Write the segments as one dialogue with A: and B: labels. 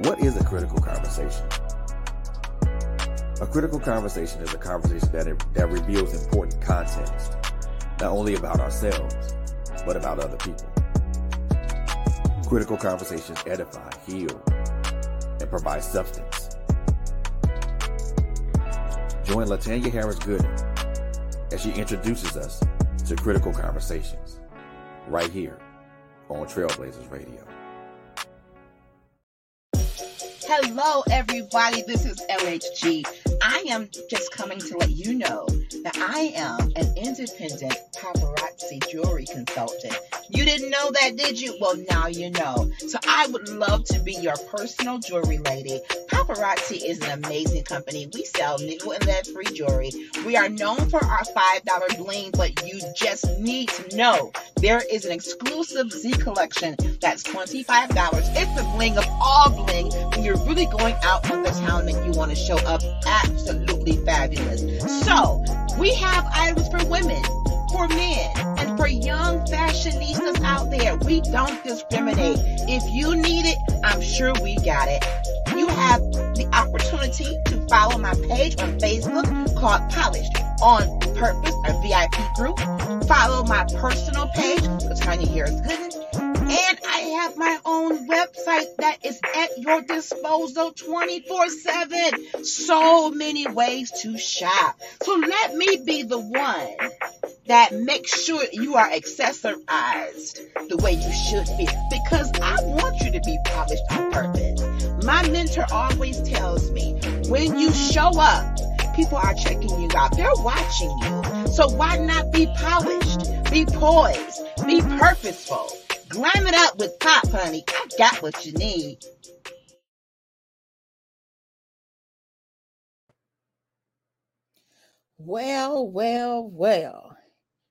A: What is a critical conversation? A critical conversation is a conversation that, that reveals important context, not only about ourselves, but about other people. Critical conversations edify, heal, and provide substance. Join Latanya Harris Gooden as she introduces us to critical conversations right here on Trailblazers Radio.
B: Hello, everybody. This is LHG. I am just coming to let you know that I am an independent paparazzi jewelry consultant. You didn't know that, did you? Well, now you know. So I would love to be your personal jewelry lady. Paparazzi is an amazing company. We sell nickel and lead free jewelry. We are known for our $5 bling, but you just need to know there is an exclusive Z collection that's $25. It's the bling of all bling. When you're really going out on the town and you want to show up absolutely fabulous. So we have items for women for men and for young fashionistas out there. We don't discriminate. If you need it, I'm sure we got it. You have the opportunity to follow my page on Facebook called Polished on Purpose, a VIP group. Follow my personal page, Latanya Harris Gooden. And I have my own website that is at your disposal 24 7. So many ways to shop. So let me be the one that makes sure you are accessorized the way you should be because I want you to be polished on purpose. My mentor always tells me when you show up, people are checking you out. They're watching you. So why not be polished, be poised, be purposeful? Glam it up with pop, honey. I got what you need.
C: Well, well, well.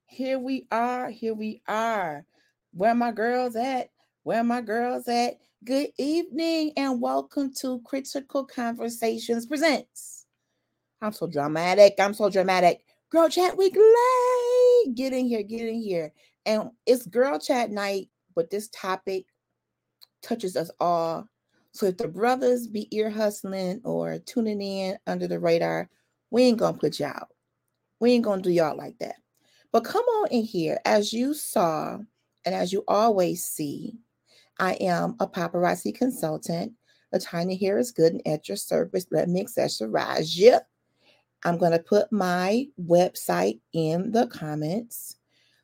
C: Here we are. Here we are. Where my girls at? Where my girls at? Good evening and welcome to Critical Conversations Presents. I'm so dramatic. I'm so dramatic. Girl Chat Weekly. Get in here. Get in here. And it's Girl Chat night, but this topic touches us all. So if the brothers be ear hustling or tuning in under the radar, we ain't gonna put you out. We ain't gonna do y'all like that. But come on in here. As you saw, and as you always see, I am a paparazzi consultant. Latanya Gooden at your service. Let me accessorize you. I'm going to put my website in the comments.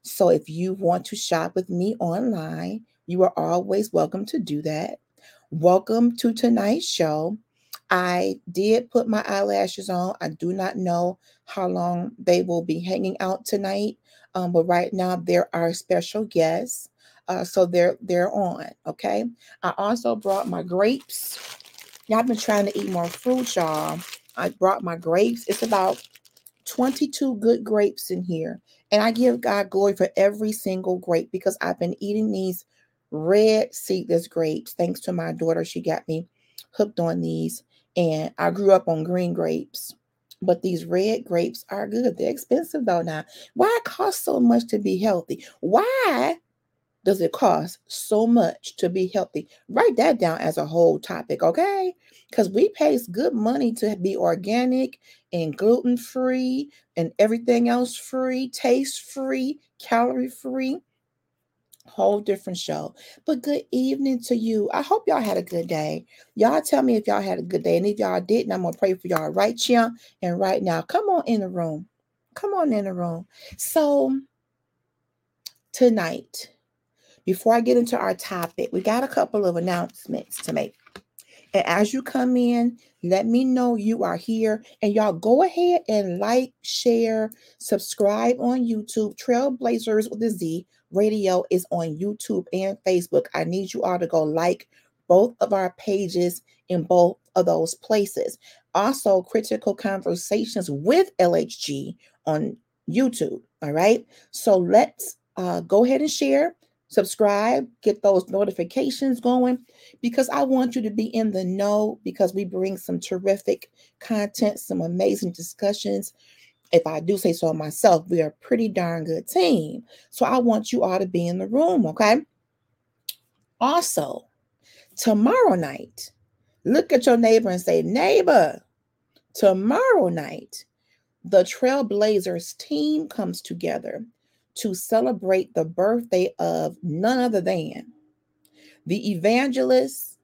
C: So if you want to shop with me online, you are always welcome to do that. Welcome to tonight's show. I did put my eyelashes on. I do not know how long they will be hanging out tonight, um, but right now there are special guests, uh, so they're they're on. Okay. I also brought my grapes. Yeah, I've been trying to eat more fruit, y'all. I brought my grapes. It's about 22 good grapes in here, and I give God glory for every single grape because I've been eating these red seedless grapes. Thanks to my daughter, she got me hooked on these and I grew up on green grapes. But these red grapes are good. They're expensive though now. Why it cost so much to be healthy? Why does it cost so much to be healthy? Write that down as a whole topic, okay? Because we pay good money to be organic and gluten free and everything else free, taste free, calorie free whole different show. But good evening to you. I hope y'all had a good day. Y'all tell me if y'all had a good day. And if y'all didn't, I'm going to pray for y'all right here and right now. Come on in the room. Come on in the room. So, tonight, before I get into our topic, we got a couple of announcements to make. And as you come in, let me know you are here. And y'all go ahead and like, share, subscribe on YouTube, Trailblazers with a Z Radio is on YouTube and Facebook. I need you all to go like both of our pages in both of those places. Also, Critical Conversations with LHG on YouTube. All right. So let's uh, go ahead and share, subscribe, get those notifications going because I want you to be in the know because we bring some terrific content, some amazing discussions if I do say so myself, we are a pretty darn good team. So I want you all to be in the room, okay? Also, tomorrow night, Look at your neighbor and say, Neighbor, tomorrow night, the Trailblazers team comes together to celebrate the birthday of none other than the evangelist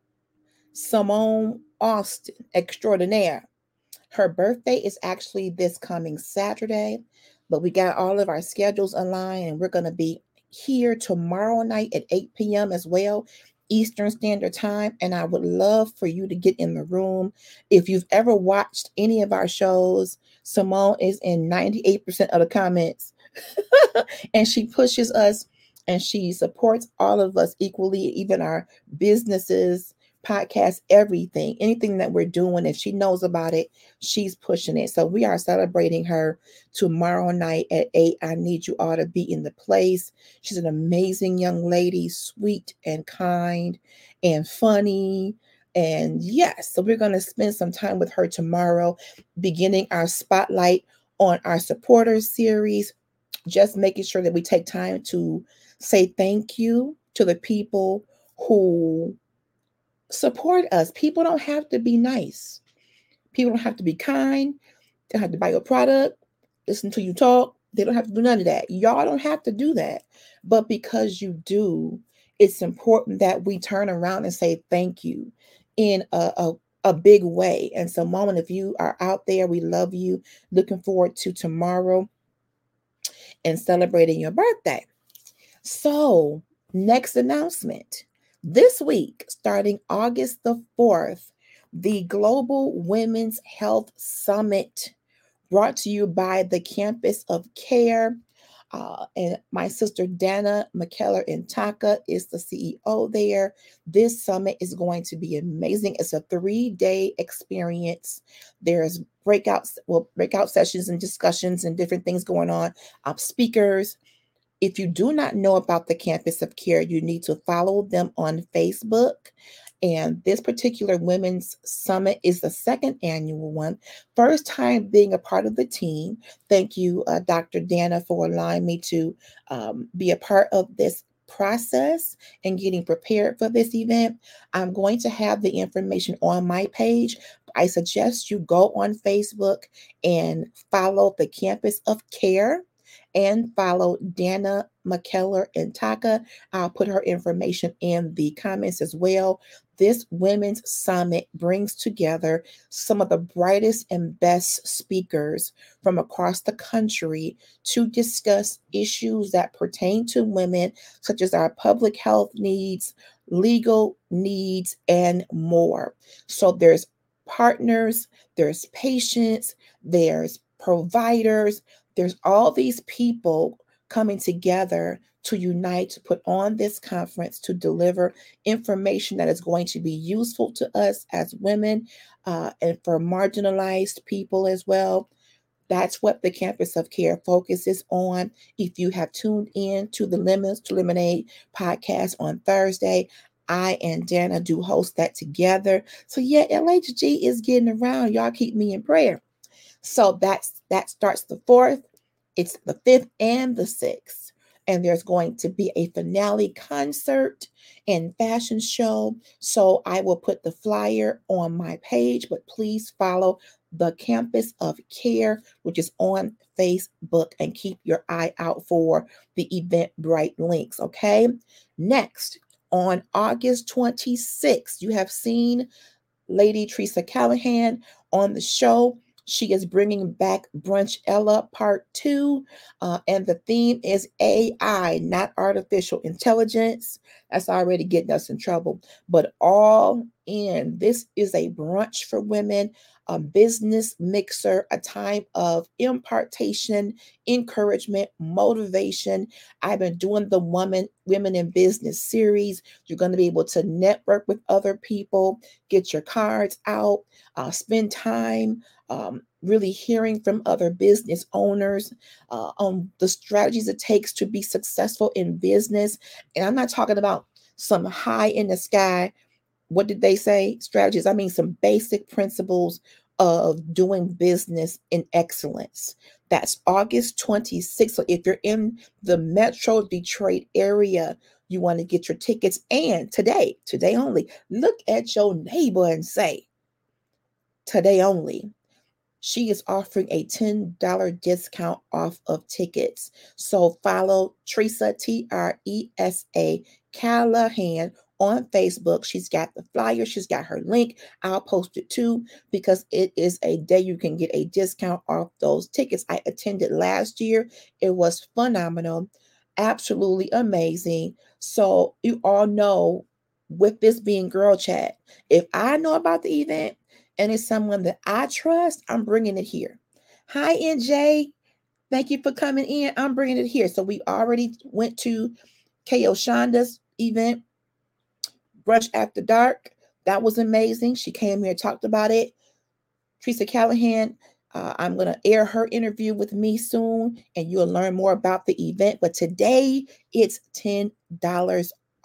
C: Simone Austin extraordinaire. Her birthday is actually this coming Saturday, but we got all of our schedules online and we're going to be here tomorrow night at 8 p.m. as well. Eastern Standard Time, and I would love for you to get in the room. If you've ever watched any of our shows, Simone is in 98% of the comments, and she pushes us and she supports all of us equally, even our businesses, podcast, everything, anything that we're doing. If she knows about it, she's pushing it. So we are celebrating her tomorrow night at eight. I need you all to be in the place. She's an amazing young lady, sweet and kind and funny. And yes, so we're going to spend some time with her tomorrow, beginning our spotlight on our supporters series, just making sure that we take time to say thank you to the people who support us. People don't have to be nice. People don't have to be kind. They don't have to buy your product, listen to you talk. They don't have to do none of that. Y'all don't have to do that. But because you do, it's important that we turn around and say thank you in a, a, a big way. And so, Mom, if you are out there, we love you. Looking forward to tomorrow and celebrating your birthday. So, next announcement this week, starting August the 4th, the Global Women's Health Summit brought to you by the Campus of Care. Uh, and my sister Dana McKellar Intaka is the CEO there. This summit is going to be amazing. It's a three-day experience. There's breakouts, well, breakout sessions and discussions and different things going on. Speakers, if you do not know about the Campus of Care, you need to follow them on Facebook. And this particular Women's Summit is the second annual one. First time being a part of the team. Thank you, uh, Dr. Dana, for allowing me to um, be a part of this process and getting prepared for this event. I'm going to have the information on my page. I suggest you go on Facebook and follow the Campus of Care and follow Dana McKellar and Taka. I'll put her information in the comments as well. This Women's Summit brings together some of the brightest and best speakers from across the country to discuss issues that pertain to women, such as our public health needs, legal needs, and more. So there's partners, there's patients, there's providers, there's all these people coming together to unite to put on this conference to deliver information that is going to be useful to us as women uh, and for marginalized people as well. That's what the Campus of Care focuses on. If you have tuned in to the Lemons to Lemonade podcast on Thursday, I and Dana do host that together. So yeah, LHG is getting around. Y'all keep me in prayer. So that's that starts the fourth. It's the fifth and the sixth. And there's going to be a finale concert and fashion show. So I will put the flyer on my page, but please follow the Campus of Care, which is on Facebook, and keep your eye out for the Eventbrite links. Okay. Next, on August 26th, you have seen Lady Teresa Callahan on the show. She is bringing back Brunchella Part 2, uh, and the theme is AI, not artificial intelligence. That's already getting us in trouble, but all in. This is a brunch for women, a business mixer, a time of impartation, encouragement, motivation. I've been doing the woman women in business series. You're going to be able to network with other people, get your cards out, uh, spend time um, really hearing from other business owners uh, on the strategies it takes to be successful in business. And I'm not talking about some high in the sky. What did they say? Strategies. I mean, some basic principles of doing business in excellence. That's August 26th. So if you're in the Metro Detroit area, you want to get your tickets. And today, today only, look at your neighbor and say, today only. She is offering a $10 discount off of tickets. So follow Teresa, T R E S A, Callahan on Facebook. She's got the flyer, she's got her link. I'll post it too because it is a day you can get a discount off those tickets. I attended last year, it was phenomenal, absolutely amazing. So, you all know with this being girl chat, if I know about the event and it's someone that I trust, I'm bringing it here. Hi, NJ. Thank you for coming in. I'm bringing it here. So, we already went to KO Shonda's event Brunch After Dark. That was amazing. She came here, talked about it. Teresa Callahan, uh, I'm going to air her interview with me soon, and you'll learn more about the event. But today, it's $10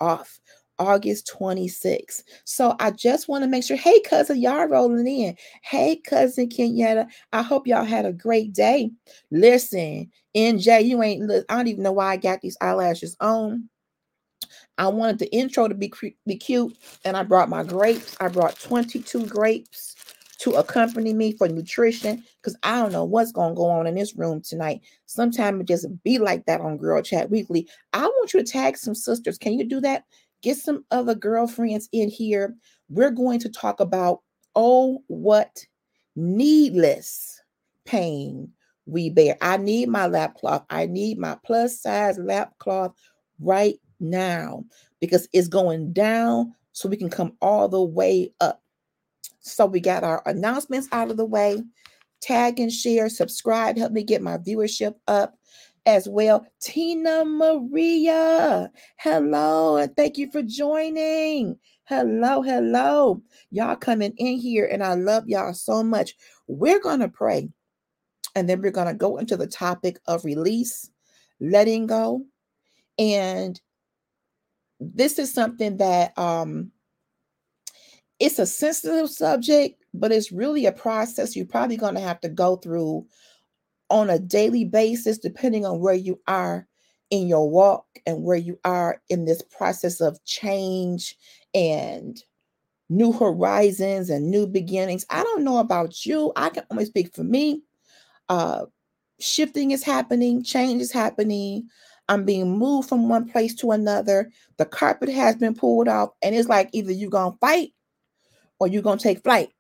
C: off. August 26th. So I just want to make sure, hey, cousin, y'all rolling in. Hey, cousin Kenyatta, I hope y'all had a great day. Listen, NJ, you ain't, I don't even know why I got these eyelashes on. I wanted the intro to be, be cute, and I brought my grapes. I brought 22 grapes to accompany me for nutrition because I don't know what's going to go on in this room tonight. Sometimes it just be like that on Girl Chat Weekly. I want you to tag some sisters. Can you do that? Get some other girlfriends in here. We're going to talk about, oh, what needless pain we bear. I need my lap cloth. I need my plus size lap cloth right now because it's going down so we can come all the way up. So we got our announcements out of the way. Tag and share, subscribe, help me get my viewership up as well. Tina Maria, hello, and thank you for joining. Hello, hello. Y'all coming in here, and I love y'all so much. We're going to pray, and then we're going to go into the topic of release, letting go, and this is something that um it's a sensitive subject, but it's really a process you're probably going to have to go through on a daily basis, depending on where you are in your walk and where you are in this process of change and new horizons and new beginnings. I don't know about you. I can only speak for me. Uh, shifting is happening, change is happening. I'm being moved from one place to another. The carpet has been pulled off, and it's like either you're gonna fight or you're gonna take flight,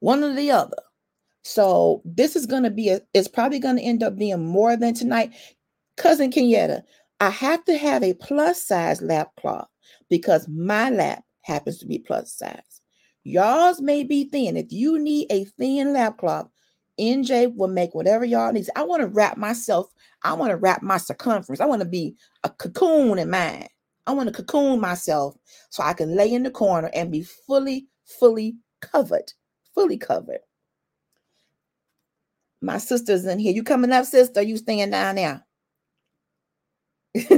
C: one or the other. So this is gonna be a. It's probably gonna end up being more than tonight, cousin Kenyatta. I have to have a plus size lap cloth because my lap happens to be plus size. Y'all's may be thin. If you need a thin lap cloth, NJ will make whatever y'all needs. I want to wrap myself I want to wrap my circumference. I want to be a cocoon in mine. I want to cocoon myself so I can lay in the corner and be fully, fully covered, fully covered. My sister's in here. You coming up, sister? You staying down there?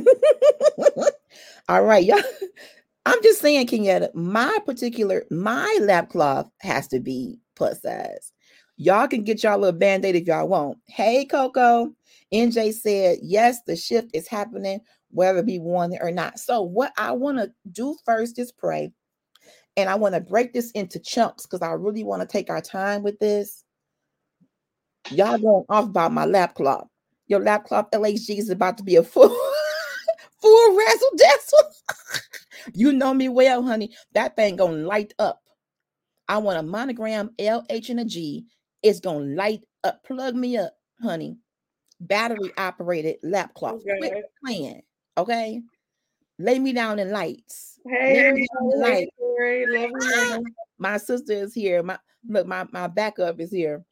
C: All right, y'all. I'm just saying, Kenyatta, my particular, my lap cloth has to be plus size. Y'all can get y'all a little band-aid if y'all want. Hey, Coco. NJ said, yes, the shift is happening, whether we want it or not. So, what I want to do first is pray. And I want to break this into chunks because I really want to take our time with this. Y'all going off about my lap. Your lap LHG is about to be a full, full razzle dazzle. you know me well, honey. That thing gonna light up. I want a monogram L, H, and a G. It's gonna light up. Plug me up, honey battery operated lap clock. Okay. Quit playing. Okay. Lay me down in lights. Hey, light. Ah! my sister is here. My look, my, my backup is here.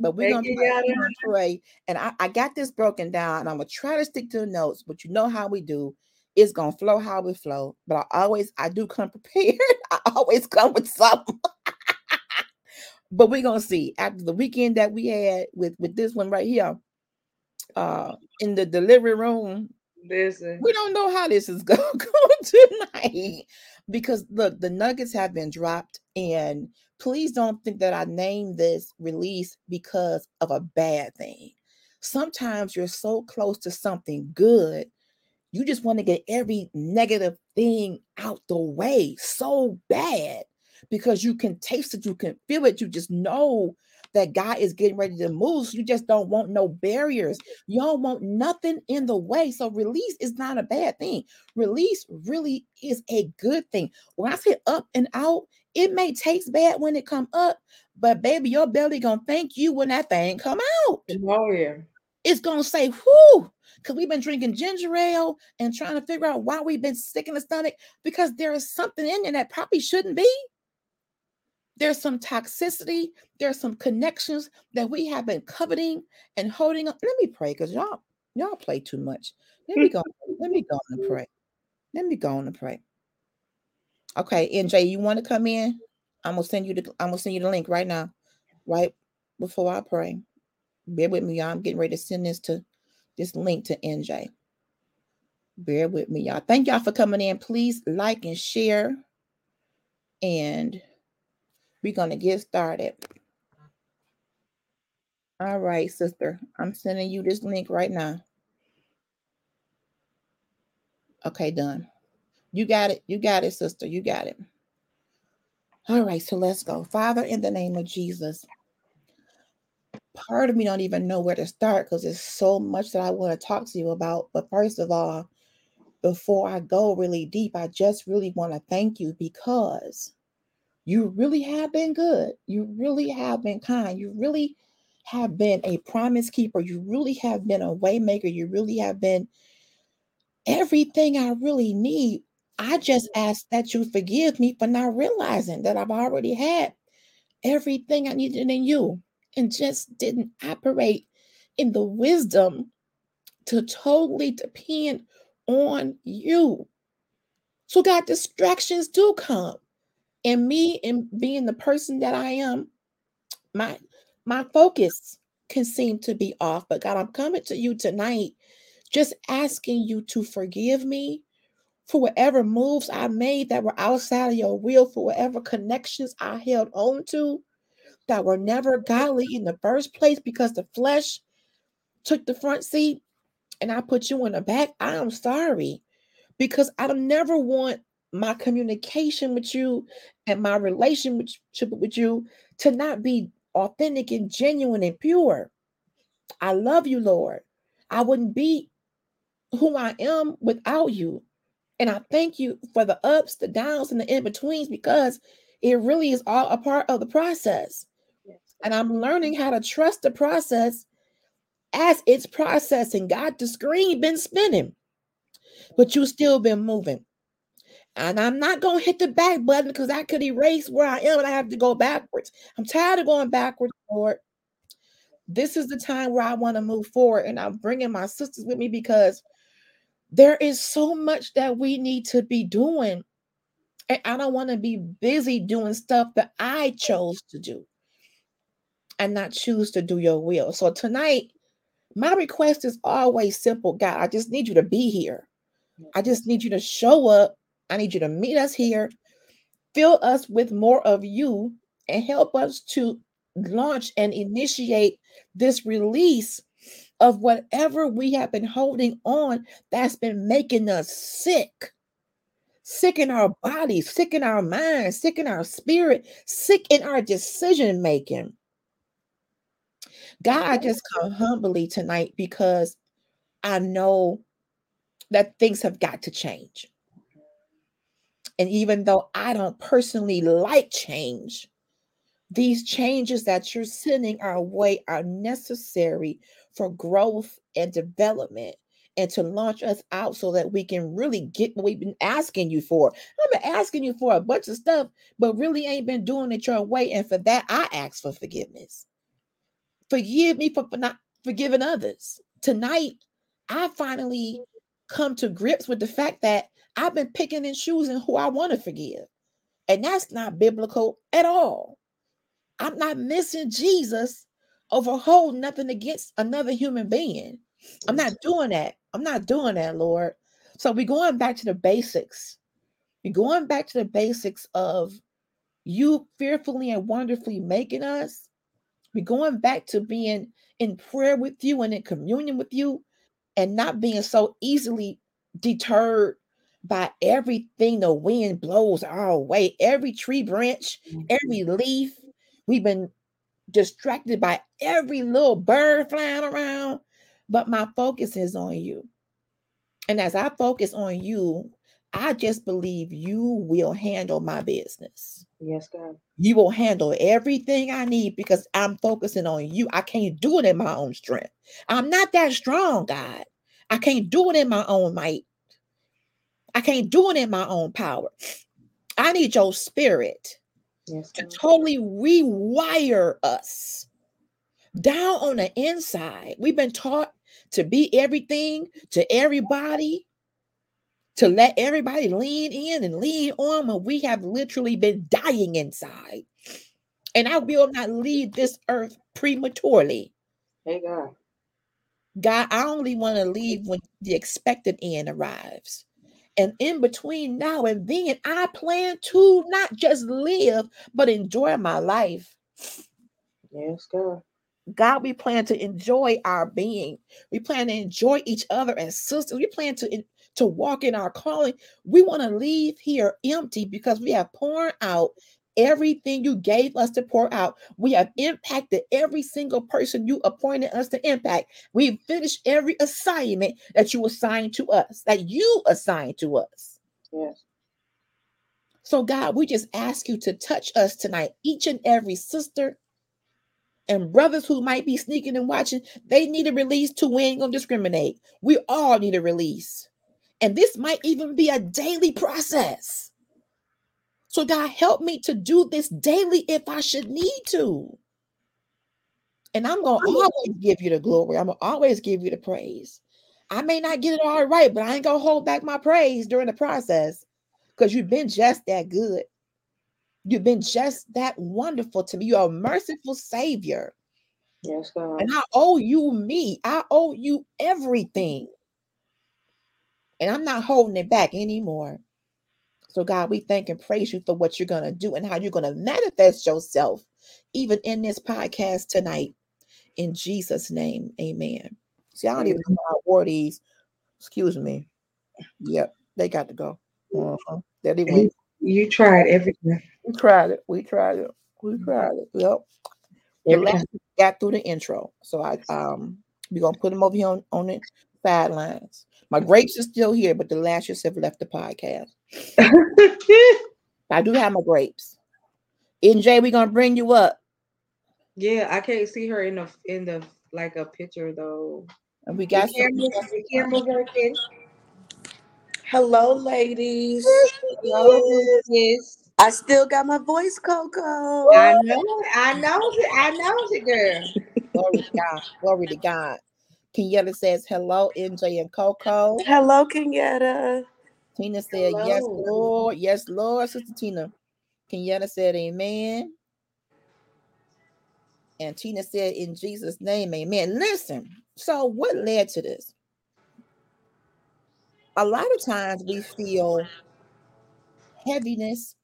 C: But we're gonna pray, pray. And I, I got this broken down, and I'm gonna try to stick to the notes, but you know how we do. It's gonna flow how we flow. But I always I do come prepared. I always come with something. But we're gonna see after the weekend that we had with with this one right here uh in the delivery room. Listen, we don't know how this is going to go tonight because look, the nuggets have been dropped, and please don't think that I named this release because of a bad thing. Sometimes you're so close to something good, You just want to get every negative thing out the way so bad because you can taste it, you can feel it, you just know that God is getting ready to move. So you just don't want no barriers. You don't want nothing in the way. So release is not a bad thing. Release really is a good thing. When I say up and out, it may taste bad when it come up, but baby, your belly gonna thank you when that thing come out.
D: Oh yeah.
C: It's gonna say, whoo, because we've been drinking ginger ale and trying to figure out why we've been sick in the stomach because there is something in there that probably shouldn't be. There's some toxicity, there's some connections that we have been coveting and holding up. Let me pray because y'all, y'all play too much. Let me go. let me go on and pray. Let me go on and pray. Okay, NJ, you want to come in? I'm gonna send you the I'm gonna send you the link right now, right before I pray. Bear with me, y'all. I'm getting ready to send this to this link to NJ. Bear with me, y'all. Thank y'all for coming in. Please like and share. And we're going to get started. All right, sister. I'm sending you this link right now. Okay, done. You got it. You got it, sister. You got it. All right, so let's go. Father, in the name of Jesus, part of me don't even know where to start because there's so much that I want to talk to you about. But first of all, before I go really deep, I just really want to thank you because you really have been good. You really have been kind. You really have been a promise keeper. You really have been a waymaker. You really have been everything I really need. I just ask that you forgive me for not realizing that I've already had everything I needed in you and just didn't operate in the wisdom to totally depend on you. So, God, distractions do come and me and being the person that I am, my my focus can seem to be off. But God, I'm coming to you tonight, just asking you to forgive me for whatever moves I made that were outside of your will, for whatever connections I held on to that were never godly in the first place because the flesh took the front seat and I put you in the back. I am sorry because I never want my communication with you and my relationship with you to not be authentic and genuine and pure. I love you, Lord. I wouldn't be who I am without you. And I thank you for the ups, the downs, and the in betweens because it really is all a part of the process. And I'm learning how to trust the process as it's processing. God, the screen been spinning, but you still been moving. And I'm not going to hit the back button because I could erase where I am and I have to go backwards. I'm tired of going backwards, Lord. This is the time where I want to move forward. And I'm bringing my sisters with me because there is so much that we need to be doing. And I don't want to be busy doing stuff that I chose to do and not choose to do your will. So tonight, my request is always simple God, I just need you to be here. I just need you to show up I need you to meet us here, fill us with more of you, and help us to launch and initiate this release of whatever we have been holding on that's been making us sick. Sick in our bodies, sick in our minds, sick in our spirit, sick in our decision making. God, I just come humbly tonight because I know that things have got to change. And even though I don't personally like change, these changes that you're sending our way are necessary for growth and development and to launch us out so that we can really get what we've been asking you for. I've been asking you for a bunch of stuff, but really ain't been doing it your way. And for that, I ask for forgiveness. Forgive me for, for not forgiving others. Tonight, I finally come to grips with the fact that I've been picking and choosing who I want to forgive. And that's not biblical at all. I'm not missing Jesus over holding nothing against another human being. I'm not doing that. I'm not doing that, Lord. So we're going back to the basics. We're going back to the basics of you fearfully and wonderfully making us. We're going back to being in prayer with you and in communion with you and not being so easily deterred by everything the wind blows our way, every tree branch, every
D: Mm-hmm.
C: leaf. We've been distracted by every little bird flying around, but my focus is on you. And as I focus on you, I just believe you will handle my business.
D: Yes, God.
C: You will handle everything I need because I'm focusing on you. I can't do it in my own strength. I'm not that strong, God. I can't do it in my own might. I can't do it in my own power. I need your spirit
D: Yes,
C: to totally rewire us down on the inside. We've been taught to be everything to everybody, to let everybody lean in and lean on when we have literally been dying inside. And I will not leave this earth prematurely.
D: Hey, God.
C: God, I only want to leave when the expected end arrives. And in between now and then, I plan to not just live, but enjoy my life.
D: Yes, God.
C: God, we plan to enjoy our being. We plan to enjoy each other as sisters. We plan to, to walk in our calling. We want to leave here empty because we have poured out everything you gave us to pour out. We have impacted every single person you appointed us to impact. We've finished every assignment that you assigned to us, that you assigned to us.
D: Yes.
C: So, God, we just ask you to touch us tonight, each and every sister and brothers who might be sneaking and watching. They need a release to We ain't gonna discriminate. We all need a release. And this might even be a daily process. So, God, help me to do this daily if I should need to. And I'm going to always give you the glory. I'm going to always give you the praise. I may not get it all right, but I ain't going to hold back my praise during the process because you've been just that good. You've been just that wonderful to me. You're a merciful Savior.
D: Yes, God.
C: And I owe you me. I owe you everything. And I'm not holding it back anymore. So, God, we thank and praise you for what you're going to do and how you're going to manifest yourself, even in this podcast tonight. In Jesus' name, amen. See, I don't even know how I wore these. Excuse me. Yep, they got to go. Uh-huh. Went.
D: You tried everything.
C: We tried it. We tried it. We tried it. Yep. The
D: Every
C: last got through the intro. So I um we're gonna put them over here on, on the sidelines. My grapes are still here, but the lashes have left the podcast. I do have my grapes. NJ, we're gonna bring you up.
D: yeah, I can't see her in the in the like a picture though.
C: And we got some,
D: camera, the camera working.
E: Hello, ladies.
D: Hello, sis.
E: I still got my voice, Coco.
D: I know it. I know it. I know it, girl.
C: glory to God. Glory to God. Kenyatta says hello, NJ and Coco.
E: Hello, Kenyatta.
C: Tina said, Yes, Lord. Yes, Lord, Sister Tina. Kenyatta said, Amen. And Tina said, In Jesus' name, Amen. Listen, so what led to this? A lot of times we feel heaviness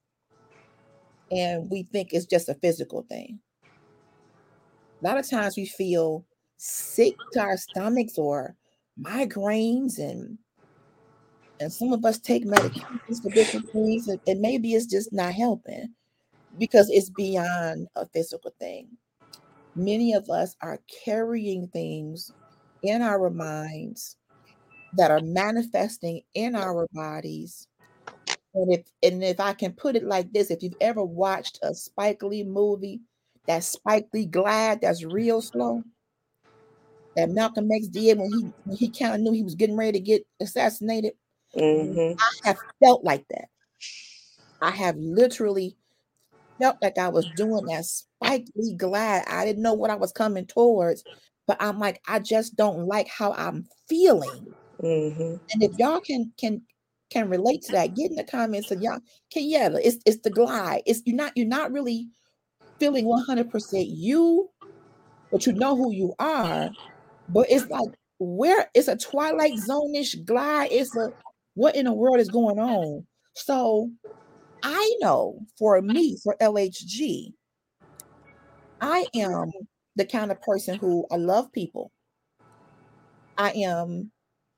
C: and we think it's just a physical thing. A lot of times we feel sick to our stomachs or migraines and and some of us take medications for different things and, and maybe it's just not helping because it's beyond a physical thing. Many of us are carrying things in our minds that are manifesting in our bodies. And if and if i can put it like this if you've ever watched a spike lee movie that spike lee glide that's real slow that malcolm x did when he when he kind of knew he was getting ready to get assassinated
E: hmm
C: I have felt like that. I have literally felt like I was doing that Spike Lee glad. I didn't know what I was coming towards, but I'm like, I just don't like how I'm feeling.
E: hmm
C: And if y'all can can can relate to that, get in the comments and y'all can yeah, it's it's the glide. It's you're not you're not really feeling 100% you, but you know who you are. But it's like where it's a twilight zone-ish glide. It's a what in the world is going on? So I know for me, for LHG, I am the kind of person who I love people. I am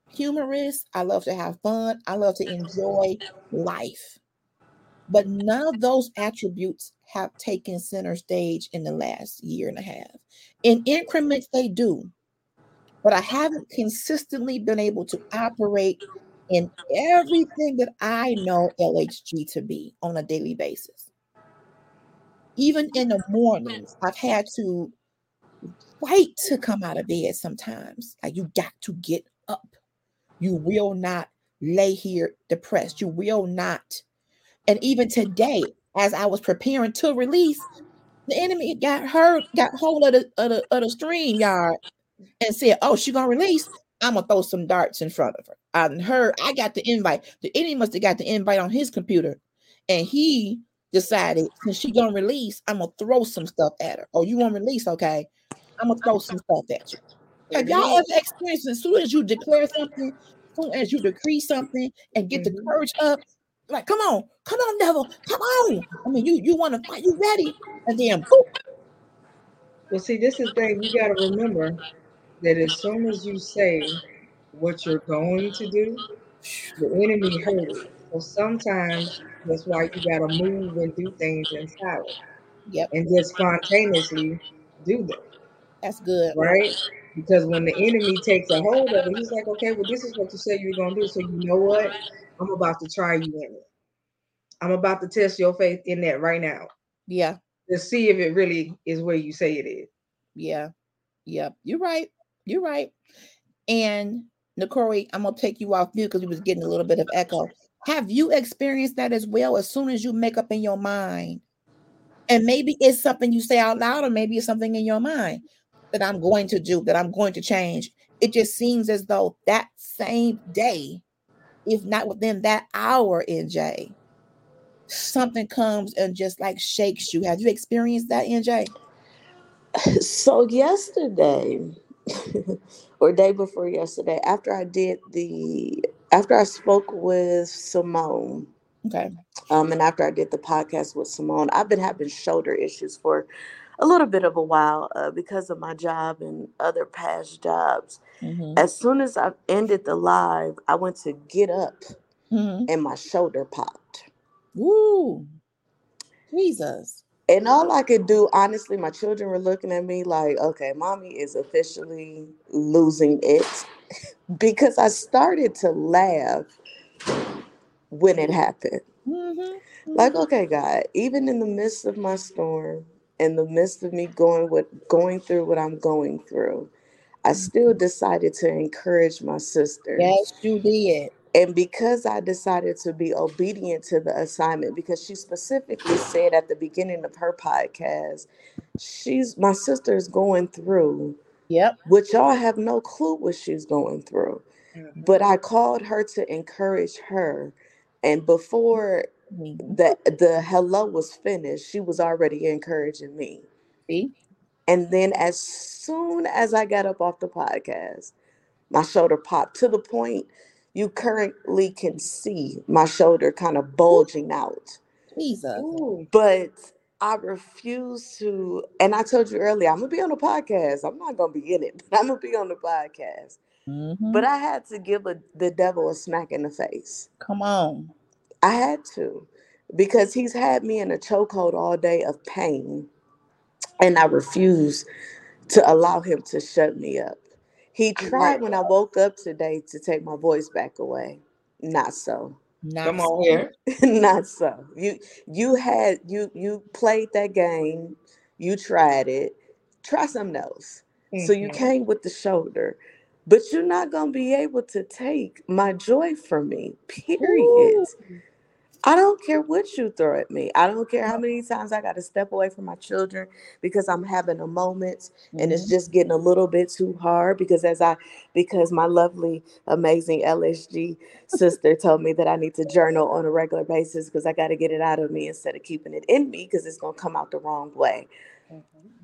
C: humorous. I love to have fun. I love to enjoy life. But none of those attributes have taken center stage in the last year and a half. In increments, they do. But I haven't consistently been able to operate in everything that I know LHG to be on a daily basis. Even in the mornings, I've had to fight to come out of bed sometimes. Like you got to get up. You will not lay here depressed. You will not. And even today, as I was preparing to release, the enemy got her, got hold of the, of the, of the StreamYard and said, Oh, she gonna release. I'm gonna throw some darts in front of her. And her, I got the invite. The enemy must have got the invite on his computer, and he decided since she gonna release, I'm gonna throw some stuff at her. Oh, you want release? Okay, I'm gonna throw some stuff at you. Have y'all ever experienced as soon as you declare something, as soon as you decree something and get the
D: Mhm.
C: courage up, like come on, come on, devil, come on. I mean, you you want to fight, you ready, and then boop,
D: Well, see, this is the thing you got to remember that as soon as you say what you're going to do, the enemy heard it. So sometimes that's why you got to move and do things in silence
C: yep,
D: and just spontaneously do them,
C: that's good.
D: right? Because when the enemy takes a hold of it, he's like, okay, well, this is what you said you're going to do. So you know what? I'm about to try you in it. I'm about to test your faith in that right now
C: Yeah,
D: to see if it really is where you say it is.
C: yeah, yep. You're right. You're right. And Nicori, I'm gonna take you off mute because we was getting a little bit of echo. Have you experienced that as well? As soon as you make up in your mind, and maybe it's something you say out loud, or maybe it's something in your mind that I'm going to do, that I'm going to change. It just seems as though that same day, if not within that hour, NJ, something comes and just like shakes you. Have you experienced that, NJ?
E: So yesterday, or day before yesterday, after I did the after I spoke with Simone,
C: Okay.
E: um, and after I did the podcast with Simone, I've been having shoulder issues for a little bit of a while uh, because of my job and other past jobs.
C: Mhm.
E: As soon as I ended the live, I went to get up
C: Mhm.
E: and my shoulder popped.
C: Woo. Jesus.
E: And all I could do, honestly, my children were looking at me like, okay, mommy is officially losing it because I started to laugh when it happened.
C: Mhm.
E: Like, okay, God, even in the midst of my storm, in the midst of me going with going through what I'm going through, I still decided to encourage my sister.
C: Yes, you did.
E: And because I decided to be obedient to the assignment, because she specifically said at the beginning of her podcast, she's my sister's going through,
C: Yep.
E: which y'all have no clue what she's going through.
D: Mm-hmm.
E: But I called her to encourage her. And before
C: Mhm.
E: the the hello was finished, she was already encouraging me.
C: See?
E: And then as soon as I got up off the podcast, my shoulder popped to the point you currently can see my shoulder kind of bulging out.
C: Jesus.
E: But I refuse to, and I told you earlier, I'm gonna be on the podcast. I'm not gonna be in it, but I'm gonna be on the podcast.
C: Mhm.
E: But I had to give a, the devil a smack in the face.
C: Come on.
E: I had to because he's had me in a chokehold all day of pain, and I refuse to allow him to shut me up. He tried when I woke up today to take my voice back away. Not so.
C: Not
D: come
C: so.
D: on here.
E: Not so. You you had you you played that game. You tried it. Try something else. So you
D: Mhm.
E: came with the shoulder, but you're not gonna be able to take my joy from me. Period.
C: Ooh.
E: I don't care what you throw at me. I don't care how many times I got to step away from my children because I'm having a moment and it's
C: Mhm.
E: just getting a little bit too hard because as I because my lovely amazing LSG sister told me that I need to journal on a regular basis because I got to get it out of me instead of keeping it in me because it's going to come out the wrong way.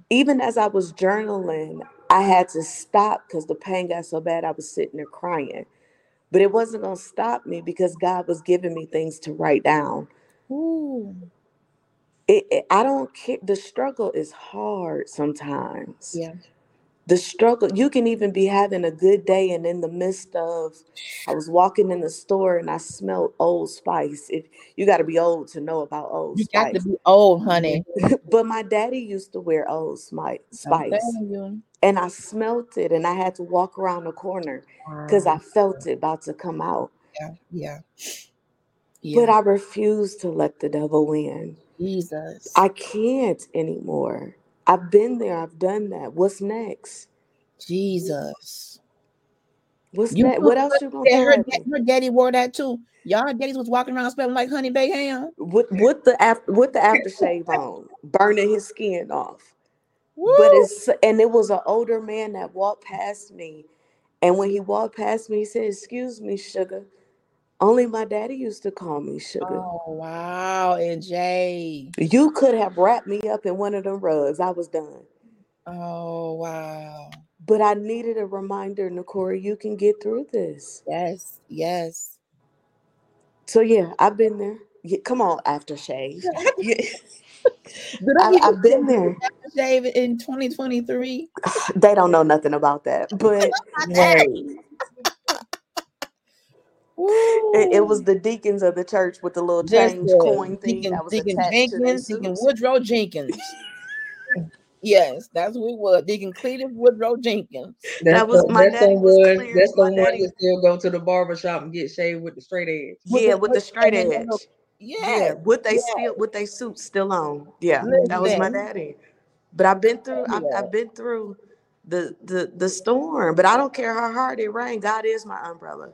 E: Even as I was journaling, I had to stop because the pain got so bad I was sitting there crying. But it wasn't going to stop me because God was giving me things to write down.
C: Ooh.
E: It, it- I don't care. The struggle is hard sometimes.
C: Yeah.
E: the struggle you can even be having a good day and in the midst of i was walking in the store and i smelled old spice if you got to be old to know about old
C: You got to be old, honey.
E: but my daddy used to wear old spice
C: you.
E: And i smelt it and i had to walk around the corner because i felt it about to come out
C: yeah, yeah,
E: but i refused to let the devil win
C: Jesus.
E: i can't anymore i've been there i've done that what's next
C: Jesus.
E: what's
C: You know
E: what else you gonna
C: that her,
E: at
C: da-
E: me
C: her daddy wore that too. Y'all daddies was walking around smelling like honey baked ham.
E: with with the after with the aftershave on, burning his skin off. But it's and it was an older man that walked past me, and when he walked past me, he said, "Excuse me, sugar." Only my daddy used to call me sugar.
C: Oh wow, and Jay.
E: You could have wrapped me up in one of them rugs. I was done.
C: Oh wow.
E: But I needed a reminder, Nakora, you can get through this.
C: Yes, yes.
E: So yeah, I've been there. Yeah, come on, aftershave. Yeah,
C: Did
E: I,
C: I
E: I've been there.
C: shave in 2023?
E: They don't know nothing about that, but
D: Right.
E: It, it was the deacons of the church with the little change
C: Listen,
E: coin thing
C: Deacon,
E: that was
C: Deacon
E: attached to their
C: Jenkins, Deacon. Woodrow Jenkins. Yes, that's who it was. Deacon Cletus Woodrow Jenkins.
D: That's
E: That was
D: the,
E: my
D: that's the
E: daddy was
D: one. That's the
E: My
D: one
E: daddy,
D: that still go to the barber shop and get shaved with the straight edge.
C: With
E: yeah,
C: the
E: with the straight
C: and
E: edge.
C: The-
E: Yeah,
C: Yes,
E: with they
C: yes.
E: still with they suits still on. Yeah, that was my daddy. But I've been through. I've. I've been through the the the storm. But I don't care how hard it rained. God is my umbrella.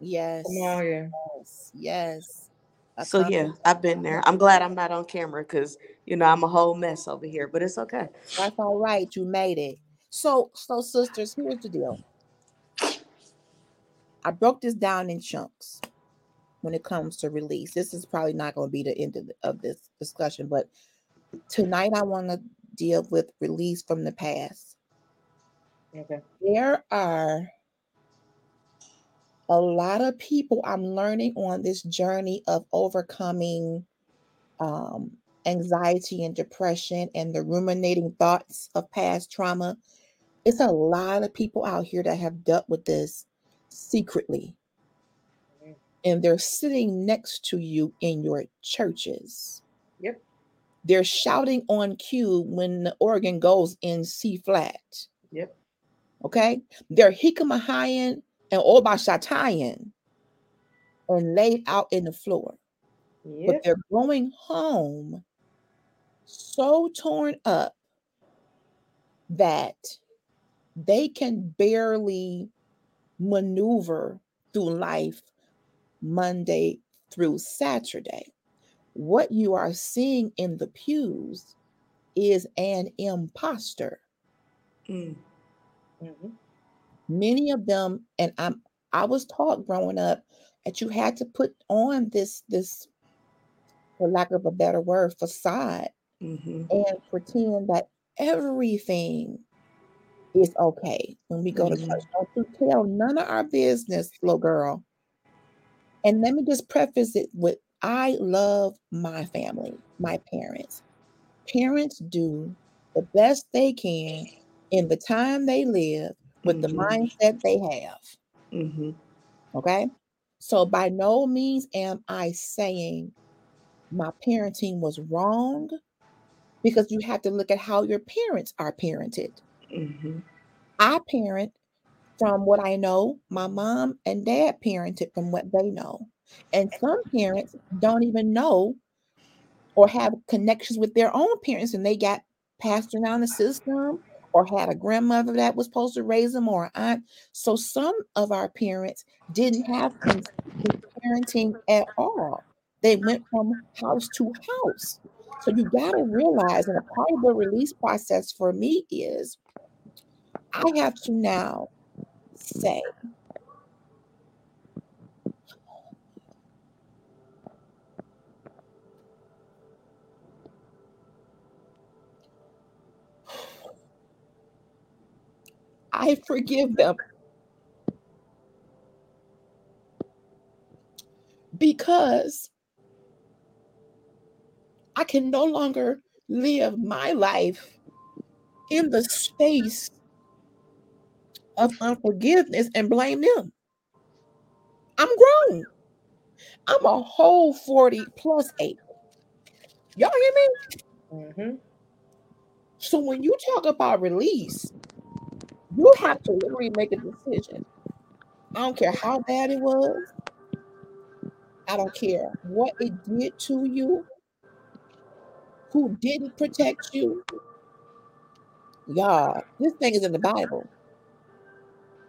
C: yes,
D: Come on here.
C: yes, yes. A
E: So yeah, I've been there. I'm glad I'm not on camera because you know I'm a whole mess over here. But it's okay.
C: That's all right. You made it. So, so sisters, here's the deal. I broke this down in chunks when it comes to release. This is probably not going to be the end of, of this discussion, but tonight I want to deal with release from the past.
D: Okay.
C: There are a lot of people I'm learning on this journey of overcoming um, anxiety and depression and the ruminating thoughts of past trauma. It's a lot of people out here that have dealt with this secretly. And they're sitting next to you in your churches.
D: Yep.
C: They're shouting on cue when the organ goes in C flat.
D: Yep.
C: Okay. They're hikamahayan and obashatayan and laid out in the floor. But they're going home so torn up that they can barely maneuver through life Monday through Saturday. What you are seeing in the pews is an imposter.
E: Mm.
D: Mhm.
C: Many of them, and I'm I was taught growing up that you had to put on this this, for lack of a better word, facade
E: hmm
C: and pretend that everything is okay when we go to
E: Mhm.
C: church. Don't you tell none of our business, little girl. And let me just preface it with I love my family, my parents. Parents do the best they can in the time they live with the
E: Mhm.
C: mindset they have.
E: hmm
C: Okay. So by no means am I saying my parenting was wrong because you have to look at how your parents are parented.
E: hmm
C: I parent from what I know, my mom and dad parented from what they know. And some parents don't even know or have connections with their own parents and they got passed around the system or had a grandmother that was supposed to raise them or an aunt. So some of our parents didn't have parenting at all. They went from house to house. So you got to realize, and a part of the release process for me is I have to now say, I forgive them. Because I can no longer live my life in the space of unforgiveness and blame them. I'm grown. I'm a whole 40 plus eight. Y'all hear me?
D: Mm-hmm.
C: So when you talk about release, you have to literally make a decision. I don't care how bad it was. I don't care what it did to you, who didn't protect you. Y'all, this thing is in the Bible.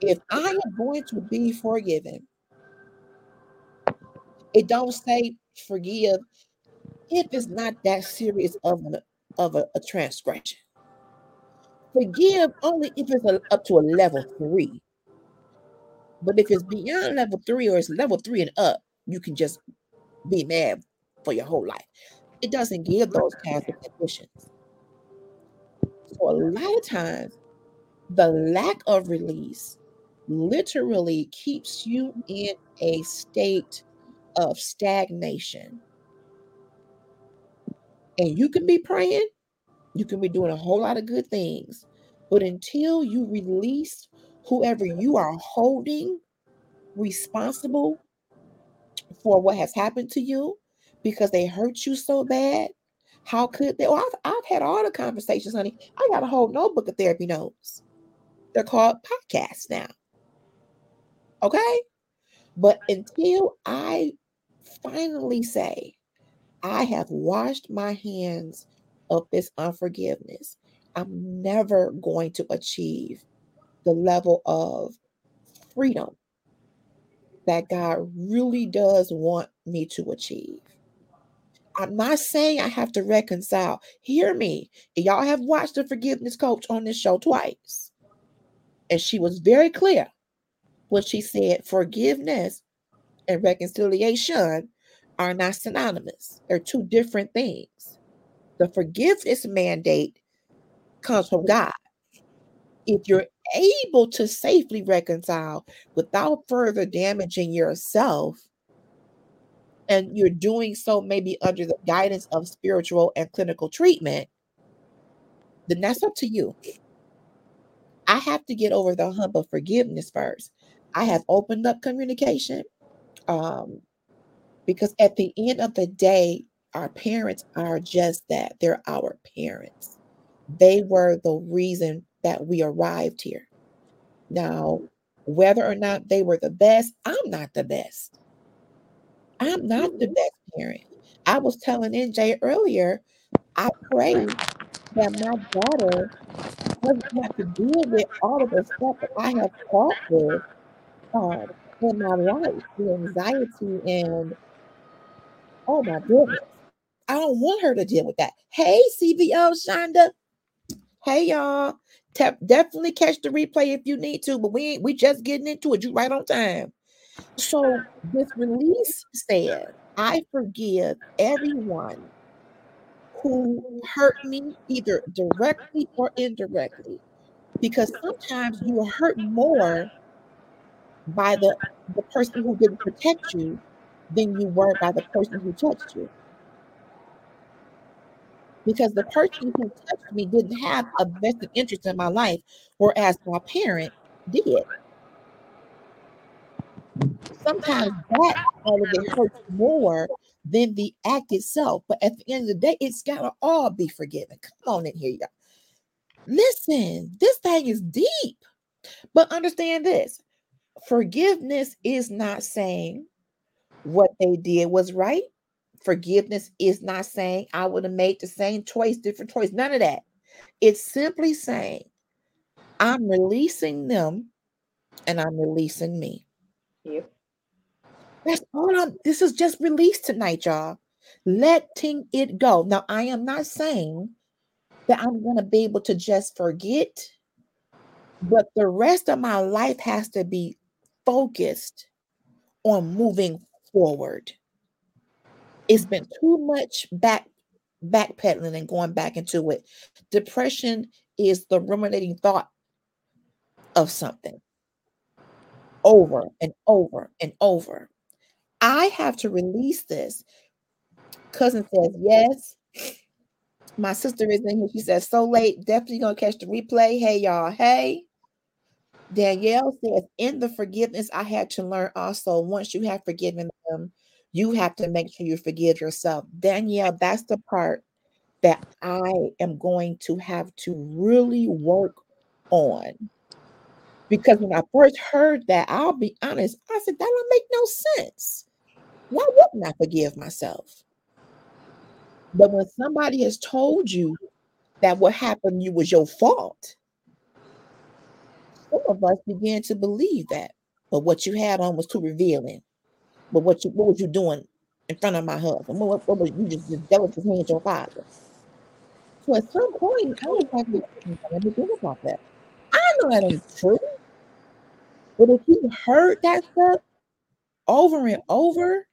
C: If I am going to be forgiven, it don't say forgive if it's not that serious of of a, a transgression. Forgive only if it's a, up to a level three. But if it's beyond level three or it's level three and up, you can just be mad for your whole life. It doesn't give those kinds of conditions. So a lot of times, the lack of release literally keeps you in a state of stagnation. And you can be praying, you can be doing a whole lot of good things, but until you release whoever you are holding responsible for what has happened to you because they hurt you so bad, how could they? Well, I've, I've had all the conversations, honey. I got a whole notebook of therapy notes. They're called podcasts now. Okay. But until I finally say, I have washed my hands of this unforgiveness, I'm never going to achieve the level of freedom that God really does want me to achieve. I'm not saying I have to reconcile. Hear me. Y'all have watched the forgiveness coach on this show twice. And she was very clear when she said forgiveness and reconciliation are not synonymous. They're two different things. The forgiveness mandate comes from God. If you're able to safely reconcile without further damaging yourself, and you're doing so maybe under the guidance of spiritual and clinical treatment, then that's up to you. I have to get over the hump of forgiveness first. I have opened up communication um, because at the end of the day, our parents are just that they're our parents. They were the reason that we arrived here. Now, whether or not they were the best, I'm not the best. I'm not the best parent. I was telling NJ earlier, I pray that my daughter doesn't have to deal with all of the stuff that I have fought with um, in my life, the anxiety and oh my goodness. I don't want her to deal with that. Hey, CVO Shonda. Hey y'all. Te- definitely catch the replay if you need to, but we we just getting into it. You right on time. So this release said, I forgive everyone who hurt me either directly or indirectly. Because sometimes you hurt more by the, the person who didn't protect you than you were by the person who touched you. Because the person who touched me didn't have a vested interest in my life, whereas my parent did. Sometimes that probably hurts more than the act itself. But at the end of the day, it's gotta all be forgiven. Come on in here, y'all. Listen, this thing is deep. But understand this forgiveness is not saying what they did was right. Forgiveness is not saying I would have made the same choice, different choice. None of that. It's simply saying I'm releasing them and I'm releasing me.
D: Yep.
C: That's all I'm this is just released tonight, y'all. Letting it go. Now, I am not saying that I'm going to be able to just forget, but the rest of my life has to be focused on moving forward. It's been mm-hmm. too much back backpedaling and going back into it. Depression is the ruminating thought of something over and over and over. I have to release this. Cousin says, Yes. My sister is in here. She says, So late. Definitely gonna catch the replay. Hey, y'all. Hey. Danielle says, in the forgiveness, I had to learn also once you have forgiven them, you have to make sure you forgive yourself. Danielle, that's the part that I am going to have to really work on. Because when I first heard that, I'll be honest, I said, that don't make no sense. Why wouldn't I forgive myself? But when somebody has told you that what happened to you was your fault, some of us began to believe that. But what you had on was too revealing. But what you what was you doing in front of my husband? What, what was you just, just was just me and your father? So at some point, I was like, let me about that. I know that ain't true. But if you heard that stuff over and over,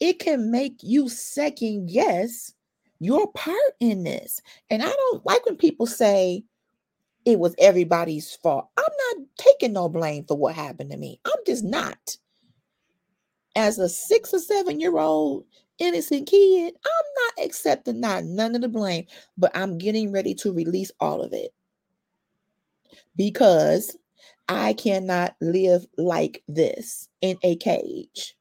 C: it can make you second guess your part in this. And I don't like when people say it was everybody's fault. I'm not taking no blame for what happened to me. I'm just not. As a six or seven year old innocent kid, I'm not accepting not none of the blame, but I'm getting ready to release all of it because I cannot live like this in a cage.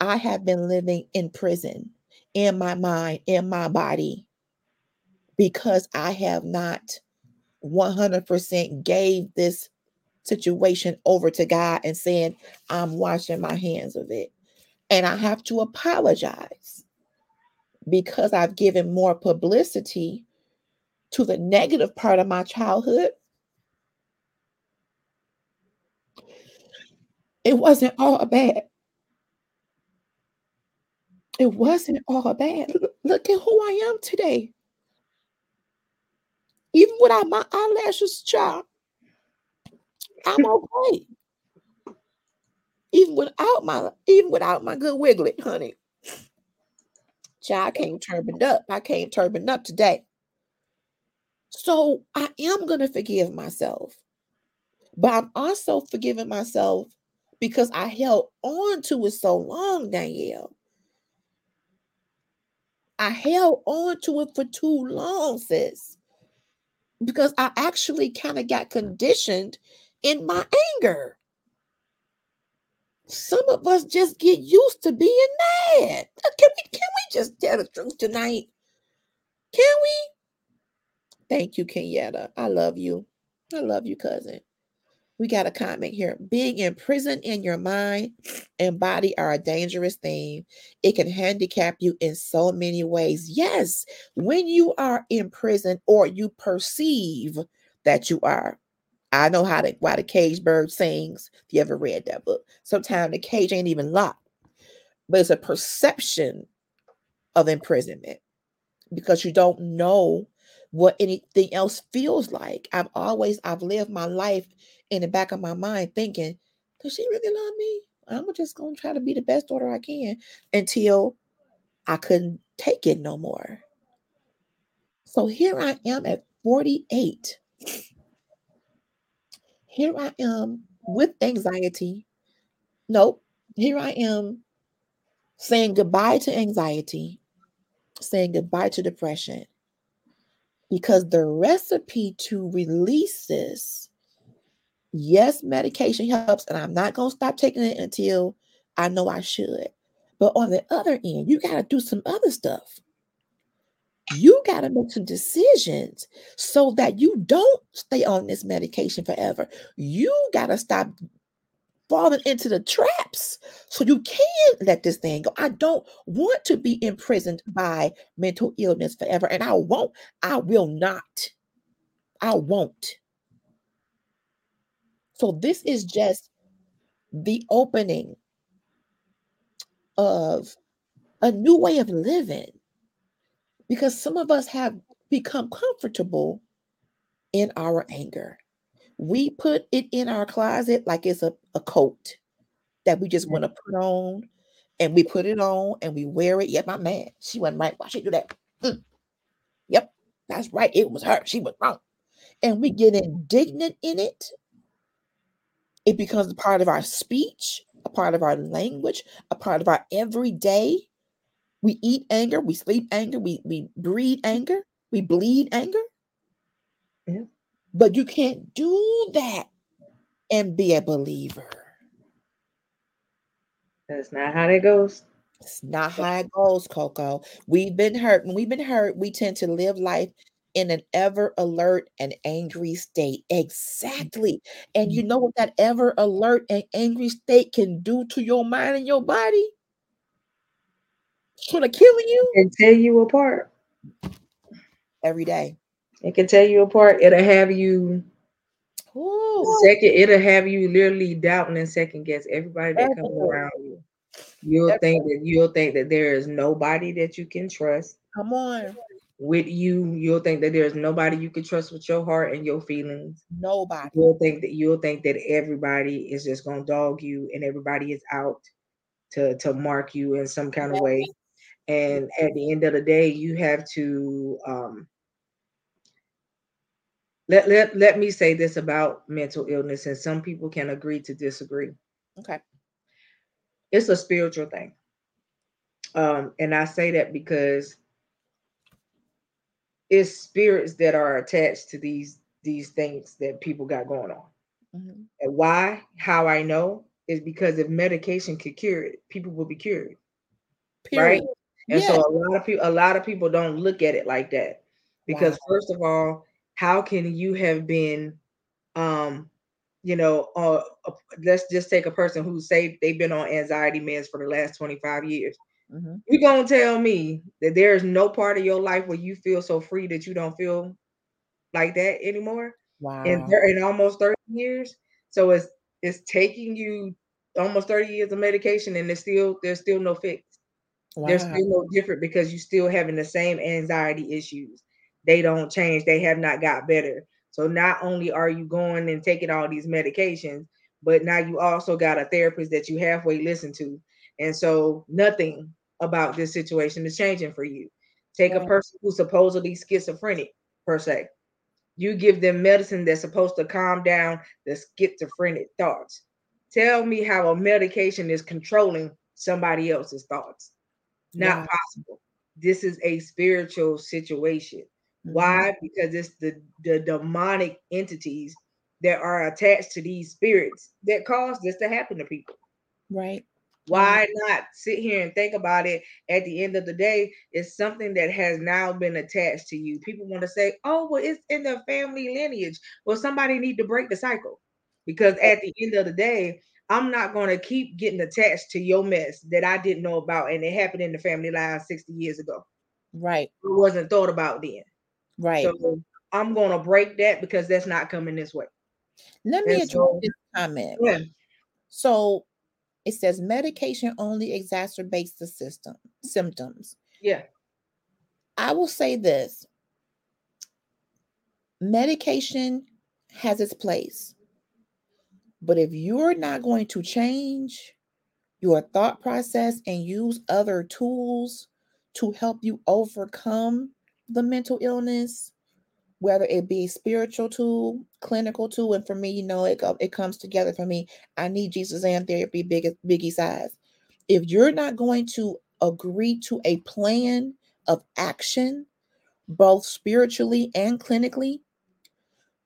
C: I have been living in prison in my mind, in my body, because I have not 100% gave this situation over to God and saying, I'm washing my hands of it. And I have to apologize because I've given more publicity to the negative part of my childhood. It wasn't all bad. It wasn't all bad. Look at who I am today. Even without my eyelashes, child, I'm okay. Even without my, even without my good wiglet, honey. Child, I came turbaned up. I came turbaned up today. So I am gonna forgive myself, but I'm also forgiving myself because I held on to it so long, Danielle. I held on to it for too long, sis, because I actually kind of got conditioned in my anger. Some of us just get used to being mad. Can we can we just tell the truth tonight? Can we? Thank you, Kenyatta. I love you. I love you, cousin we got a comment here. Being imprisoned in your mind and body are a dangerous thing. It can handicap you in so many ways. Yes, when you are in prison or you perceive that you are. I know how to why the cage bird sings. If you ever read that book, sometimes the cage ain't even locked, but it's a perception of imprisonment because you don't know what anything else feels like. I've always I've lived my life in the back of my mind thinking, does she really love me? I'm just gonna try to be the best daughter I can until I couldn't take it no more. So here I am at 48. Here I am with anxiety. Nope. Here I am saying goodbye to anxiety, saying goodbye to depression. Because the recipe to release this Yes, medication helps, and I'm not going to stop taking it until I know I should. But on the other end, you got to do some other stuff. You got to make some decisions so that you don't stay on this medication forever. You got to stop falling into the traps so you can let this thing go. I don't want to be imprisoned by mental illness forever, and I won't. I will not. I won't. So this is just the opening of a new way of living because some of us have become comfortable in our anger. We put it in our closet like it's a, a coat that we just want to put on and we put it on and we wear it. Yep, I'm mad. She wasn't right. Why she do that? Mm. Yep, that's right. It was her. She was wrong. And we get indignant in it it becomes a part of our speech, a part of our language, a part of our everyday. We eat anger, we sleep anger, we, we breathe anger, we bleed anger.
D: Yeah.
C: But you can't do that and be a believer.
D: That's not how that goes.
C: It's not how it goes, Coco. We've been hurt. When we've been hurt, we tend to live life in an ever alert and angry state. Mm. Exactly. And you mm. know what that ever alert and angry state can do to your mind and your body? Sort of killing you
D: And tear you apart.
C: every day.
D: It can tear you apart. It'll have you
C: Ooh.
D: second. It'll have you literally doubting and second guess everybody that comes around you. You'll think that you'll think that there is nobody that you can trust
C: Come on.
D: With you. You'll think that there's nobody you can trust with your heart and your feelings.
C: Nobody.
D: You'll think that you'll think that everybody is just gonna dog you and everybody is out to to mark you in some kind of way. And at the end of the day, you have to um let, let, let me say this about mental illness, and some people can agree to disagree.
C: Okay.
D: It's a spiritual thing. Um, and I say that because it's spirits that are attached to these these things that people got going on.
C: Mhm.
D: And why? How I know is because if medication could cure it, people will be cured.
C: Period.
D: And
C: Yes.
D: so a lot of people a lot of people don't look at it like that. Because
C: Wow.
D: first of all, how can you have been um you know, uh, let's just take a person who say they've been on anxiety meds for the last 25 years.
C: Mhm.
D: You gonna tell me that there's no part of your life where you feel so free that you don't feel like that anymore? in,
C: Wow.
D: thir- in almost 30 years. So it's it's taking you almost 30 years of medication and there's still there's still no fix. There's still no different because you're still having the same anxiety issues. They don't change, they have not got better. So not only are you going and taking all these medications, but now you also got a therapist that you halfway listen to. And so nothing about this situation is changing for you. Take a person who's supposedly schizophrenic per se you give them medicine that's supposed to calm down the schizophrenic thoughts. Tell me how a medication is controlling somebody else's thoughts. Not
C: Wow.
D: possible. This is a spiritual situation.
C: Mhm.
D: Why? Because it's the, the demonic entities that are attached to these spirits that cause this to happen to people.
C: Right. Mm.
D: Why not sit here and think about it? At the end of the day, it's something that has now been attached to you. People want to say, "Oh, well, it's in the family lineage." Well, somebody need to break the cycle because at the end of the day, I'm not going to keep getting attached to your mess that I didn't know about, and it happened in the family line 60 years ago.
C: Right.
D: It wasn't thought about then.
C: Right.
D: So I'm going to break that because that's not coming this way.
C: Let me
D: and
C: address
D: so-
C: this comment.
D: Yeah.
C: So it says medication only exacerbates the system symptoms.
D: Yeah.
C: I will say this medication has its place. But if you're not going to change your thought process and use other tools to help you overcome the mental illness, whether it be spiritual tool, clinical tool, and for me, you know, it, it comes together for me. I need Jesus and therapy, big biggie size. If you're not going to agree to a plan of action, both spiritually and clinically,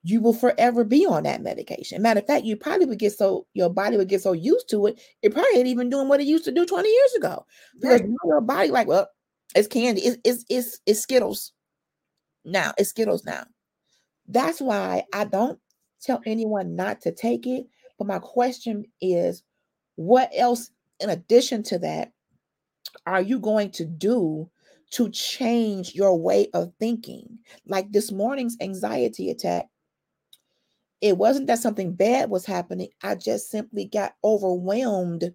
C: you will forever be on that medication. Matter of fact, you probably would get so your body would get so used to it, it probably ain't even doing what it used to do 20 years ago. Because
D: Right.
C: your body, like, well, it's candy, it's it's it's, it's Skittles. Now it's Skittles now. That's why I don't tell anyone not to take it. But my question is, what else in addition to that are you going to do to change your way of thinking? Like this morning's anxiety attack, it wasn't that something bad was happening. I just simply got overwhelmed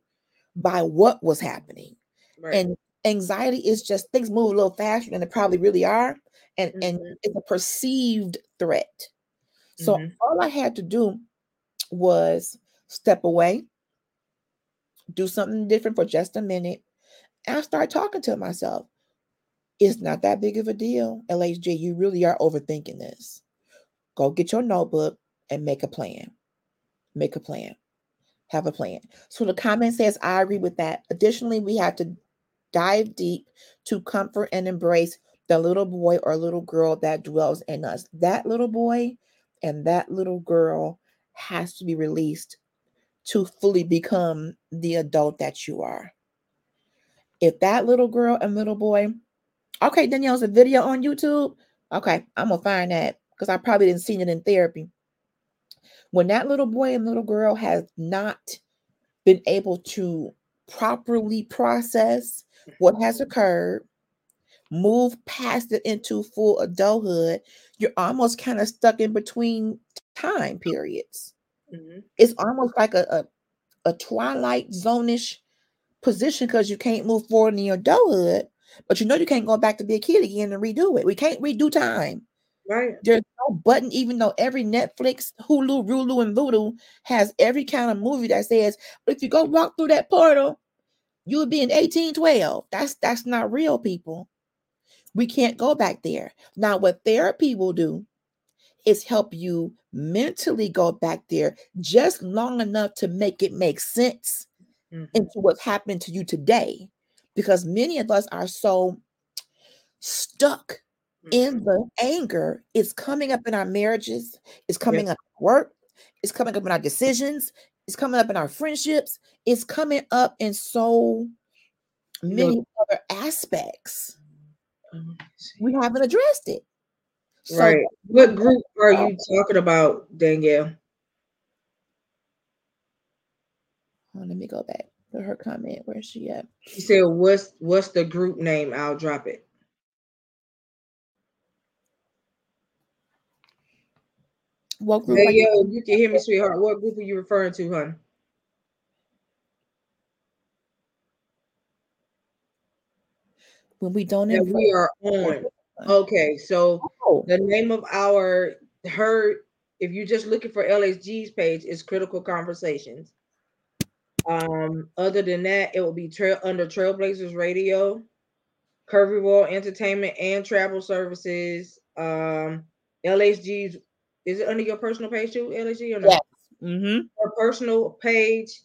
C: by what was happening.
D: Right.
C: And anxiety is just things move a little faster than they probably really are. And, and
D: Mhm.
C: it's a perceived threat. So
D: Mhm.
C: all I had to do was step away, do something different for just a minute, and I start talking to myself. It's not that big of a deal, LHG. You really are overthinking this. Go get your notebook and make a plan. Make a plan. Have a plan. So the comment says, I agree with that. Additionally, we have to dive deep to comfort and embrace the little boy or little girl that dwells in us. That little boy, and that little girl has to be released to fully become the adult that you are. If that little girl and little boy, okay, Danielle's a video on YouTube. Okay, I'm gonna find that because I probably didn't see it in therapy. When that little boy and little girl has not been able to properly process what has occurred, move past it into full adulthood, you're almost kind of stuck in between time periods. Mm-hmm. It's almost like a, a, a twilight zone-ish position because you can't move forward in your adulthood, but you know you can't go back to be a kid again and redo it. We can't redo time.
D: Right.
C: There's no button, even though every Netflix, Hulu, Rulu, and Voodoo has every kind of movie that says, if you go walk through that portal, you would be in 1812. That's that's not real, people. We can't go back there. Now, what therapy will do is help you mentally go back there just long enough to make it make sense mm-hmm. into what's happened to you today. Because many of us are so stuck in mm-hmm. the anger it's coming up in our marriages it's coming yes. up at work it's coming up in our decisions it's coming up in our friendships. It's coming up in so many you know, other aspects. Mm-hmm. We haven't addressed it.
D: So, right. What group are you talking about danielle?
C: Let me go back to her comment. Where's she at?
D: She said what's what's the group name? I'll drop it
C: What group?
D: Hey, yo, you can hear me, sweetheart. What group are you referring to, hon?
C: When we don't
D: that we are on. Okay, so oh. the name of our her, if you're just looking for LHG's page, is Critical Conversations. Um, other than that, it will be trail under Trailblazers Radio, Curvy World Entertainment and Travel Services. Um, LHG's is it under your personal page too, LSG or no?
C: Yes. Mm-hmm.
D: Her personal page,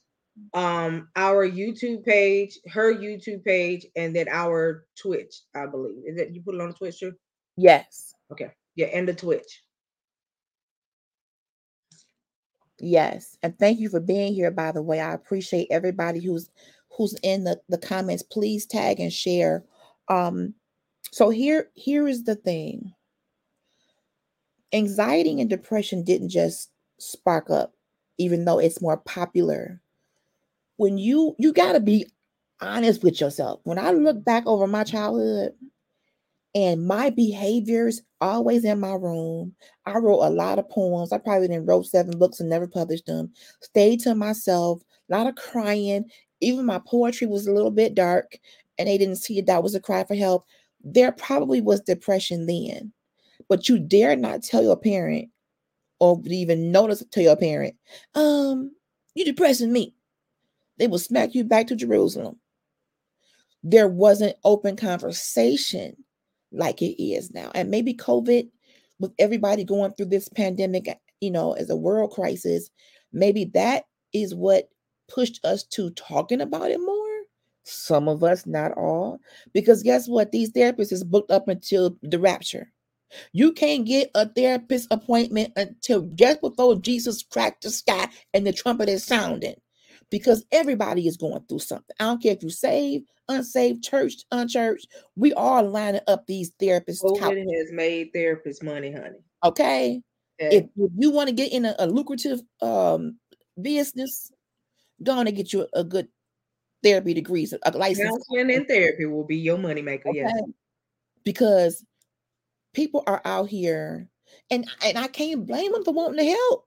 D: um, our YouTube page, her YouTube page, and then our Twitch, I believe. Is that you put it on the Twitch too?
C: Yes.
D: Okay. Yeah, and the Twitch.
C: Yes. And thank you for being here, by the way. I appreciate everybody who's who's in the, the comments. Please tag and share. Um, so here, here is the thing anxiety and depression didn't just spark up even though it's more popular. When you you got to be honest with yourself. When i look back over my childhood and my behaviors always in my room i wrote a lot of poems. I probably didn't wrote seven books and never published them. Stayed to myself a lot of crying. Even my poetry was a little bit dark and they didn't see it. That was a cry for help. There probably was depression then but you dare not tell your parent or even notice to your parent, um, you depressing me. They will smack you back to Jerusalem. There wasn't open conversation like it is now. And maybe COVID, with everybody going through this pandemic, you know, as a world crisis, maybe that is what pushed us to talking about it more. Some of us, not all. Because guess what? These therapists is booked up until the rapture. You can't get a therapist appointment until just before Jesus cracked the sky and the trumpet is sounding because everybody is going through something. I don't care if you saved, unsaved, church, unchurched. We are lining up these therapists.
D: COVID has made therapists money, honey.
C: Okay. If, if, you want to get in a, a lucrative um, business, go on and get you a, a good therapy degree, a license.
D: Counseling and therapy will be your moneymaker, okay. yes.
C: Because people are out here and and I can't blame them for wanting to help.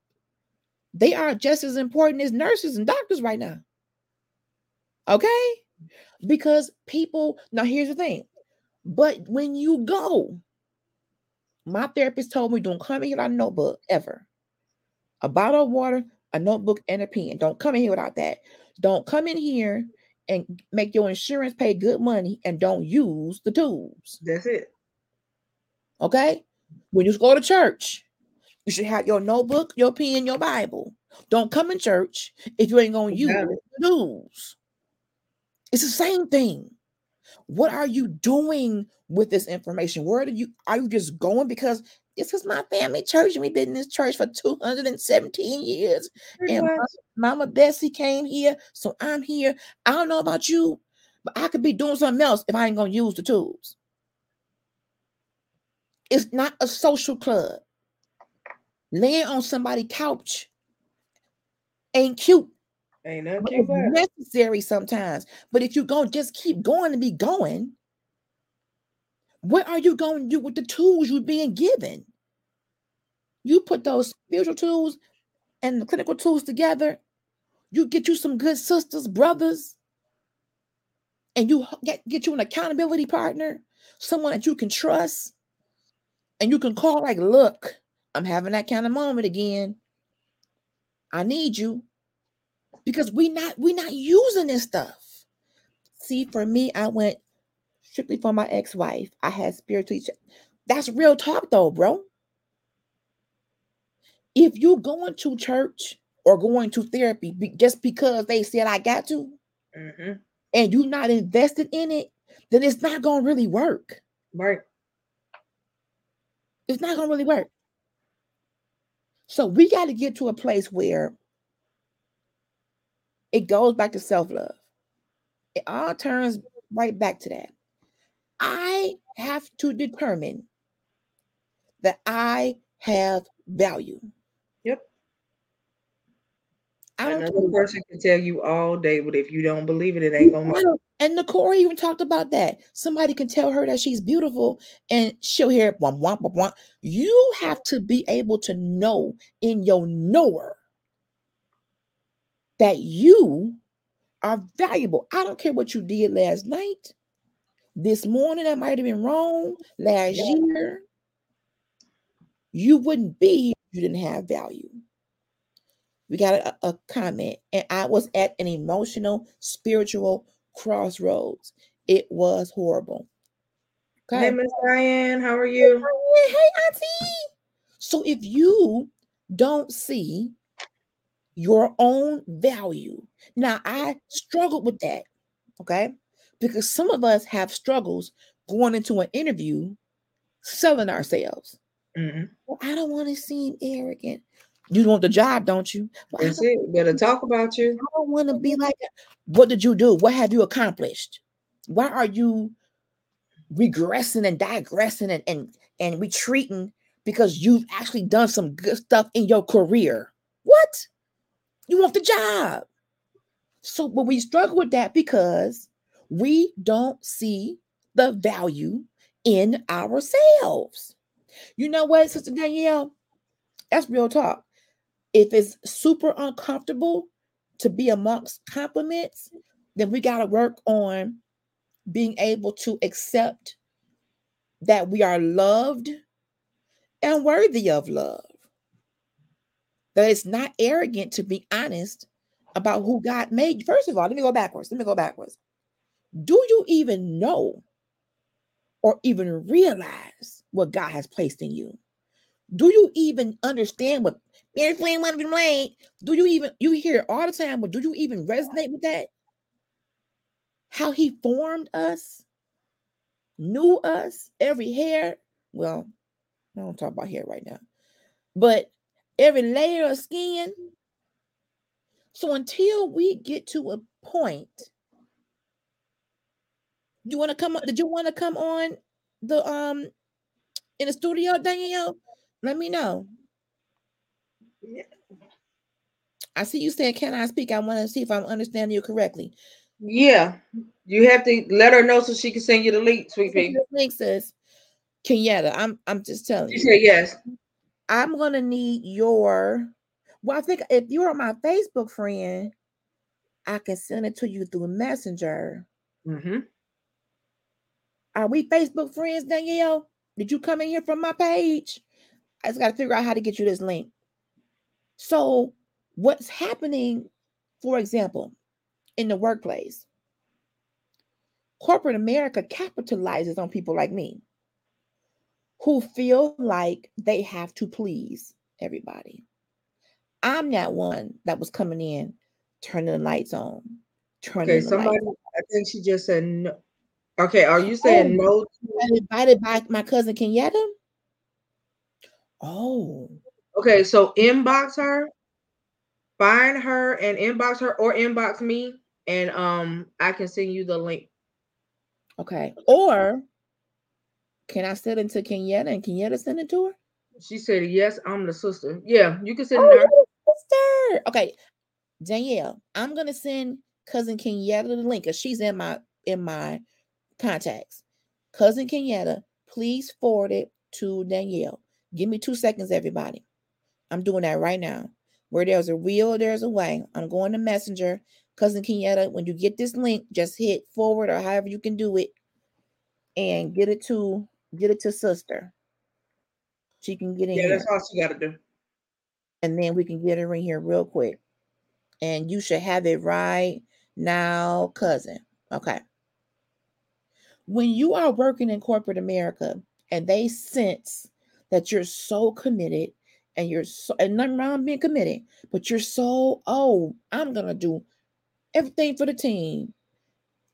C: They are just as important as nurses and doctors right now. Okay? Because people now here's the thing. But when you go, my therapist told me don't come in here without a notebook ever. A bottle of water, a notebook, and a pen. Don't come in here without that. Don't come in here and make your insurance pay good money and don't use the tools.
D: That's it.
C: Okay. When you go to church, you should have your notebook, your pen, your Bible. Don't come in church if you ain't going to use the tools. It's the same thing. What are you doing with this information? Where do you are you just going because this is my family church, and we've been in this church for 217 years. And. Mama Bessie came here, so I'm here. I don't know about you, but I could be doing something else if I ain't gonna use the tools. It's not a social club. Laying on somebody's couch ain't cute.
D: Ain't nothing cute
C: it's
D: about it.
C: necessary sometimes. But if you go just keep going and be going, what are you going to do with the tools you're being given? You put those spiritual tools and the clinical tools together, you get you some good sisters, brothers, and you get, get you an accountability partner, someone that you can trust, and you can call, like, look, I'm having that kind of moment again. I need you because we not we not using this stuff. See, for me, I went strictly for my ex-wife. I had spiritual. That's real talk, though, bro. If you going to church or going to therapy be- just because they said I got to,
D: Mhm.
C: and you're not invested in it, then it's not gonna really work.
D: Right.
C: It's not gonna really work. So we got to get to a place where it goes back to self-love. It all turns right back to that. I have to determine that I have value.
D: Yep.
C: I don't
D: Another
C: care
D: person can tell you all day, but if you don't believe it, it ain't gonna
C: I
D: matter.
C: And Nicole even talked about that. Somebody can tell her that she's beautiful and she'll hear womp, womp, womp, womp. You have to be able to know in your knower that you are valuable. I don't care what you did last night, this morning, that might have been wrong, last
D: Yeah.
C: year. You wouldn't be if you didn't have value. We got a, a comment, and I was at an emotional, spiritual crossroads. It was horrible.
D: Hey, Miss Diane, how are you?
C: Hey, auntie. So if you don't see your own value, now I struggled with that, okay? Because some of us have struggles going into an interview selling ourselves.
D: Mhm.
C: Well, I don't want to seem arrogant. You want the job, don't you? Well,
D: That's it. Better talk about you.
C: I don't want to be like that. What did you do? What have you accomplished? Why are you regressing and digressing and, and, and retreating because you've actually done some good stuff in your career? What? You want the job. So, but we struggle with that because we don't see the value in ourselves. You know what, Sister Danielle? That's real talk. If it's super uncomfortable to be amongst compliments, then we got to work on being able to accept that we are loved and worthy of love. That it's not arrogant to be honest about who God made. First of all, let me go backwards. Let me go backwards. Do you even know or even realize what God has placed in you? Do you even understand what Mary Flynn wanted to be made? Do you even you hear it all the time, but do you even resonate with that? How he formed us, knew us, every hair. Well, I don't talk about hair right now, but every layer of skin. So until we get to a point, you want to come? Up? Did you want to come on the um in the studio, Danielle? Let me know.
D: Yeah.
C: I see you saying, "Can I speak?" I want to see if I'm understanding you correctly.
D: Yeah. You have to let her know so she can send you the link, sweet pea.
C: the link says Kenyatta. I'm I'm just telling
D: She
C: you.
D: said yes.
C: I'm gonna need your. Well, I think if you're my Facebook friend, I can send it to you through Messenger.
D: Mm-hmm.
C: Are we Facebook friends, Danielle? Did you come in here from my page? I just got to figure out how to get you this link. So, what's happening, for example, in the workplace? Corporate America capitalizes on people like me who feel like they have to please everybody. I'm that one that was coming in, turning the lights on, turning
D: Okay, somebody. I think she just said no. Okay, are you saying
C: Oh,
D: no?
C: I'm invited by my cousin Kenyatta. Oh.
D: Okay, so inbox her, find her and inbox her or inbox me, and um I can send you the link.
C: Okay. Or can I send it to Kenyetta and Kenyetta send it to her?
D: She said, Yes, I'm the sister. Yeah, you can send
C: Oh,
D: it to her.
C: sister. Okay. Danielle, I'm gonna send cousin Kenyetta the link because she's in my in my contacts. Cousin Kenyetta, please forward it to Danielle. Give me two seconds, everybody. I'm doing that right now. Where there's a will, there's a way. I'm going to Messenger. Cousin Kenyetta, when you get this link, just hit forward or however you can do it and get it to get it to sister. She can get in
D: Yeah,
C: here
D: that's all she gotta do.
C: and then we can get her in here real quick. And you should have it right now, cousin. Okay. When you are working in corporate America and they sense that you're so committed and you're so and nothing wrong being committed, but you're so, oh, I'm gonna do everything for the team,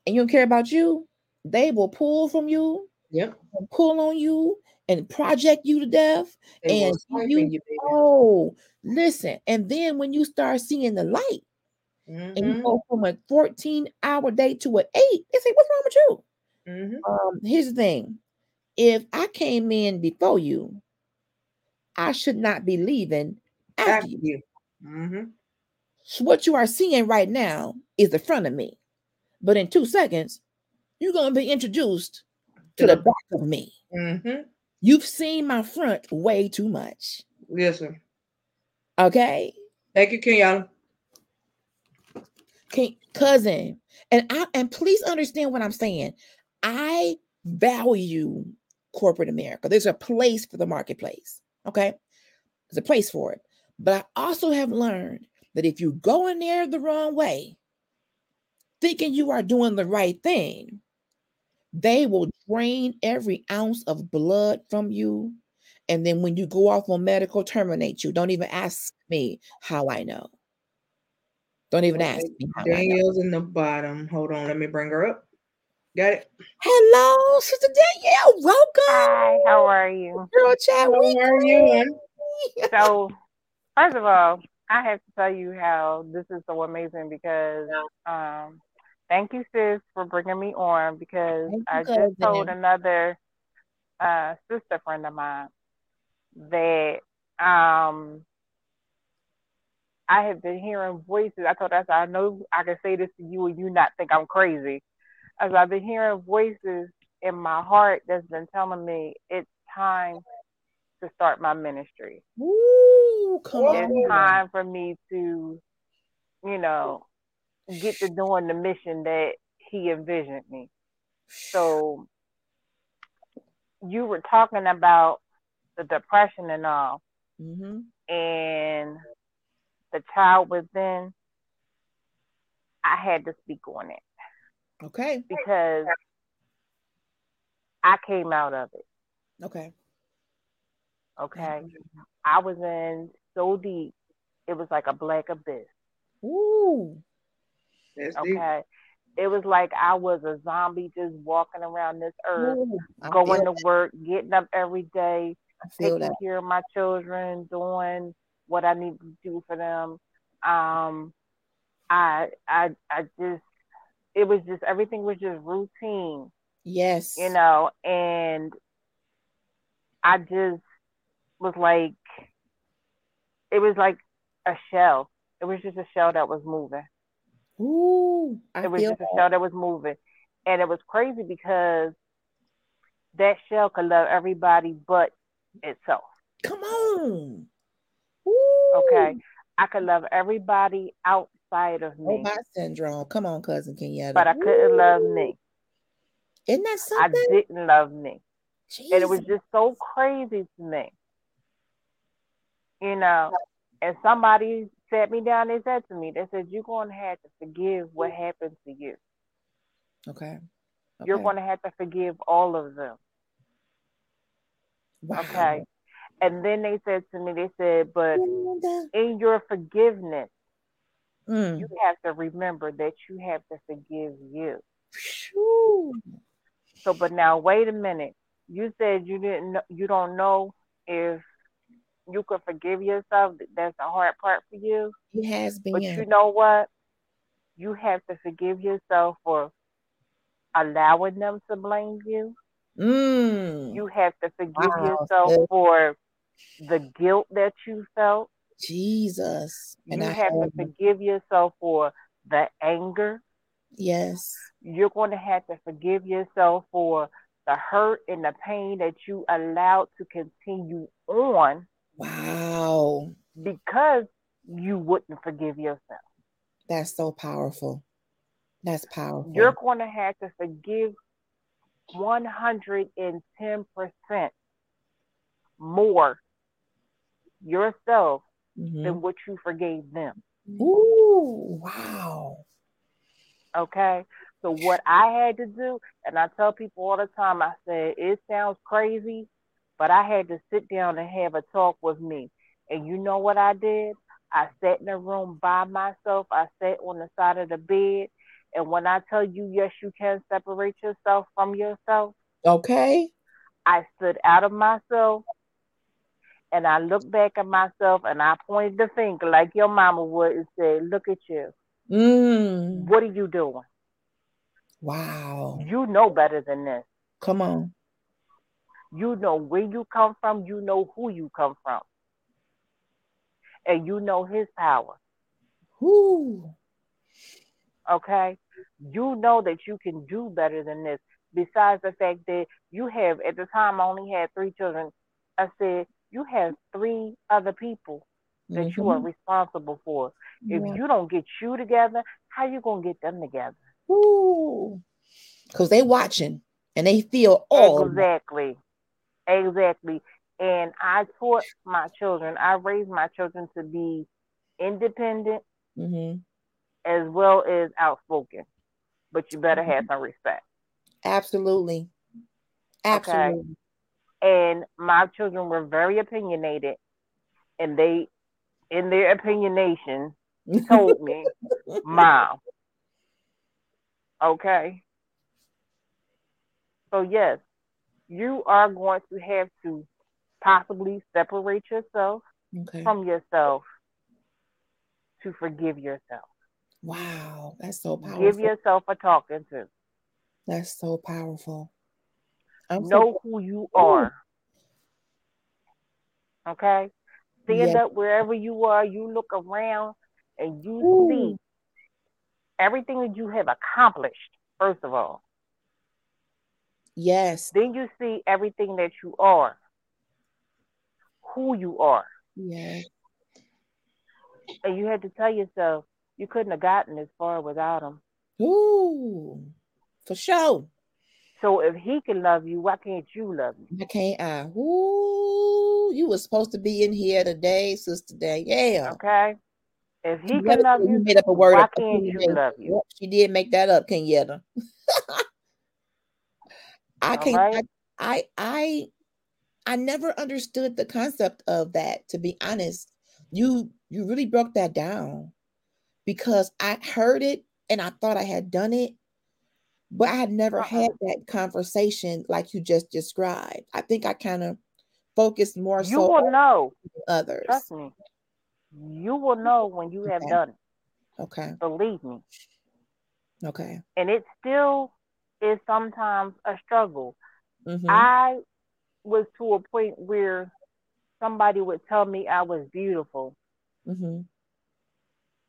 C: and you don't care about you, they will pull from you
D: Yep.
C: pull on you and project you to death
D: They
C: and you,
D: you,
C: oh listen and then when you start seeing the light and you
D: Mhm,
C: go from a 14 hour day to an eight they say what's wrong with you
D: mhm.
C: um here's the thing if i came in before you i should not be leaving after
D: After
C: you
D: you. Mhm.
C: so what you are seeing right now is the front of me but in two seconds you're going to be introduced to the back of me
D: Mhm.
C: you've seen my front way too much
D: Yes, sir.
C: okay
D: Thank you, Kenyatta.
C: Can, cousin and i and please understand what i'm saying i value corporate america there's a place for the marketplace okay there's a place for it but i also have learned that if you go in there the wrong way thinking you are doing the right thing they will drain every ounce of blood from you and then when you go off on medical terminate you don't even ask me how i know don't even ask me how I know.
D: Danielle's in the bottom. Hold on, let me bring her up. Got it.
C: Hello, Sister Danielle. Welcome.
F: Hi, how are you?
C: Girl chat
D: How
C: week.
D: are you?
F: So, first of all, I have to tell you how this is so amazing because um, thank you, sis, for bringing me on because
C: Thank you,
F: I
C: cousin.
F: just told another uh, sister friend of mine that um, I have been hearing voices. I told her, I said, I know I can say this to you and you not think I'm crazy. As I've been hearing voices in my heart that's been telling me it's time to start my ministry.
C: Ooh, come
D: Oh,
C: on.
F: It's time for me to, you know, get to doing the mission that he envisioned me. So you were talking about the depression and all,
C: hmm
F: and the child within. I had to speak on it
C: Okay.
F: because I came out of it.
C: Okay.
F: Okay, I was in so deep, it was like a black abyss.
C: Ooh.
D: That's deep.
F: Okay, it was like I was a zombie just walking around this earth,
C: Ooh.
F: Going
C: feel,
F: to work, getting up every day,
C: I feel
F: taking
C: that.
F: care of my children, doing what I need to do for them. Um, I, I, I just, it was just everything was just routine,
C: Yes.
F: you know, and I just was like, it was like a shell. It was just a shell that was moving.
C: Ooh. I
F: it was just a shell that was moving. And it was crazy because that shell could love everybody but itself.
C: Come on. Ooh.
F: Okay. I could love everybody outside of oh, me,
C: Robot syndrome. Come on, cousin Kenyatta.
F: but I couldn't love me.
C: Isn't that something?
F: I didn't love me. And it was just so crazy to me. You know, and somebody sat me down, they said to me, they said, You're going to have to forgive what happened to you.
C: Okay.
F: You're going to have to forgive all of them.
C: Wow.
F: Okay. And then they said to me, they said, But in your forgiveness,
C: Mm.
F: you have to remember that you have to forgive you.
C: Phew.
F: So, but now wait a minute. You said you didn't know, you don't know if you can forgive yourself. That's the hard part for you.
C: It has been.
F: But you know what? You have to forgive yourself for allowing them to blame you.
C: Mm.
F: You have to forgive
C: Wow,
F: yourself for the guilt that you felt.
C: Jesus. And
F: you
C: I
F: have to forgive yourself for the anger.
C: Yes.
F: You're going to have to forgive yourself for the hurt and the pain that you allowed to continue on
C: Wow.
F: because you wouldn't forgive yourself.
C: That's so powerful. That's powerful.
F: You're going to have to forgive 110% more yourself
C: Mhm.
F: than what you forgave them.
C: Ooh, wow.
F: Okay. So what I had to do, and I tell people all the time, I said it sounds crazy, but I had to sit down and have a talk with me. And you know what I did? I sat in a room by myself. I sat on the side of the bed. And when I tell you, yes, you can separate yourself from yourself,
C: Okay.
F: I stood out of myself and I looked back at myself and I pointed the finger like your mama would and said, Look at you.
C: Mm.
F: What are you doing?
C: Wow.
F: You know better than this.
C: Come on.
F: You know where you come from. You know who you come from. And you know his power.
C: Ooh.
F: Okay? You know that you can do better than this. Besides the fact that you have, at the time, I only had three children. I said, you have three other people that you are
C: Mhm.
F: responsible for. If
C: Yeah.
F: you don't get you together, how you going to get them together?
C: Ooh. Because they watching and they feel all.
F: Exactly. Exactly. And I taught my children, I raised my children to be independent
C: Mhm.
F: as well as outspoken. But you better have some respect.
C: Absolutely. Absolutely.
F: And my children were very opinionated and they in their opinionation told me, Mom. Okay. So yes, you are going to have to possibly separate yourself
C: okay.
F: from yourself to forgive yourself.
C: Wow. That's so powerful.
F: Give yourself a talking to.
C: That's so powerful. I'm so
F: Know who you are. Okay? Stand
C: Yes.
F: up wherever you are. You look around and you
C: Ooh.
F: see everything that you have accomplished, first of all.
C: yes.
F: Then you see everything that you are, who you are.
C: Yes.
F: And you had to tell yourself you couldn't have gotten this far without him.
C: Ooh. For sure.
F: So if he can love you, why can't you love me?
C: I can't I ooh, you were supposed to be in here today, Sister Danielle.
F: Okay? If he
C: You
F: can love
C: you
F: you,
C: made up a word
F: why can't you
C: opinionated.
F: love you?
C: Yep, she did make that up, Kenyetta. I can't
F: right?
C: I, I I I never understood the concept of that, to be honest. You you really broke that down because I heard it and I thought I had done it, but I had never
F: Uh-uh.
C: had that conversation like you just described. I think I kind of focused more
F: You
C: so
F: will
C: on
F: know.
C: others.
F: Trust me. You will know when you have
C: Okay.
F: done it.
C: Okay.
F: Believe me.
C: Okay.
F: And it still is sometimes a struggle.
C: Mhm.
F: I was to a point where somebody would tell me I was beautiful
C: Mhm.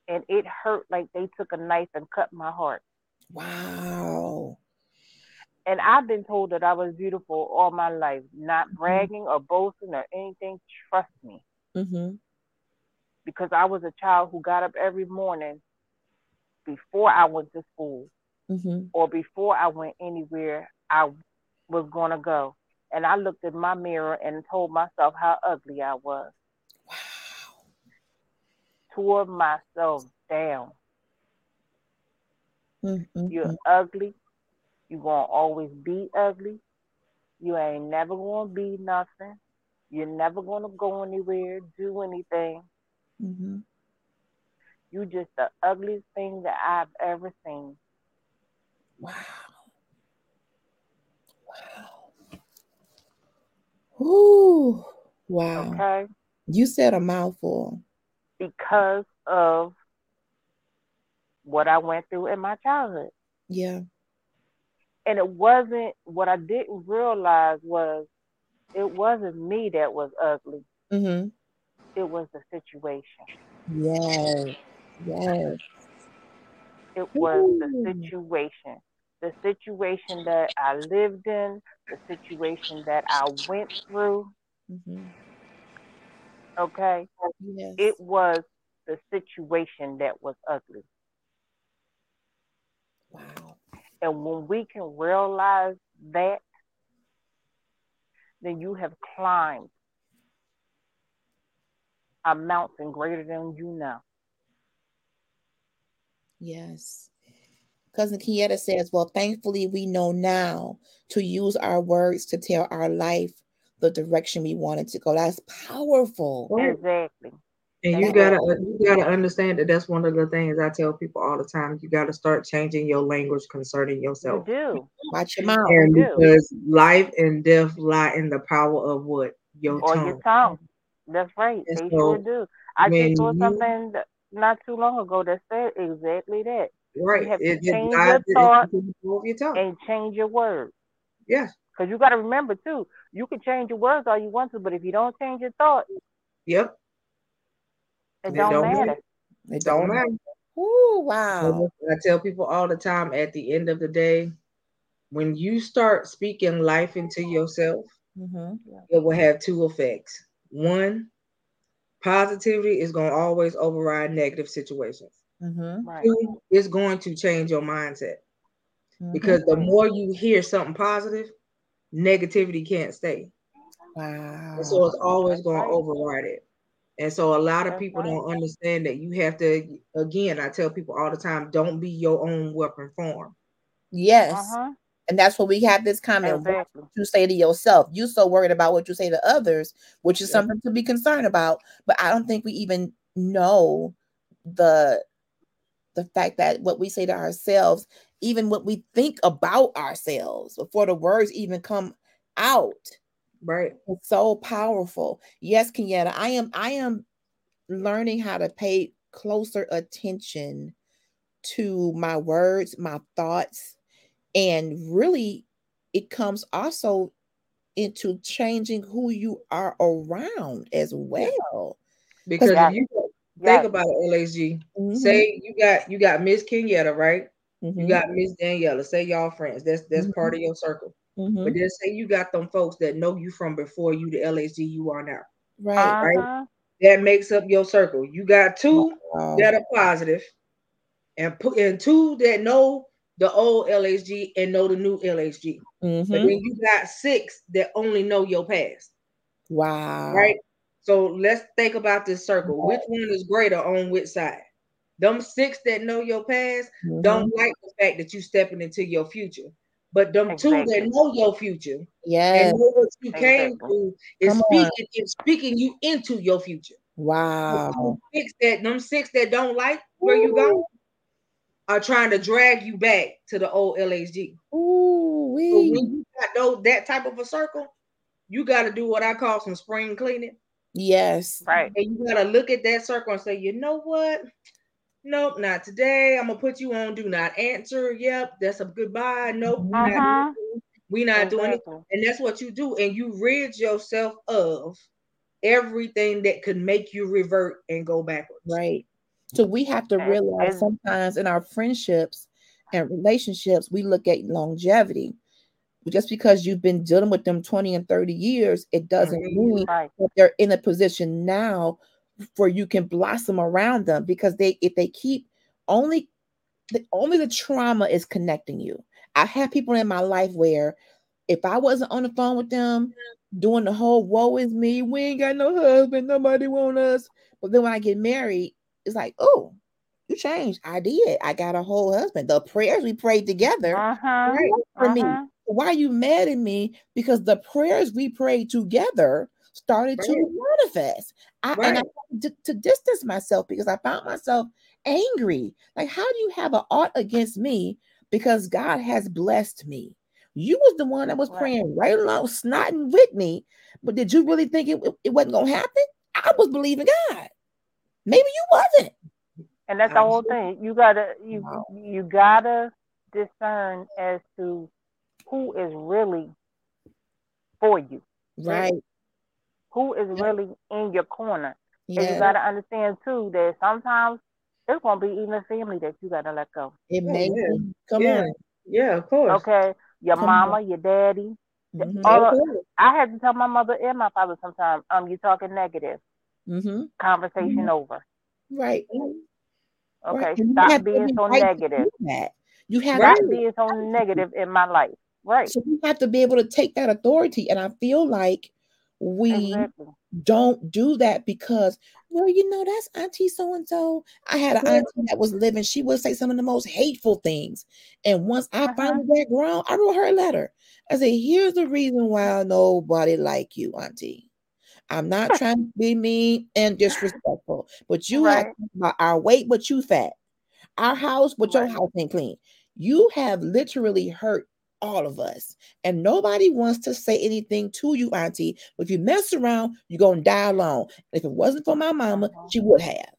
F: and it hurt like they took a knife and cut my heart.
C: Wow.
F: And I've been told that I was beautiful all my life, not
C: Mm-hmm.
F: bragging or boasting or anything. Trust me,
C: Mhm.
F: because I was a child who got up every morning before I went to school
C: Mhm.
F: or before I went anywhere I was going to go. And I looked in my mirror and told myself how ugly I was,
C: Wow.
F: tore myself down.
C: Mm, mm,
F: You're ugly. You're going to always be ugly. You ain't never going to be nothing. You're never going to go anywhere, do anything.
C: Mhm.
F: You just the ugliest thing that I've ever seen.
C: Wow. Wow. Ooh. Wow.
F: Okay?
C: You said a mouthful.
F: because of what I went through in my childhood.
C: Yeah.
F: And it wasn't what I didn't realize was it wasn't me that was ugly.
C: Mm-hmm.
F: It was the situation.
C: Yes. Yes.
F: It was
C: Ooh.
F: the situation. The situation that I lived in, the situation that I went through.
C: Mm-hmm.
F: Okay.
C: Yes.
F: It was the situation that was ugly.
C: wow.
F: And when we can realize that, then you have climbed a mountain greater than you know.
C: Yes. Cousin Kieta says, Well, thankfully, we know now to use our words to tell our life the direction we wanted to go. That's powerful.
F: Exactly.
D: And you gotta you gotta understand that that's one of the things I tell people all the time. You gotta start changing your language concerning
F: You
D: yourself.
F: do.
C: Watch your mouth.
D: And
F: You do.
D: because life and death lie in the power of what? Your
F: Or
D: tongue.
F: your tongue. That's right.
D: And
F: They
D: so,
F: sure do. I just saw something that- not too long ago that said exactly that.
D: Right.
F: have
D: It, it
F: change
D: lies
F: your
D: in the
F: thought
D: your tongue.
F: And change your words.
D: Yes.
F: Because you got to remember, too, you can change your words all you want to, but if you don't change your thought,
D: Yep.
F: It
D: It
F: don't,
D: don't
F: matter.
D: matter.
C: It
D: Don't
C: don't
D: matter.
C: Ooh, wow.
D: I tell people all the time at the end of the day, when you start speaking life into yourself,
C: Mm-hmm.
D: it will have two effects. One, positivity is going to always override negative situations.
C: Mm-hmm.
F: Right.
D: Two, it's going to change your mindset because the more you hear something positive, negativity can't stay.
C: wow.
D: And so it's always going to override it. And so a lot of
F: That's
D: people
F: right.
D: don't understand that you have to, again, I tell people all the time, don't be your own weapon form.
C: Yes.
F: Uh-huh.
C: And that's what we have this comment. What
F: Exactly.
C: you say to yourself. You so worried about what you say to others, which is
D: Yep.
C: something to be concerned about. But I don't think we even know the the fact that what we say to ourselves, even what we think about ourselves before the words even come out,
D: Right.
C: it's so powerful. Yes, Kenyetta, I am I am learning how to pay closer attention to my words, my thoughts, and really it comes also into changing who you are around as well.
D: Because
F: Yeah.
D: if you
F: Yes.
D: think about it, LSG,
C: Mhm,
D: say you got you got Miss Kenyatta, right? You
C: mhm,
D: got Miss Daniela. Say y'all friends. That's that's
C: Mhm.
D: part of your circle.
C: Mhm.
D: But then say you got them folks that know you from before you the LSG you are now.
C: right.
F: Uh-huh.
D: That makes up your circle. You got two
C: Wow.
D: that are positive, and put and two that know the old LSG and know the new LSG. But
C: Mhm.
D: then you got six that only know your past,
C: Wow.
D: right? So let's think about this circle. Which one is greater on which side? Them six that know your past
C: Mhm.
D: don't like the fact that you stepping into your future. But them two that know your future
C: yeah,
D: and know what you came
F: Exactly.
D: through is speaking is speaking you into your future.
C: Wow.
D: them six that them six that don't like where you go are trying to drag you back to the old LHG.
C: Ooh,
D: So when you got those that type of a circle, you got to do what I call some spring cleaning,
C: Yes.
F: Right.
D: and you got to look at that circle and say, you know what? Nope, not today. I'm gonna put you on do not answer. Yep, that's a goodbye. Nope, we not
F: Uh-huh.
D: we not doing it. And that's what you do, and you rid yourself of everything that could make you revert and go backwards.
C: Right. So we have to realize sometimes in our friendships and relationships, we look at longevity. Just because you've been dealing with them 20 and 30 years, it doesn't mean
F: Right.
C: that they're in a position now for you can blossom around them because they if they keep only the only the trauma is connecting you. I have people in my life where if I wasn't on the phone with them doing the whole woe is me, we ain't got no husband, nobody want us. But then when I get married, it's like, oh, you changed. I did. I got a whole husband. The prayers we prayed together
F: Uh-huh.
C: for me.
F: Uh-huh.
C: Why are you mad at me? Because the prayers we prayed together started to manifest. I, And I had to, to distance myself because I found myself angry. Like, how do you have an ought against me because God has blessed me? You was the one that was
F: Right.
C: praying right along, snotting with me, but did you really think it, it, it wasn't gonna happen? I, I was believing God. Maybe you wasn't.
F: And that's the whole thing. You gotta you
C: Wow.
F: you gotta discern as to who is really for you,
C: Right.
F: Who is
C: Yeah.
F: really in your corner. And you gotta understand too that sometimes it's gonna be even a family that you gotta let go.
C: It may
D: yeah.
C: be. Come
D: yeah,
C: on.
D: yeah, of course.
F: Okay, your
C: Come on.
F: mama, your daddy.
C: Mhm.
F: All
D: Of
F: of. I had to tell my mother and my father sometimes, um, you talking negative.
C: Mhm.
F: Conversation over.
C: Right.
F: Okay,
C: Right.
F: Stop being so
C: right
F: negative.
C: You have
F: Stop
C: to
F: being so negative in my life. Right.
C: So we have to be able to take that authority. And I feel like we
F: Exactly.
C: don't do that because, well, you know, that's Auntie so and so. I had an auntie that was living, she would say some of the most hateful things. And once I
F: Uh-huh.
C: finally got grown, I wrote her a letter. I said, Here's the reason why nobody like you, Auntie. I'm not trying to be mean and disrespectful, but you have
F: Right.
C: about our weight, but you fat. Our house, but your house ain't clean. You have literally hurt all of us, and nobody wants to say anything to you, Auntie. But if you mess around, you're gonna die alone. If it wasn't for my mama, she would have.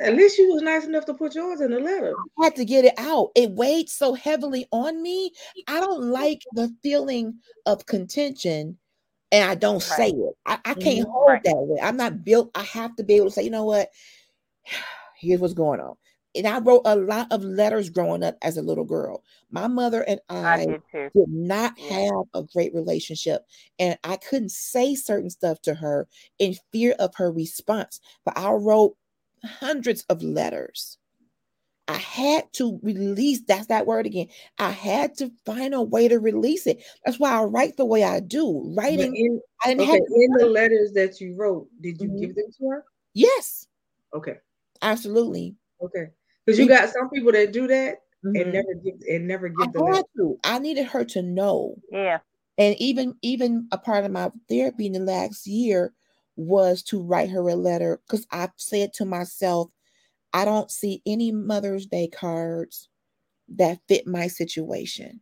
D: At least you was nice enough to put yours in the letter.
C: I had to get it out. It weighed so heavily on me. I don't like the feeling of contention and I don't say it. I, I can't
D: Mhm.
C: hold
F: Right.
C: that way. I'm not built. I have to be able to say, you know what? Here's what's going on. And I wrote a lot of letters growing up as a little girl. My mother and
F: I
C: I
F: did
C: did not have a great relationship. And I couldn't say certain stuff to her in fear of her response. But I wrote hundreds of letters. I had to release, that's that word again. I had to find a way to release it. That's why I write the way I do. Writing,
D: in
C: I didn't
D: okay,
C: have
D: in the letters that you wrote, did you
C: Mhm.
D: give them to her?
C: yes,
D: Okay,
C: absolutely.
D: okay. Because you got some people that do that
C: Mhm.
D: and never give and never
C: I
D: give the letter.
C: had to. I needed her to know.
F: Yeah.
C: And even even a part of my therapy in the last year was to write her a letter because I said to myself, I don't see any Mother's Day cards that fit my situation.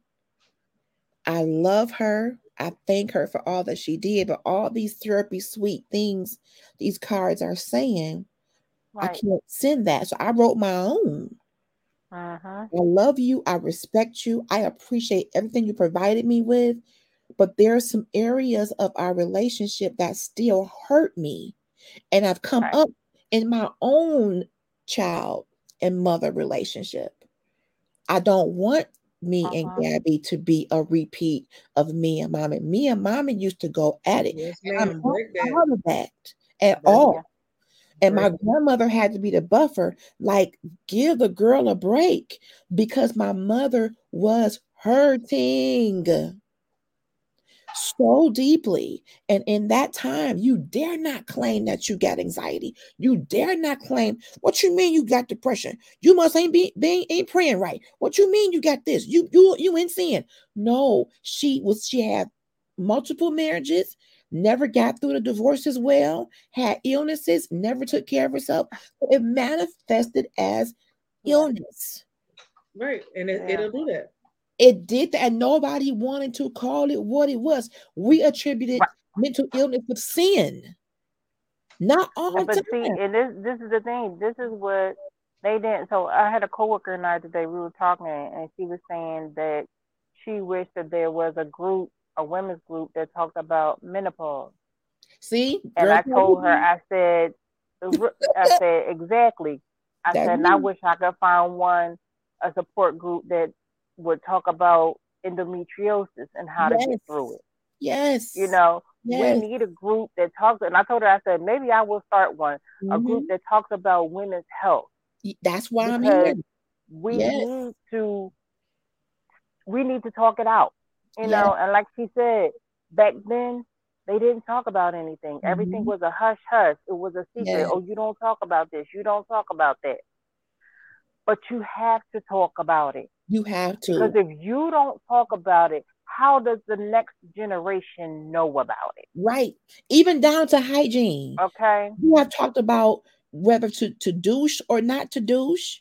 C: I love her. I thank her for all that she did, but all these therapy sweet things these cards are saying, I can't send that. So I wrote my own.
F: Uh-huh.
C: I love you. I respect you. I appreciate everything you provided me with. But there are some areas of our relationship that still hurt me. And I've come
F: Right.
C: up in my own child and mother relationship. I don't want me
F: Uh-huh.
C: and Gabby to be a repeat of me and mommy. Me and mommy used to go at it.
D: Yes,
C: And I'm not
D: Break that.
C: proud of that at
D: Break
C: all. And my grandmother had to be the buffer, like, give the girl a break because my mother was hurting so deeply. And in that time, you dare not claim that you got anxiety. You dare not claim, what you mean you got depression? You must ain't be, be ain't praying right. What you mean you got this? You you you in sin. No, she was she had multiple marriages, never got through the divorce as well, had illnesses, never took care of herself. It manifested as illness.
D: Right. And it,
F: Yeah.
D: it'll do that.
C: It did that, and nobody wanted to call it what it was. We attributed
F: Right.
C: mental illness with sin. Not all
F: Yeah,
C: the
F: but see, and this this is the thing. This is what they didn't. So I had a coworker and I today. We were talking, and she was saying that she wished that there was a group, a women's group that talked about menopause.
C: See,
F: And I told her, I said, I said exactly. I
C: That's
F: said, and I wish I could find one, a support group that would talk about endometriosis and how to get through it.
C: yes,
F: You know,
C: yes,
F: we need a group that talks. And I told her, I said, maybe I will start one, a
C: mhm.
F: group that talks about women's health.
C: That's why I'm here.
F: we
C: Yes.
F: need to we need to talk it out you
C: Yes.
F: know and like she said back then they didn't talk about anything everything
C: Mhm.
F: was a hush hush it was a secret
C: Yes.
F: oh you don't talk about this you don't talk about that but you have to talk about it
C: You have to.
F: because if you don't talk about it how does the next generation know about it
C: Right. Even down to hygiene.
F: okay
C: You have talked about whether to, to douche or not to douche,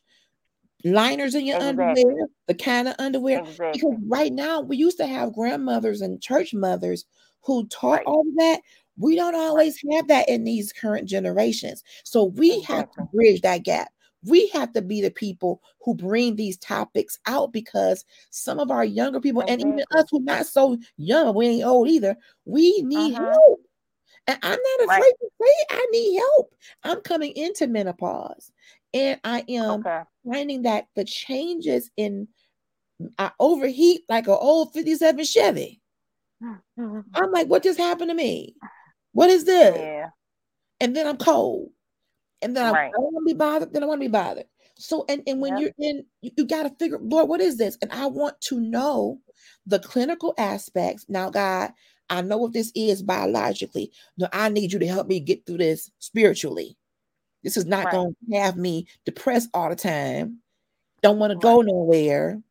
C: liners in your underwear, the kind of underwear.
F: exactly
C: Because right now we used to have grandmothers and church mothers who taught
F: Right.
C: all of that. We don't always have that in these current generations. So we have to bridge that gap. We have to be the people who bring these topics out because some of our younger people, and even us who not so young, we ain't old either, we need
F: Uh-huh.
C: help. And I'm not
F: Right.
C: afraid to say I need help. I'm coming into menopause and I am
F: Okay.
C: finding that the changes in I overheat like an old 57 Chevy. I'm like, what just happened to me? What is this?
F: Yeah.
C: And then I'm cold. And then I,
F: Right.
C: I don't want to be bothered. Then I want to be bothered. So, and, and when
F: Yep.
C: you're in, you, you got to figure, Lord, what is this? And I want to know the clinical aspects. Now, God, I know what this is biologically. No, I need you to help me get through this spiritually. This is not
F: Right.
C: going to have me depressed all the time. Don't want to go nowhere.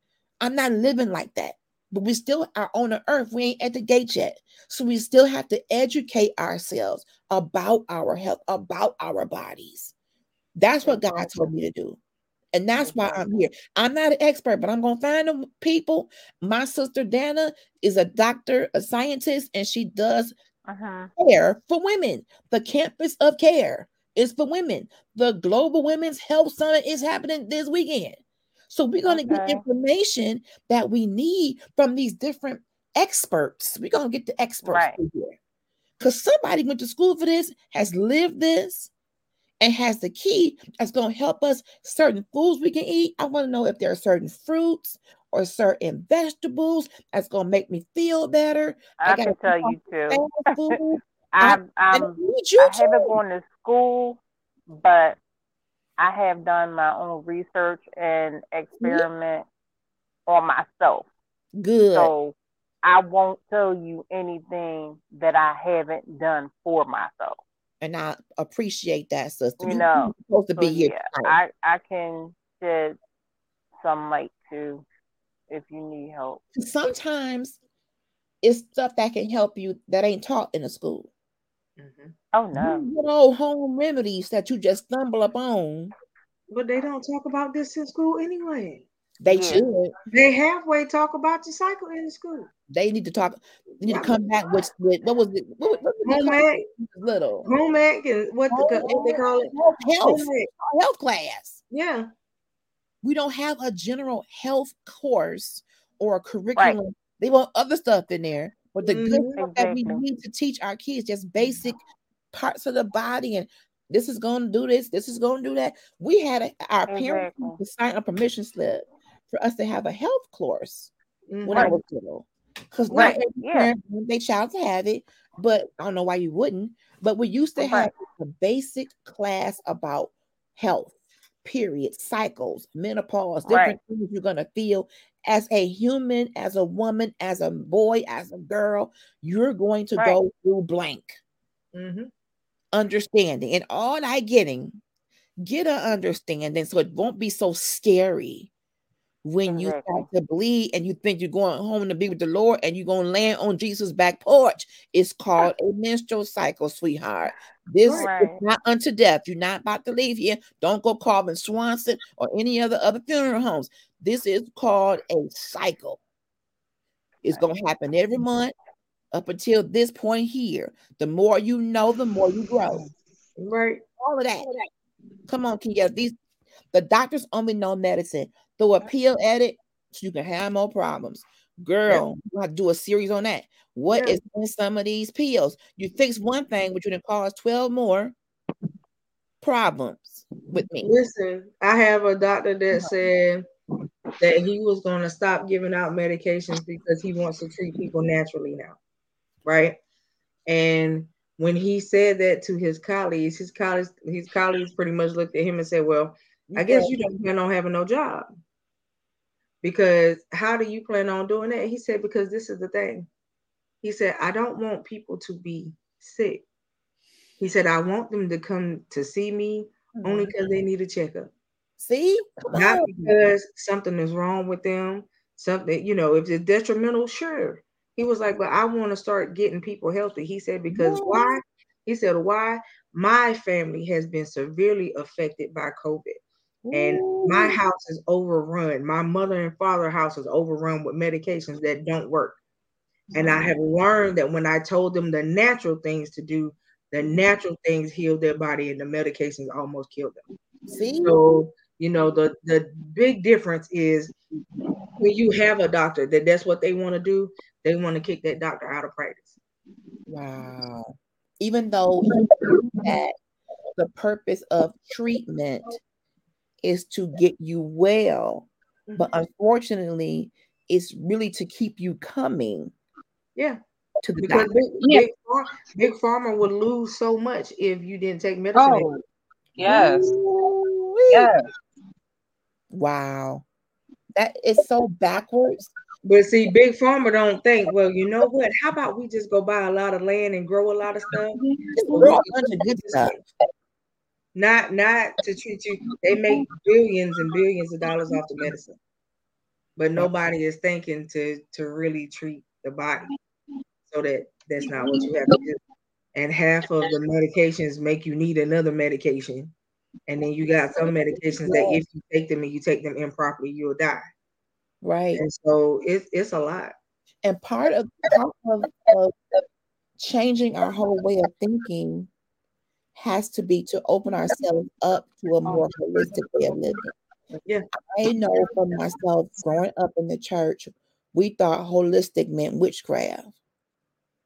C: I'm not living like that. But we still are on the earth. We ain't at the gate yet. So we still have to educate ourselves about our health, about our bodies. That's what God told me to do. And that's why I'm here. I'm not an expert, but I'm going to find them people. My sister Dana is a doctor, a scientist, and she does
F: Mhm.
C: care for women. The campus of care is for women. The Global Women's Health Summit is happening this weekend. So we're going to get information that we need from these different experts. We're going to get the experts
F: Right.
C: here. Because somebody went to school for this, has lived this, and has the key that's going to help us certain foods we can eat. I want to know if there are certain fruits or certain vegetables that's going to make me feel better.
F: I,
C: gotta
F: can tell you too.
C: food. I'm, I need you
F: I haven't gone to school, but I have done my own research and experiment on myself.
C: Good.
F: So I won't tell you anything that I haven't done for myself.
C: and I appreciate that, sister.
F: You
C: You-
F: know,
C: you're supposed to
F: So
C: be here.
F: yeah. I I can shed some light too if you need help.
C: Sometimes it's stuff that can help you that ain't taught in the school.
D: Mhm.
F: Oh no.
C: Good old home remedies that you just stumble upon.
D: But they don't talk about this in school anyway.
C: They
F: Yeah.
C: should.
D: They halfway talk about the cycle in school.
C: They need to talk. They need to come back with, with what was it? What, what did they
D: Home ec.
C: Little
D: home ec, and what, the, what they call it?
C: health, health, health class.
D: Yeah.
C: We don't have a general health course or a curriculum. They want other stuff in there, but the good
D: Mhm.
C: stuff that we need to teach our kids just basic parts of the body and this is going to do this, this is going to do that. We had a, our parents to sign a permission slip for us to have a health course when I was little. Because not
F: Right,
C: every
F: yeah.
C: parent want their child to have it, but I don't know why you wouldn't. But we used to
F: Right.
C: have a basic class about health, period, cycles, menopause, different things you're gonna feel as a human, as a woman, as a boy, as a girl. You're going to
F: Right.
C: go through blank
D: Mhm.
C: Understanding, and all I getting, get an understanding, so it won't be so scary when you start to bleed and you think you're going home to be with the Lord and you're going to land on Jesus' back porch. It's called a menstrual cycle, sweetheart. This
F: Right.
C: is not unto death. You're not about to leave here. Don't go Carvin Swanson or any other other funeral homes. This is called a cycle. It's going to happen every month up until this point here. The more you know, the more you grow.
D: Right.
C: All of that. Come on, Kia. These the doctors only know medicine. Throw a pill at it so you can have more problems. Girl, have to do a series on that. What
D: Yeah.
C: is in some of these pills? You fix one thing, you can cause 12 more problems with me.
D: Listen, I have a doctor that said that he was going to stop giving out medications because he wants to treat people naturally now. Right. And when he said that to his colleagues, his colleagues, his colleagues pretty much looked at him and said, Well, I guess you don't plan on having no job. Because how do you plan on doing that? He said, Because this is the thing. He said, I don't want people to be sick. He said, I want them to come to see me hmm. only because they need a checkup.
C: See?
D: Not because something is wrong with them, something, you know, if it's detrimental, sure. He was like, but I want to start getting people healthy. He said, because why? He said, why? My family has been severely affected by COVID. And my house is overrun. My mother and father house is overrun with medications that don't work. And I have learned that when I told them the natural things to do, the natural things heal their body and the medications almost kill them.
C: See?
D: So, you know, the the big difference is when you have a doctor that that's what they want to do, they want to kick that doctor out of practice.
C: Wow. Even though that the purpose of treatment is to get you well, but
D: Mm-hmm.
C: unfortunately, it's really to keep you coming
D: Yeah,
C: to the
D: because
C: doctor.
D: big,
F: Yeah.
D: big, Phar- big pharma would lose so much if you didn't take medicine.
F: Oh, yes,
C: Ooh-wee.
F: yes.
C: Wow. That is so backwards.
D: But see, big pharma don't think, well, you know what? How about we just go buy a lot of land and grow a lot of stuff? Well,
C: grow
D: we
C: a
D: can
C: bunch of
D: treat
C: good
D: this
C: stuff.
D: Not not to treat you. They make billions and billions of dollars off the medicine. But nobody is thinking to to really treat the body. So that that's not what you have to do. And half of the medications make you need another medication. And then you got some medications that if you take them and you take them improperly, you'll die.
C: Right.
D: And so it's it's a lot.
C: And part of, part of, of changing our whole way of thinking has to be to open ourselves up to a more holistic way of living.
D: Yeah.
C: I know for myself, growing up in the church, we thought holistic meant witchcraft.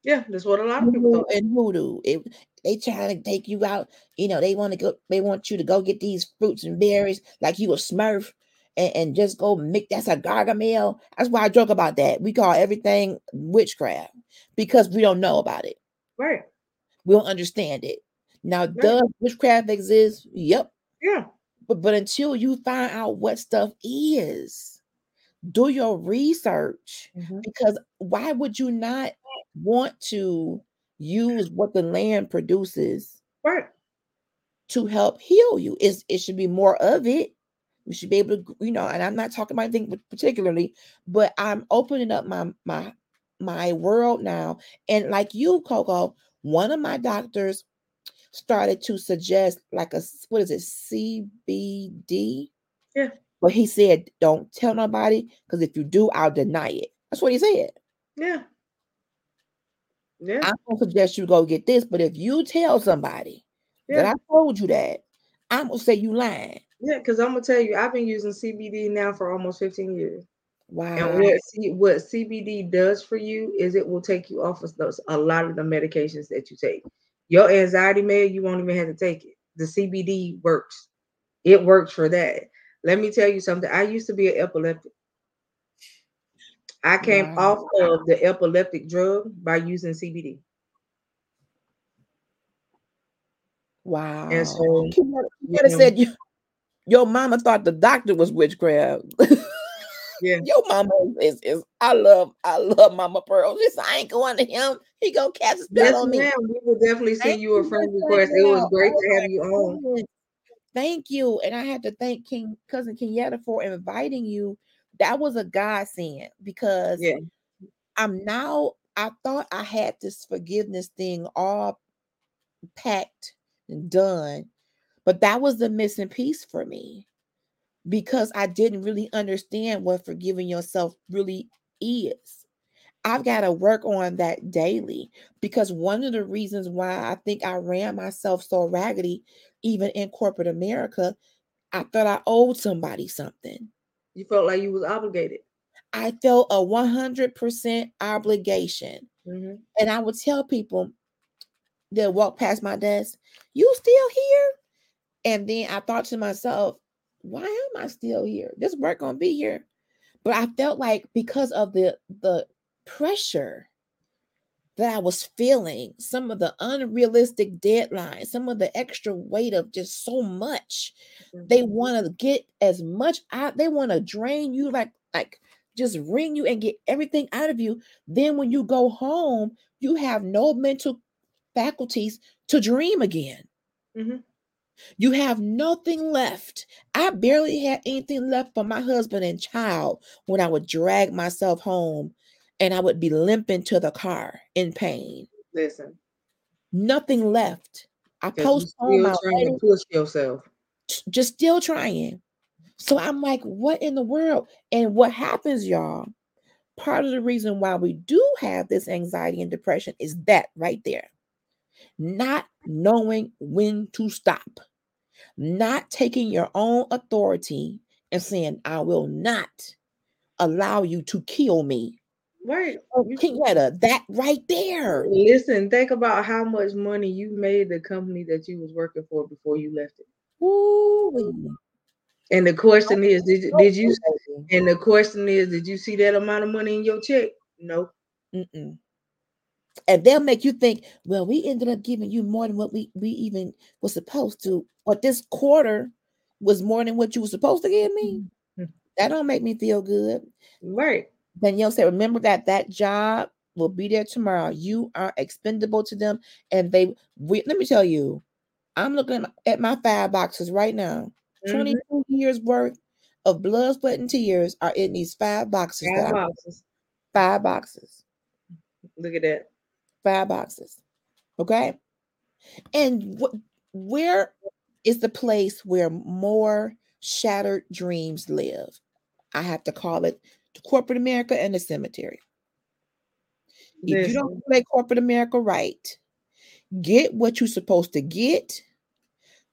D: Yeah, that's what a lot of people thought.
C: and hoodoo. It, they trying to take you out. You know, they want to go. They want you to go get these fruits and berries like you a Smurf, and, and just go make that's a gargamel. That's why I joke about that. We call everything witchcraft because we don't know about it.
D: Right.
C: We don't understand it. Now, does witchcraft exist? Yep.
D: Yeah.
C: But but until you find out what stuff is, do your research
D: Mhm.
C: because why would you not want to use what the land produces
D: Right.
C: to help heal you? Is it should be more of it. We should be able to, you know, and I'm not talking about anything particularly, but I'm opening up my my my world now. And like you, Coco, one of my doctors started to suggest like a what is it, CBD?
D: Yeah.
C: But he said, don't tell nobody because if you do, I'll deny it. That's what he said.
D: Yeah. Yeah.
C: I'm gonna suggest you go get this, but if you tell somebody that I told you that, I'm gonna say you lying.
D: Yeah, because I'm gonna tell you, I've been using CBD now for almost 15 years.
C: Wow.
D: And what, what CBD does for you is it will take you off of those a lot of the medications that you take. Your anxiety med, you won't even have to take it. The CBD works. It works for that. Let me tell you something. I used to be an epileptic. I came
C: Wow.
D: off of the epileptic drug by using CBD.
C: Wow.
D: And so,
C: You
D: you
C: could have
D: know,
C: said you, your mama thought the doctor was witchcraft.
D: yeah,
C: your mama is, is I love I love Mama Pearl. I ain't going to him. He gonna cast a spell
D: yes,
C: on me.
D: ma'am. We will definitely send you a friend request. It was great
C: Oh
D: to have you on.
C: Thank you. And I had to thank King cousin Kenyatta for inviting you. That was a godsend because
D: Yeah,
C: I'm now I thought I had this forgiveness thing all packed and done, but that was the missing piece for me because I didn't really understand what forgiving yourself really is. I've got to work on that daily because one of the reasons why I think I ran myself so raggedy, even in corporate America, I thought I owed somebody something.
D: You felt like you was obligated.
C: I felt a 100% obligation.
D: Mhm.
C: And I would tell people that walk past my desk, You still here? And then I thought to myself, Why am I still here? This work gonna be here. But I felt like because of the the pressure that I was feeling, some of the unrealistic deadlines, some of the extra weight of just so much, they want to get as much out, they want to drain you like like just wring you and get everything out of you. Then when you go home, you have no mental faculties to dream again.
D: Mhm.
C: You have nothing left. I barely had anything left for my husband and child when I would drag myself home and I would be limping to the car in pain.
D: Listen,
C: Nothing left. I postponed my
D: trying
C: wedding,
D: to push yourself.
C: just still trying. So I'm like, what in the world? And what happens, y'all? part of the reason why we do have this anxiety and depression is that right there. Not knowing when to stop, not taking your own authority and saying, I will not allow you to kill me.
D: Right.
C: Oh, Kenyatta, that right there.
D: Listen, think about how much money you made the company that you was working for before you left it.
C: Ooh.
D: And the question is, did, you- did you? And the question is, did you see that amount of money in your check? No.
C: Mm-mm. And they'll make you think, well, we ended up giving you more than what we, we even was supposed to, or this quarter was more than what you were supposed to give me.
D: Mhm.
C: That don't make me feel good.
D: Right.
C: Danielle said, remember that that job will be there tomorrow. You are expendable to them. And they, we, let me tell you, I'm looking at my, five boxes right now.
D: Mhm.
C: 22 years worth of blood, sweat, and tears are in these five boxes.
D: Five boxes.
C: five boxes.
D: Look at that.
C: Five boxes. Okay. And wh- where is the place where more shattered dreams live? I have to call it the corporate America and the cemetery. If you don't play corporate America right, get what you're supposed to get,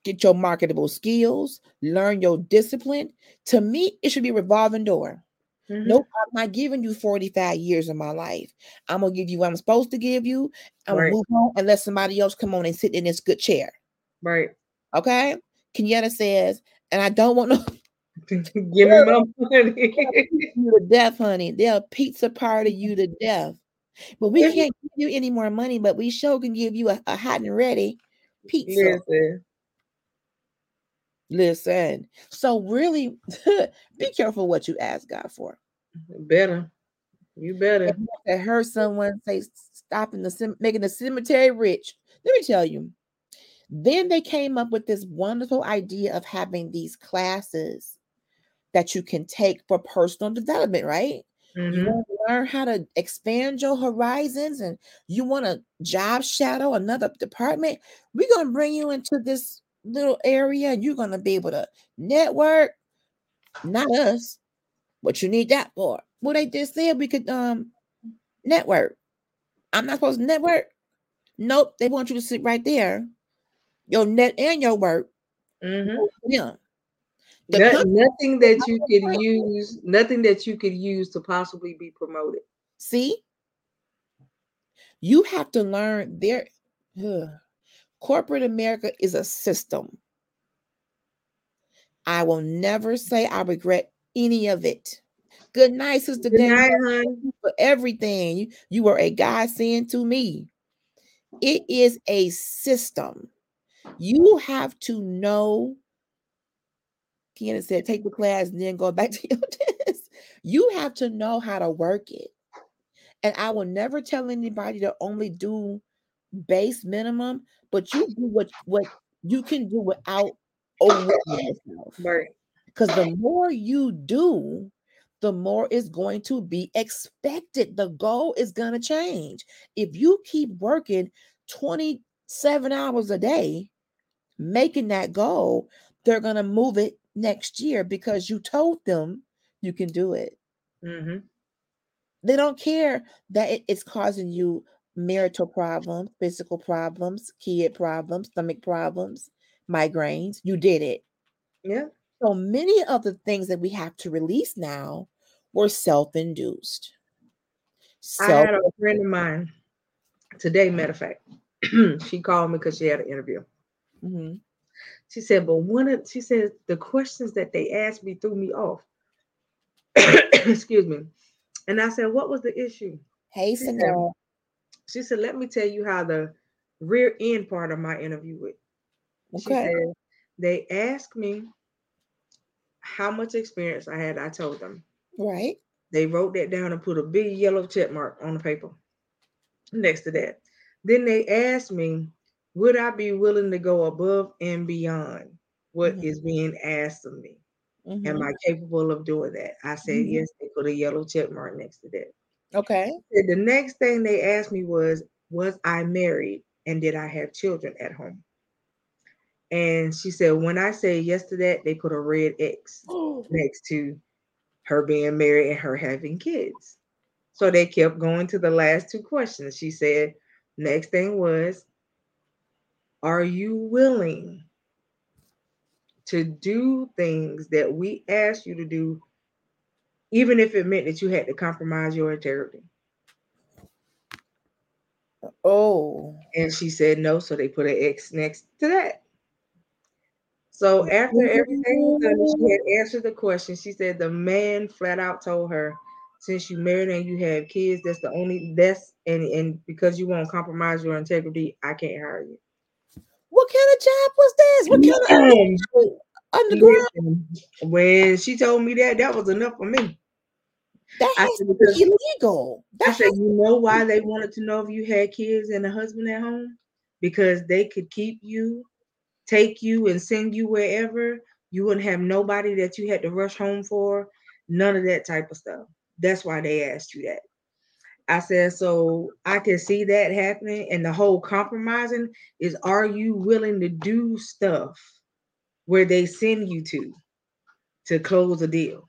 C: get your marketable skills, learn your discipline. To me, it should be a revolving door.
D: mhm.
C: Nope, I'm not giving you 45 years of my life. I'm gonna give you what I'm supposed to give you. I'm
D: Right.
C: gonna move on and let somebody else come on and sit in this good chair.
D: Right.
C: Okay. Kenyatta says, and I don't want no
D: Give me my money.
C: you to death, honey. They'll pizza party you to death. But we can't give you any more money, but we sure can give you a, a hot and ready pizza.
D: Listen.
C: Listen. So really be careful what you ask God for.
D: Better. You better.
C: I heard someone say stopping the cem- making the cemetery rich. Let me tell you. Then they came up with this wonderful idea of having these classes that you can take for personal development, right? You
D: Mhm.
C: want to learn how to expand your horizons and you want to job shadow another department. We're going to bring you into this little area and you're going to be able to network. Not us. What you need that for? Well, they just said we could um network. I'm not supposed to network. Nope, they want you to sit right there. Your net and your work.
D: Mhm.
C: Yeah.
D: No- nothing that you could use, nothing that you could use to possibly be promoted.
C: See, you have to learn there. Ugh. Corporate America is a system. I will never say I regret any of it. Good night, Sister
D: Good night, honey.
C: for everything. You, you were a God saying to me. It is a system. You have to know. Kiana said, take the class and then go back to your desk. You have to know how to work it. And I will never tell anybody to only do base minimum, but you do what what you can do without overworking yourself.
D: Right.
C: Because the more you do, the more is going to be expected. The goal is going to change. If you keep working 27 hours a day, making that goal, they're going to move it next year because you told them you can do it.
D: Mm-hmm.
C: They don't care that it's causing you marital problems, physical problems, kid problems, stomach problems, migraines. You did it.
D: Yeah.
C: So many of the things that we have to release now were self-induced.
D: I had a friend of mine today, matter of fact. she called me because she had an interview.
C: Mhm.
D: She said, but one of she said the questions that they asked me threw me off. Excuse me. And I said, what was the issue?
C: hey
D: She said, She said, let me tell you how the rear end part of my interview went. She
C: Okay.
D: said, they asked me how much experience I had. I told them.
C: Right.
D: They wrote that down and put a big yellow check mark on the paper next to that. Then they asked me, would I be willing to go above and beyond what is
C: Mhm.
D: being asked of me? Am
C: Mhm.
D: I capable of doing that? I said,
C: Mhm.
D: yes, they put a yellow check mark next to that.
C: Okay.
D: The next thing they asked me was, was I married and did I have children at home? And she said, when I say yes to that, they put a red X next to her being married and her having kids. So they kept going to the last two questions. She said, next thing was, are you willing to do things that we asked you to do, even if it meant that you had to compromise your integrity?
C: Oh.
D: And she said no, so they put an X next to that. So after everything was done, she had answered the question. She said the man flat out told her, since you married and you have kids, that's the only that's and and because you won't compromise your integrity, I can't hire you.
C: What kind of job was this? What kind of underground?
D: When she told me that, that was enough for me.
C: That has to be illegal.
D: That I said, you know why they wanted to know if you had kids and a husband at home? Because they could keep you, take you, and send you wherever. You wouldn't have nobody that you had to rush home for. None of that type of stuff. That's why they asked you that. I said, so I can see that happening. And the whole compromising is are you willing to do stuff where they send you to to close a deal?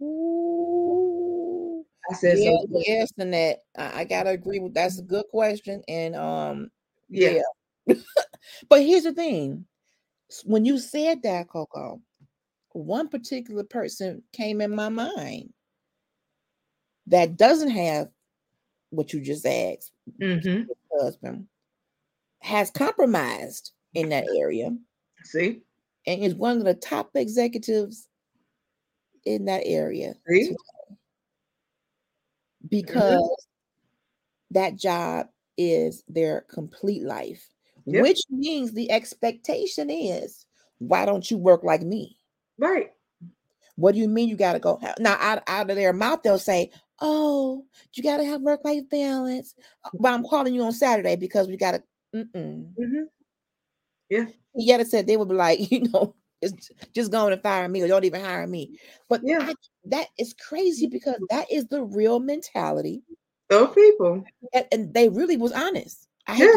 C: Ooh. I said yeah, so. Yes, and that I, I, gotta agree with that's a good question. And um yeah. yeah. but here's the thing. When you said that, Coco, one particular person came in my mind that doesn't have what you just asked,
D: mm-hmm.
C: husband, has compromised in that area.
D: See?
C: And is one of the top executives in that area.
D: See?
C: Because mm-hmm. that job is their complete life, yep. which means the expectation is why don't you work like me?
D: Right.
C: What do you mean you got to go? Now, out, out of their mouth, they'll say, Oh, you got to have work life balance. Uh, but I'm calling you on Saturday because we got to.
D: Mm-hmm. Yeah.
C: Yet said they would be like, you know, it's just going to fire me or don't even hire me. But yeah, I, that is crazy because that is the real mentality
D: of people.
C: And, and they really was honest.
D: I yeah,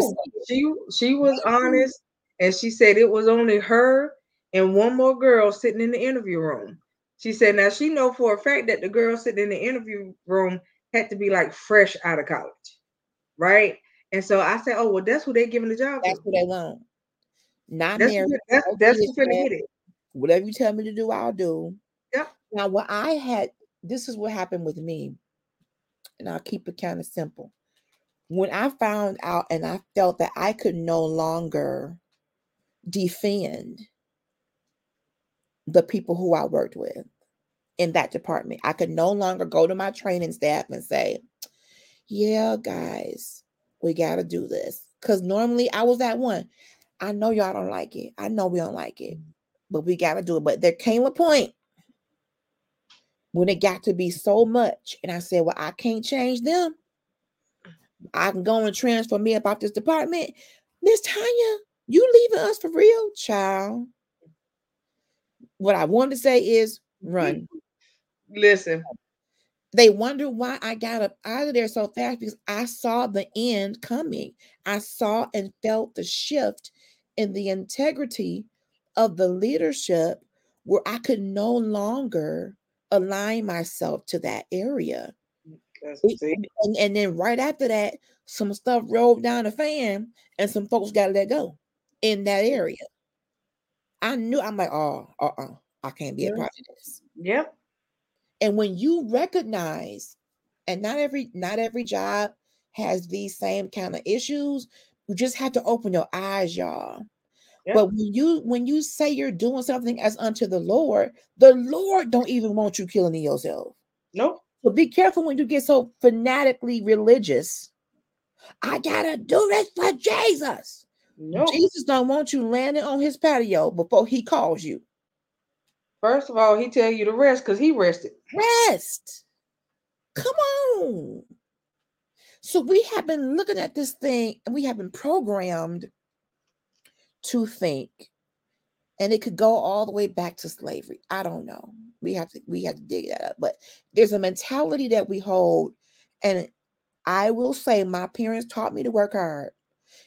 D: she she was honest, and she said it was only her and one more girl sitting in the interview room. She said, now she know for a fact that the girl sitting in the interview room had to be like fresh out of college, right? And so I said, oh well, that's who they're giving the job.
C: That's who they want. Not
D: that's
C: married.
D: that's that's who's gonna get it.
C: Whatever you tell me to do, I'll do.
D: Yep.
C: Now, what I had, this is what happened with me, and I'll keep it kind of simple. When I found out and I felt that I could no longer defend the people who I worked with in that department. I could no longer go to my training staff and say, Yeah, guys, we got to do this. Because normally I was that one. I know y'all don't like it. I know we don't like it, mm-hmm. but we got to do it. But there came a point when it got to be so much. And I said, Well, I can't change them. I can go and transfer me about this department. Miss Tanya, you leaving us for real, child? What I want to say is mm-hmm. run.
D: Listen.
C: They wonder why I got up out of there so fast because I saw the end coming. I saw and felt the shift in the integrity of the leadership where I could no longer align myself to that area. and, and then right after that, some stuff rolled down the fan and some folks got to let go in that mm. area. I knew I'm like, oh, uh-uh, I can't be a part of this.
D: Yep.
C: And when you recognize, and not every not every job has these same kind of issues, you just have to open your eyes, y'all. Yep. But when you when you say you're doing something as unto the Lord, the Lord don't even want you killing yourself.
D: Nope.
C: So be careful when you get so fanatically religious. I gotta do this for Jesus.
D: Nope.
C: Jesus don't want you landing on his patio before he calls you.
D: First of all, he tell you to rest because he rested.
C: Rest. Come on. So we have been looking at this thing and we have been programmed to think. And it could go all the way back to slavery. I don't know. We have to we have to dig that up. But there's a mentality that we hold. And I will say my parents taught me to work hard.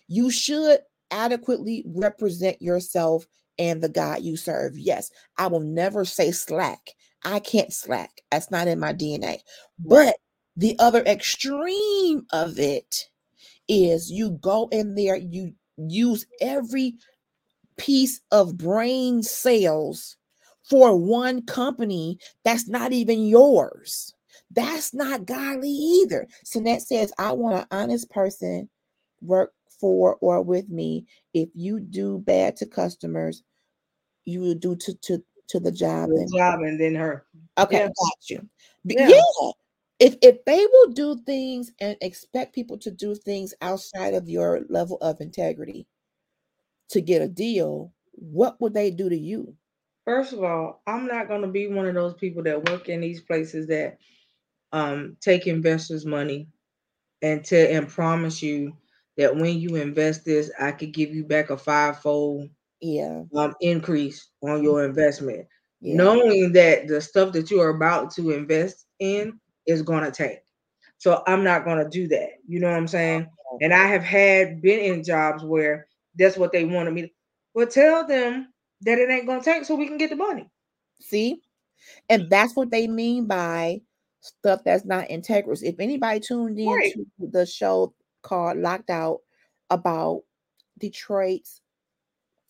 C: You should adequately represent yourself and the God you serve. Yes, I will never say slack. I can't slack. That's not in my DNA. But The other extreme of it is you go in there, you use every piece of brain cells for one company that's not even yours. That's not godly either. So that says, I want an honest person work for or with me. If you do bad to customers, you will do to to to the job.
D: The
C: and-
D: job and then her.
C: Okay,
D: Yeah.
C: got you.
D: Yeah.
C: yeah. If if they will do things and expect people to do things outside of your level of integrity to get a deal, what would they do to you?
D: First of all, I'm not going to be one of those people that work in these places that um take investors' money and to and promise you that when you invest this, I could give you back a fivefold
C: Yeah,
D: um increase on your investment,
C: yeah.
D: knowing that the stuff that you are about to invest in is going to take. So I'm not going to do that. You know what I'm saying? And I have had been in jobs where that's what they wanted me to. But tell them that it ain't going to take so we can get the money.
C: See? And that's what they mean by stuff that's not integrous. If anybody tuned in
D: Right.
C: to the show called Locked Out about Detroit's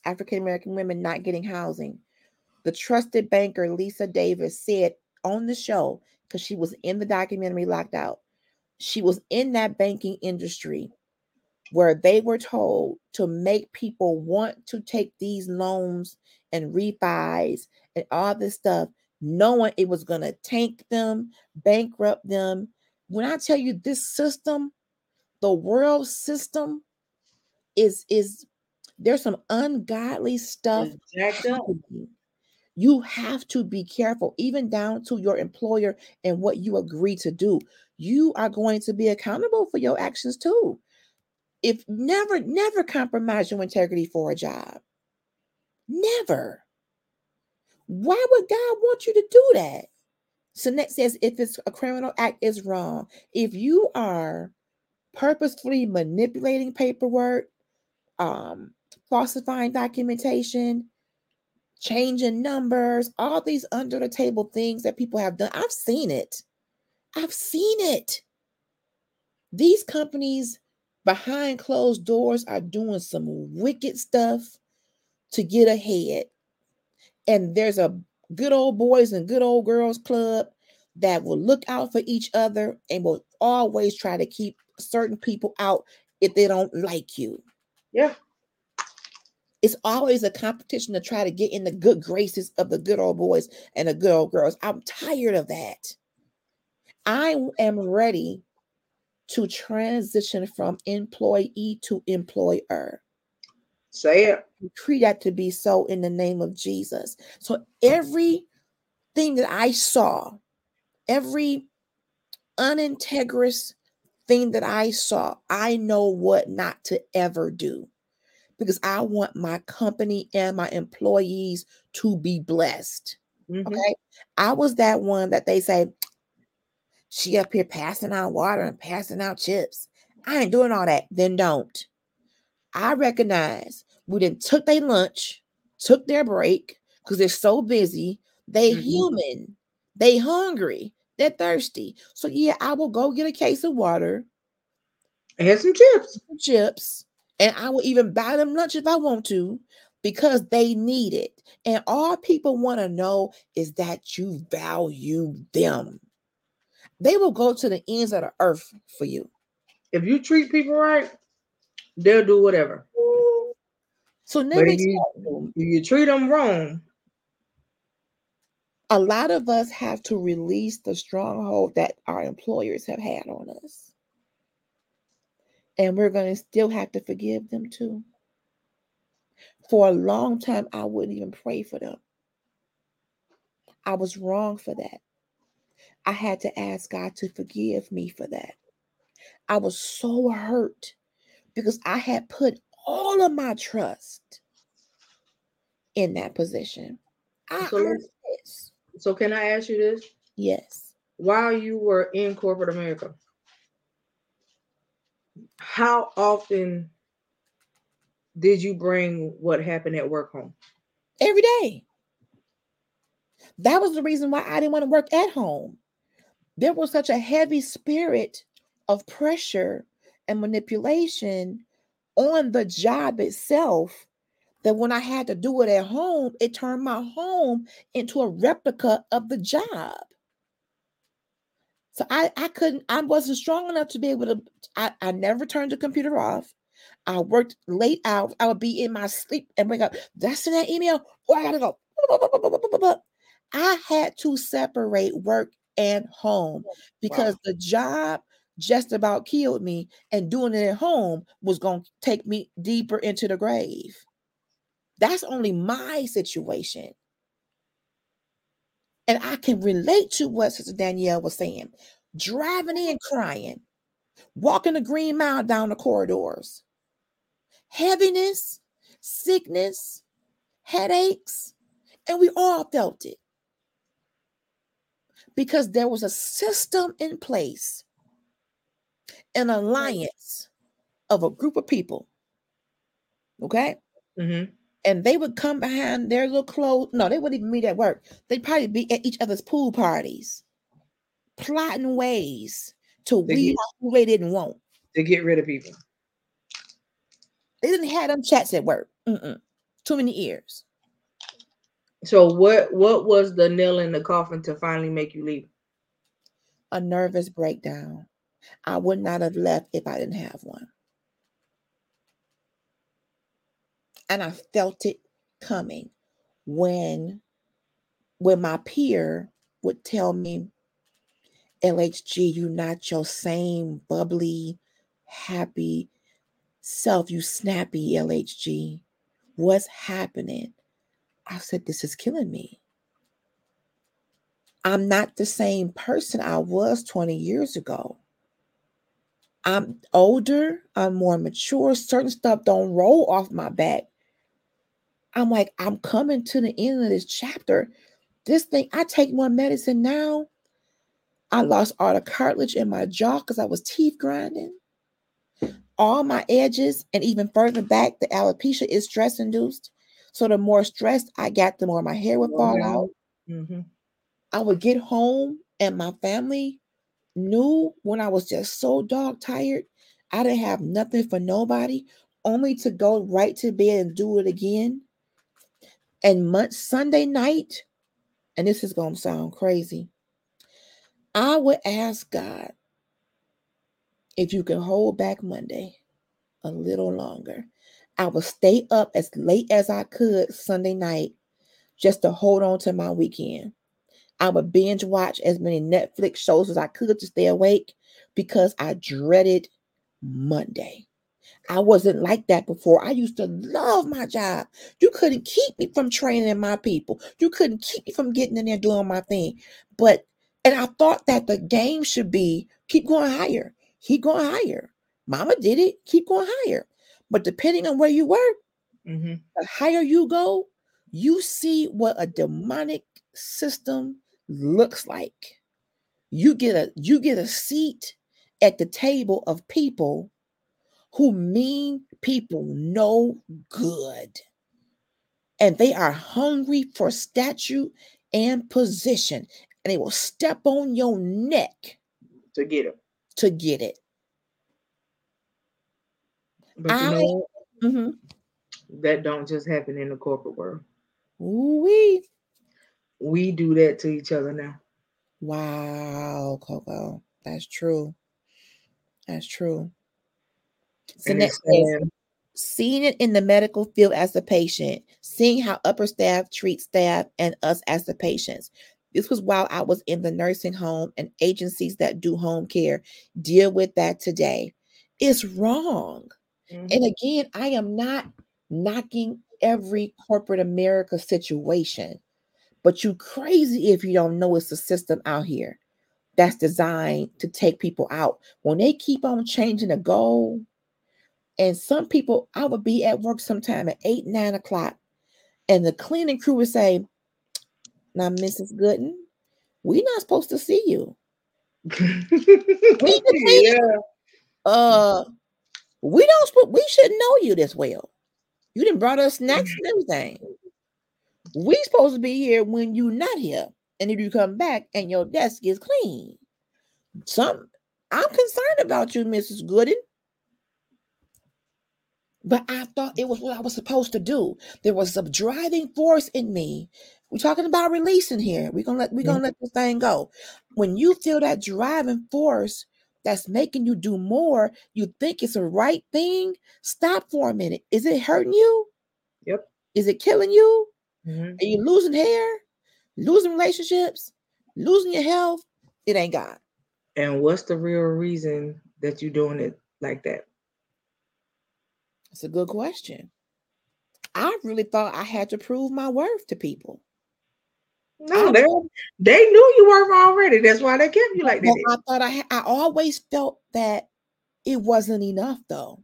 C: African American women not getting housing, the trusted banker Lisa Davis said on the show, because she was in the documentary Locked Out, she was in that banking industry where they were told to make people want to take these loans and refis and all this stuff, knowing it was going to tank them, bankrupt them. When I tell you this system, the world system is is there's some ungodly stuff
D: It's jacked up.
C: happening. You have to be careful, even down to your employer and what you agree to do. You are going to be accountable for your actions too. If never, never compromise your integrity for a job. Never. Why would God want you to do that? So next says if it's a criminal act is wrong. If you are purposefully manipulating paperwork, um, falsifying documentation, changing numbers, all these under the table things that people have done. I've seen it. I've seen it. These companies behind closed doors are doing some wicked stuff to get ahead. And there's a good old boys and good old girls club that will look out for each other and will always try to keep certain people out if they don't like you
D: Yeah.
C: it's always a competition to try to get in the good graces of the good old boys and the good old girls. I'm tired of that. I am ready to transition from employee to employer.
D: Say it.
C: Treat that to be so in the name of Jesus. So everything that I saw, every unintegrous thing that I saw, I know what not to ever do because I want my company and my employees to be blessed.
D: Mhm.
C: Okay. I was that one that they say, she up here passing out water and passing out chips. I ain't doing all that. Then don't. I recognize we didn't took their lunch, took their break because they're so busy. They
D: Mhm.
C: human. They hungry. They're thirsty. So yeah, I will go get a case of water,
D: And some chips.
C: some chips, and I will even buy them lunch if I want to because they need it. And all people want to know is that you value them. They will go to the ends of the earth for you.
D: If you treat people right, they'll do whatever.
C: So let me
D: you,
C: tell you,
D: you treat them wrong,
C: a lot of us have to release the stronghold that our employers have had on us. And we're going to still have to forgive them too. For a long time, I wouldn't even pray for them. I was wrong for that. I had to ask God to forgive me for that. I was so hurt because I had put all of my trust in that position. I
D: So
C: earned this.
D: So can I ask you this?
C: Yes.
D: While you were in corporate America, how often did you bring what happened at work home?
C: every day. That was the reason why I didn't want to work at home there was such a heavy spirit of pressure and manipulation on the job itself that when I had to do it at home, it turned my home into a replica of the job. So I, I couldn't, I wasn't strong enough to be able to, I, I never turned the computer off. I worked late hours. I would be in my sleep and wake up. That's in that email. Oh, I gotta go. I had to separate work and home oh, because wow. the job just about killed me, and doing it at home was going to take me deeper into the grave. That's only my situation. And I can relate to what Sister Danielle was saying driving in crying, walking the green mile down the corridors, heaviness, sickness, headaches, and we all felt it because there was a system in place, an alliance of a group of people. Okay.
D: Mm-hmm.
C: And they would come behind their little clothes. No, they wouldn't even meet at work. They'd probably be at each other's pool parties, plotting ways to weed out who they didn't want.
D: To get rid of people.
C: They didn't have them chats at work. Mm-mm. Too many ears.
D: So what what was the nail in the coffin to finally make you leave?
C: A nervous breakdown. I would not have left if I didn't have one. And I felt it coming when when my peer would tell me, LHG, you're not your same bubbly, happy self. You snappy, LHG. What's happening? I said, This is killing me. I'm not the same person I was 20 years ago. I'm older, I'm more mature. Certain stuff don't roll off my back. I'm like, I'm coming to the end of this chapter. This thing, I take more medicine now. I lost all the cartilage in my jaw because I was teeth grinding. All my edges and even further back, the alopecia is stress induced. So the more stressed I got, the more my hair would fall out.
D: Mm-hmm.
C: I would get home and my family knew when I was just so dog tired, I didn't have nothing for nobody, only to go right to bed and do it again. And month Sunday night, and this is gonna sound crazy. I would ask God if you can hold back Monday a little longer. I would stay up as late as I could Sunday night just to hold on to my weekend. I would binge watch as many Netflix shows as I could to stay awake because I dreaded Monday. I wasn't like that before. I used to love my job. You couldn't keep me from training my people. You couldn't keep me from getting in there doing my thing. But and I thought that the game should be keep going higher. Keep going higher. Mama did it. Keep going higher. But depending on where you work,
D: mm-hmm.
C: the higher you go, you see what a demonic system looks like. You get a you get a seat at the table of people who mean people no good. And they are hungry for statue and position. And they will step on your neck
D: to get it.
C: To get it.
D: But you I, know mm-hmm. that don't just happen in the corporate world.
C: We
D: we do that to each other now.
C: Wow, Coco, that's true. That's true. So next seeing it in the medical field as a patient, seeing how upper staff treat staff and us as the patients. This was while I was in the nursing home and agencies that do home care deal with that today. It's wrong. Mm-hmm. And again, I am not knocking every corporate America situation, but you crazy if you don't know it's a system out here that's designed to take people out. When they keep on changing the goal, and some people, I would be at work sometime at eight, nine o'clock, and the cleaning crew would say, Now, Mrs. Gooden, we're not supposed to see you. yeah. Uh we don't we should know you this well. You didn't brought us snacks and everything. We supposed to be here when you not here. And if you come back and your desk is clean. Some I'm concerned about you, Mrs. Gooden. But I thought it was what I was supposed to do. There was a driving force in me. We're talking about releasing here. We're gonna let we're gonna let this thing go. When you feel that driving force that's making you do more, you think it's the right thing. Stop for a minute. Is it hurting you?
D: Yep.
C: Is it killing you?
D: Mhm.
C: Are you losing hair, losing relationships, losing your health? It ain't God.
D: And what's the real reason that you're doing it like that?
C: It's a good question. I really thought I had to prove my worth to people.
D: No, they they knew you were already. That's why they kept you like that.
C: I thought I I always felt that it wasn't enough though.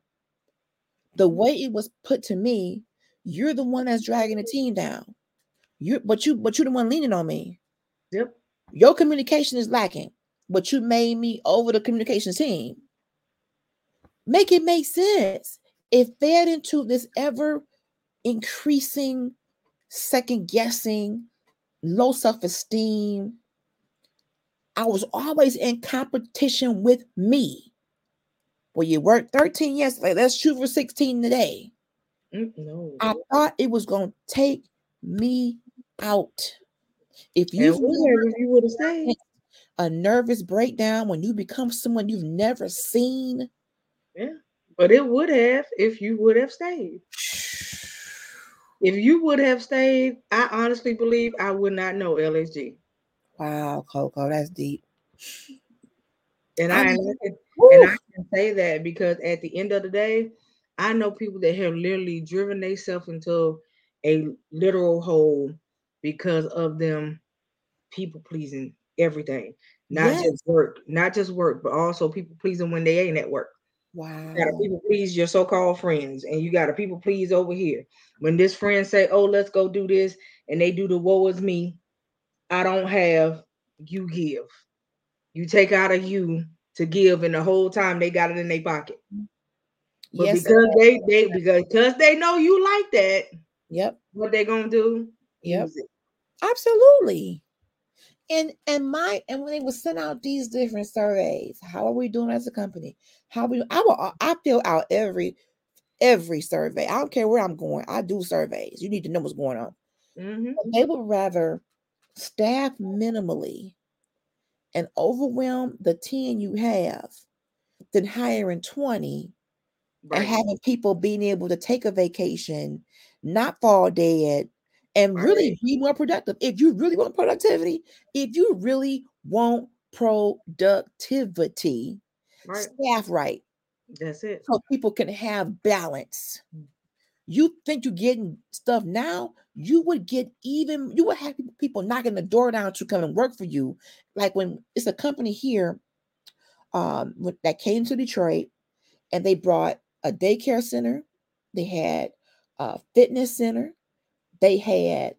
C: The mm-hmm. way it was put to me, you're the one that's dragging the team down. You but you but you're the one leaning on me.
D: Yep.
C: Your communication is lacking, but you made me over the communications team. Make it make sense. It fed into this ever increasing second guessing, low self esteem. I was always in competition with me. Well, you worked 13 yesterday. Let's shoot for 16 today.
D: Mm, No.
C: I thought it was going to take me out. If you've
D: would have if you would have stayed.
C: a nervous breakdown when you become someone you've never seen,
D: But it would have if you would have stayed. If you would have stayed, I honestly believe I would not know LSG.
C: wow, Coco, that's deep.
D: And
C: I
D: I,
C: mean,
D: and I can, and I can say that because at the end of the day, I know people that have literally driven themselves into a literal hole because of them people pleasing everything. Not
C: Yes.
D: just work, not just work, but also people pleasing when they ain't at work.
C: Wow.
D: You gotta people please your so-called friends, and you gotta people please over here. When this friend say, "Oh, let's go do this," and they do the "woe is me," I don't have. You give. You take out of you to give, and the whole time they got it in their pocket. But
C: Yes.
D: because they they because because they know you like that,
C: Yep.
D: what they gonna do?
C: Yep. Absolutely. And and my and when they would send out these different surveys, how are we doing as a company? How we I will I fill out every every survey. I don't care where I'm going. I do surveys. You need to know what's going on.
D: Mhm.
C: They would rather staff minimally and overwhelm the 10 you have than hiring 20 and having people being able to take a vacation, not fall dead, and really
D: Right.
C: be more productive. If you really want productivity, if you really want productivity,
D: Right.
C: staff right
D: That's it.
C: so people can have balance. You think you're getting stuff now, you would get even, you would have people knocking the door down to come and work for you. Like when it's a company here um, that came to Detroit and they brought a daycare center, they had a fitness center, they had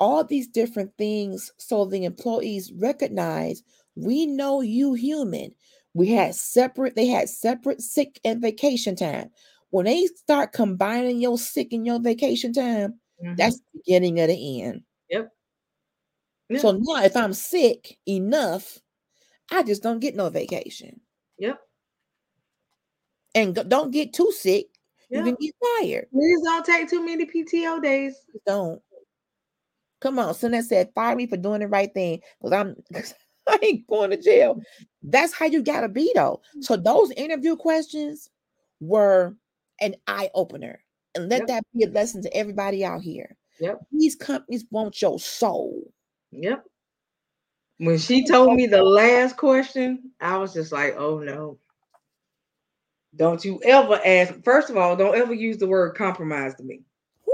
C: all these different things so the employees recognize we know you human. We had separate, they had separate sick and vacation time. When they start combining your sick and your vacation time,
D: Mhm.
C: that's the beginning of the end.
D: Yep. Yeah.
C: So now if I'm sick enough, I just don't get no vacation.
D: Yep.
C: And don't get too sick, you can get fired.
D: Please don't take too many PTO days.
C: Don't. Come on, Sonette said, fire me for doing the right thing because I'm because I ain't going to jail. That's how you gotta be though. Mm. So those interview questions were an eye opener, and let
D: Yep.
C: that be a lesson to everybody out here.
D: Yep.
C: These companies want your soul.
D: Yep. When she told me the last question, I was just like, oh no. Don't you ever ask, first of all, don't ever use the word compromise to me.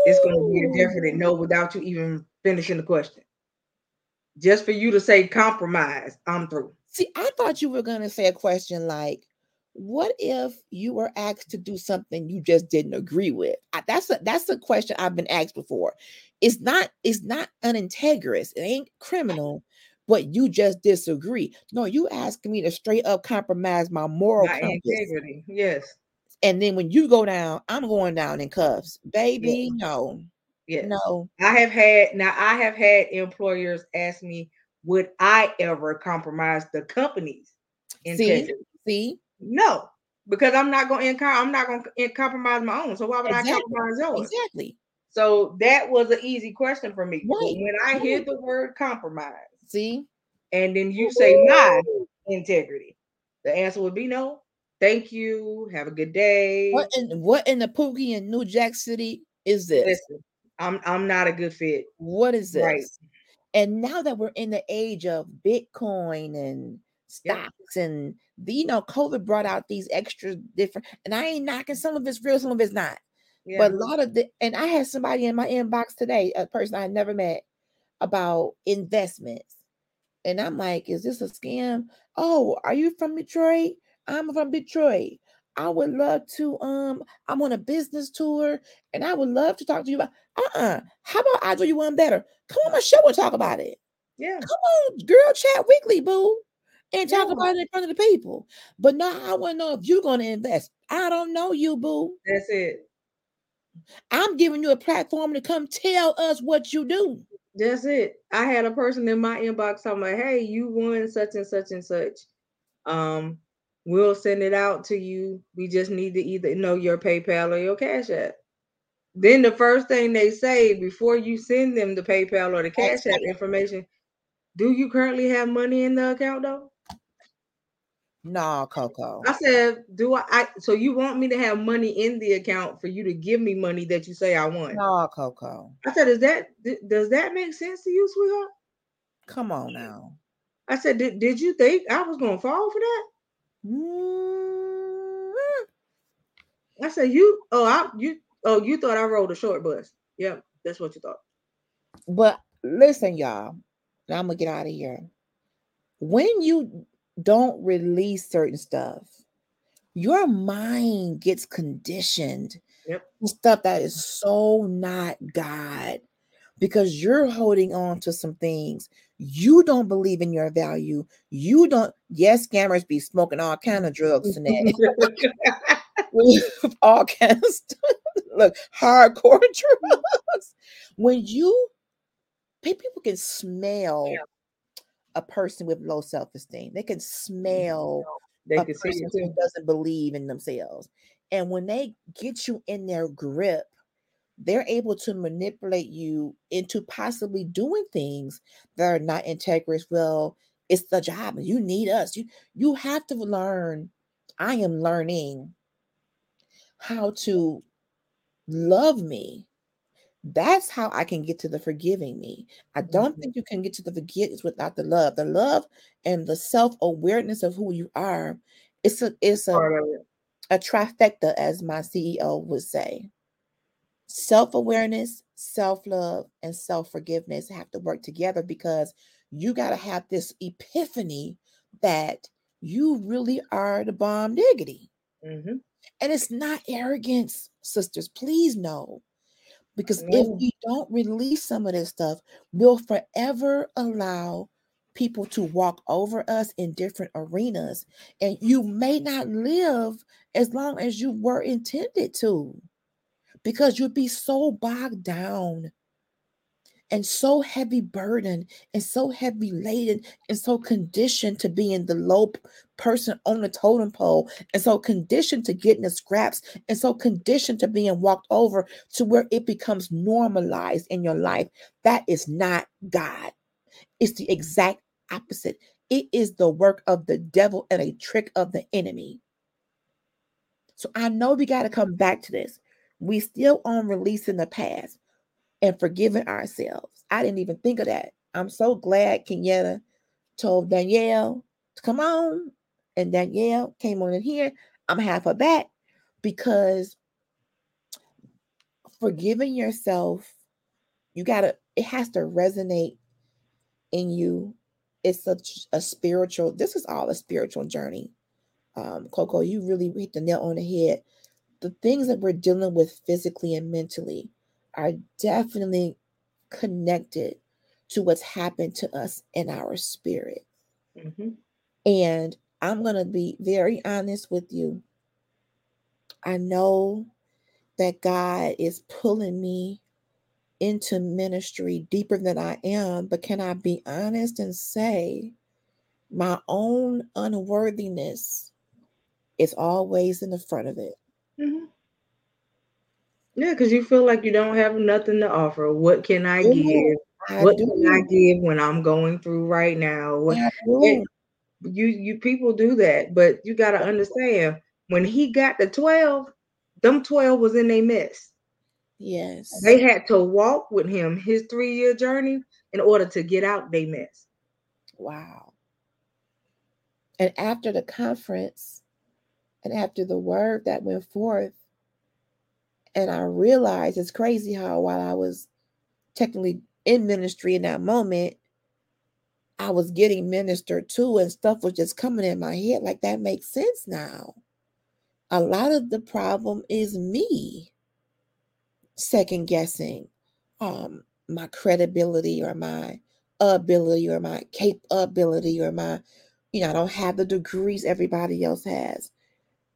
D: It's going to be a
C: Ooh.
D: definite no without you even finishing the question. Just for you to say compromise, I'm through.
C: See, I thought you were gonna say a question like, "What if you were asked to do something you just didn't agree with?" I- that's a that's a question I've been asked before. It's not it's not unintegrous. It ain't criminal, but you just disagree. No, you asking me to straight up compromise my moral
D: My
C: compass,
D: integrity. Yes.
C: and then when you go down, I'm going down in cuffs, baby. No,
D: Yes.
C: no.
D: I have had now I have had employers ask me, would I ever compromise the companies
C: See, see,
D: no, because I'm not going to I'm not going to compromise my own. So why would
C: Exactly.
D: I compromise yours?
C: exactly.
D: So that was an easy question for me.
C: Right,
D: when I hear the word compromise,
C: See,
D: and then you say my integrity, the answer would be no. Thank you. Have a good day.
C: what in what in the Pookie in New Jack City is this?
D: Listen, I'm I'm not a good fit.
C: What is this?
D: Right.
C: And now that we're in the age of Bitcoin and stocks and the, you know, COVID brought out these extra different, and I ain't knocking some of it's real, some of it's not.
D: Yeah.
C: But a lot of the, and I had somebody in my inbox today, a person I had never met, about investments. And I'm like, is this a scam? Oh, are you from Detroit? I'm from Detroit. I would love to, um, I'm on a business tour and I would love to talk to you about uh-uh. How about I do you one better? Come on my show and talk about it.
D: yeah.
C: Come on, girl, chat weekly, boo. And talk
D: Yeah.
C: about it in front of the people. But now I want to know if you're going to invest. I don't know you, boo.
D: That's it.
C: I'm giving you a platform to come tell us what you do.
D: That's it. I had a person in my inbox talking about, hey, you won such and such and such. Um, we'll send it out to you. We just need to either know your PayPal or your Cash App. Then the first thing they say before you send them the PayPal or the Cash App information, do you currently have money in the account though?
C: No, Coco.
D: I said, do I, I so you want me to have money in the account for you to give me money that you say I want?
C: No, Coco.
D: I said, is that does that make sense to you, sweetheart?
C: Come on now.
D: I said, did, did you think I was gonna fall for that?
C: Mm,
D: I said, you oh I you oh you thought I rode a short bus. Yep, that's what you thought.
C: But listen, y'all. I'm gonna get out of here. When you don't release certain stuff, your mind gets conditioned
D: Yep.
C: stuff that is so not God because you're holding on to some things you don't believe in your value. You don't, yes, scammers be smoking all kind of drugs and that. all kinds of stuff. Look, hardcore drugs. When you people can smell a person with low self-esteem, they can smell
D: they
C: a
D: can see
C: person who doesn't believe in themselves. And when they get you in their grip, they're able to manipulate you into possibly doing things that are not integrous. Well, it's the job, and you need us. You you have to learn. I am learning how to love me. That's how I can get to the forgiving me. I don't
D: Mhm.
C: think you can get to the forgiveness without the love. The love and the self-awareness of who you are. It's a it's a
D: Part of it.
C: a trifecta, as my CEO would say. Self awareness, self love, and self forgiveness have to work together because you got to have this epiphany that you really are the bomb diggity.
D: Mhm.
C: And it's not arrogance, sisters. Please know. Because if we don't release some of this stuff, we'll forever allow people to walk over us in different arenas. And you may not live as long as you were intended to because you'd be so bogged down and so heavy burdened and so heavy laden and so conditioned to being the low person on the totem pole and so conditioned to getting the scraps and so conditioned to being walked over to where it becomes normalized in your life. That is not god. It's the exact opposite. It is the work of the devil and a trick of the enemy. So i know we got to come back to this. We still on releasing the past and forgiving ourselves. I didn't even think of that. I'm so glad Kenyatta told Danielle to come on, and Danielle came on in here. I'm half of that because forgiving yourself, you gotta, it has to resonate in you. It's such a spiritual, this is all a spiritual journey. Um, Coco, you really hit the nail on the head. The things that we're dealing with physically and mentally are definitely connected to what's happened to us in our spirit.
D: Mhm.
C: And I'm going to be very honest with you. I know that God is pulling me into ministry deeper than I am, but can I be honest and say my own unworthiness is always in the front of it.
D: Mhm. Yeah, because you feel like you don't have nothing to offer. What can I give?
C: I
D: What
C: do.
D: can I give when I'm going through right now? What
C: I
D: it-
C: do.
D: you you people do that, but you got to understand when he got the 12, them 12 was in a mess.
C: Yes.
D: They had to walk with him his three-year journey in order to get out they mess.
C: Wow. And after the conference and after the word that went forth, and I realized it's crazy how while I was technically in ministry in that moment, I was getting ministered to, and stuff was just coming in my head. Like that makes sense now. A lot of the problem is me second guessing um my credibility or my ability or my capability or my you know, I don't have the degrees everybody else has.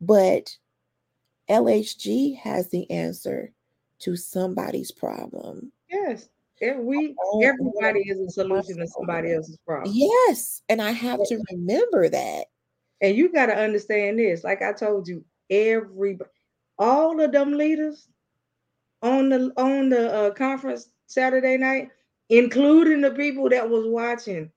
C: But LHG has the answer to somebody's problem.
D: Yes. And we
C: Oh,
D: everybody is a solution to somebody else's problem.
C: Yes. And I have to remember that.
D: And you got to understand this. Like I told you, every all of them leaders on the on the uh, conference Saturday night, including the people that was watching,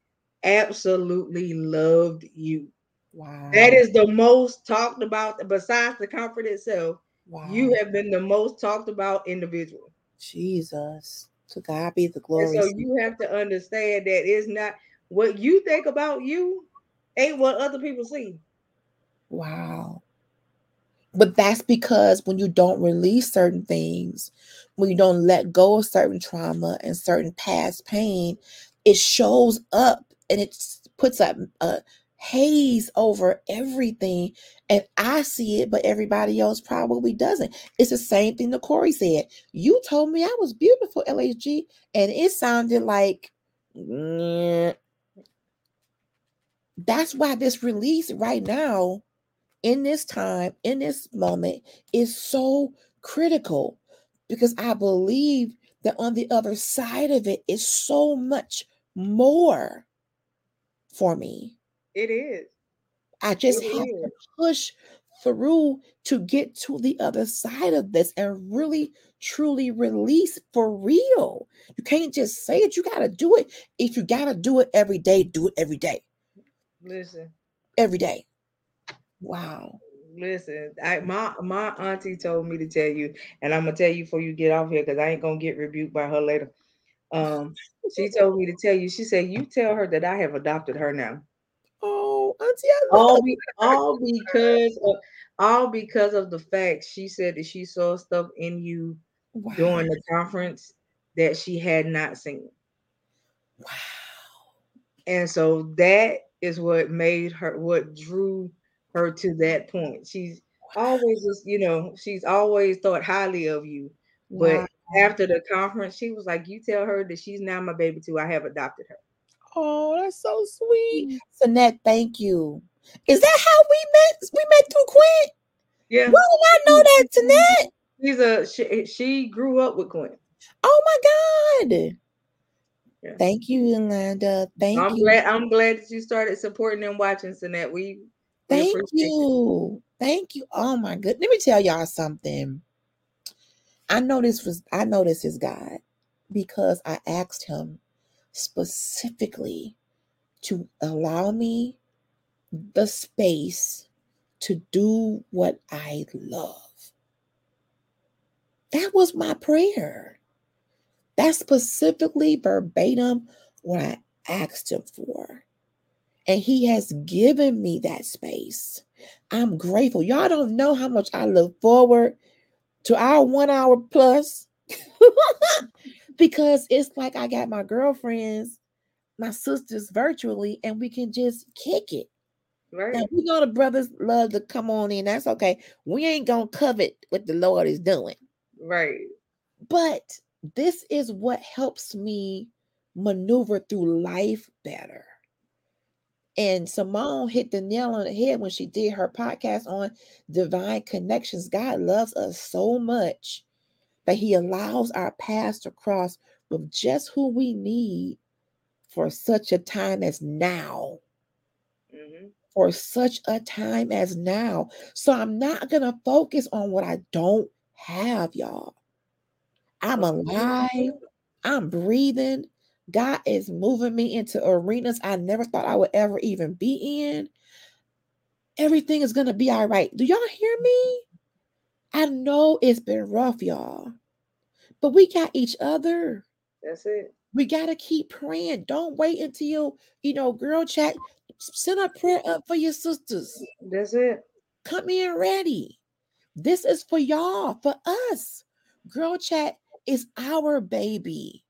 D: absolutely loved you.
C: Wow.
D: That is the most talked about besides the comfort itself.
C: wow.
D: You have been the most talked about individual.
C: Jesus. To God be the
D: And
C: glory.
D: so you have to understand that it's not what you think about you ain't what other people see.
C: Wow. But that's because when you don't release certain things, when you don't let go of certain trauma and certain past pain, it shows up and it puts a, a haze over everything. And I see it, but everybody else probably doesn't. It's the same thing that Corey said. You told me I was beautiful, LHG, and it sounded like, that's why this release right now in this time, in this moment, is so critical because I believe that on the other side of it is so much more for me.
D: It is.
C: I just
D: It
C: have
D: is.
C: to push through to get to the other side of this and really truly release for real. You can't just say it, you got to do it. If you got to do it every day, do it every day.
D: Listen,
C: Every day. Wow.
D: listen. I my my auntie told me to tell you, and I'm gonna tell you before you get off here because I ain't gonna get rebuked by her later. Um, she told me to tell you. She said you tell her that I have adopted her now.
C: Auntie, I love
D: All be all because of all because of the fact she said that she saw stuff in you
C: wow.
D: during the conference that she had not seen.
C: Wow.
D: And so that is what made her what drew her to that point. She's always just, you know, she's always thought highly of you. But
C: Wow.
D: after the conference, she was like, You tell her that she's now my baby too. I have adopted her.
C: Oh, that's so sweet. Mm. Sonette, thank you. Is that how we met? We met through Quinn?
D: Yeah.
C: Why did I know that, Sonette?
D: She's a she, she grew up with Quinn.
C: Oh my God.
D: Yeah.
C: Thank you, Yolanda. Thank
D: I'm
C: you.
D: glad I'm glad that you started supporting and watching Sinette. We, we
C: Thank
D: appreciate it.
C: you. Thank you. Oh my good. Let me tell y'all something. I know this was I know this is God because I asked him specifically to allow me the space to do what I love. That was my prayer. That's specifically verbatim what I asked him for. And he has given me that space. I'm grateful. Y'all don't know how much I look forward to our one hour plus because it's like I got my girlfriends, my sisters virtually, and we can just kick it.
D: Right.
C: Now, we know the brothers love to come on in. That's okay. We ain't going to covet what the Lord is doing.
D: Right.
C: But this is what helps me maneuver through life better. And Simone hit the nail on the head when she did her podcast on divine connections. God loves us so much that He allows our paths to cross with just who we need for such a time as now.
D: Mhm.
C: for such a time as now. So I'm not going to focus on what I don't have, y'all. I'm alive. I'm breathing. God is moving me into arenas I never thought I would ever even be in. Everything is going to be all right. Do y'all hear me? I know it's been rough, y'all, but we got each other.
D: That's it.
C: We got to keep praying. Don't wait until you, you know, girl chat. Send a prayer up for your sisters.
D: That's it.
C: Come in ready. This is for y'all, for us. Girl chat is our baby.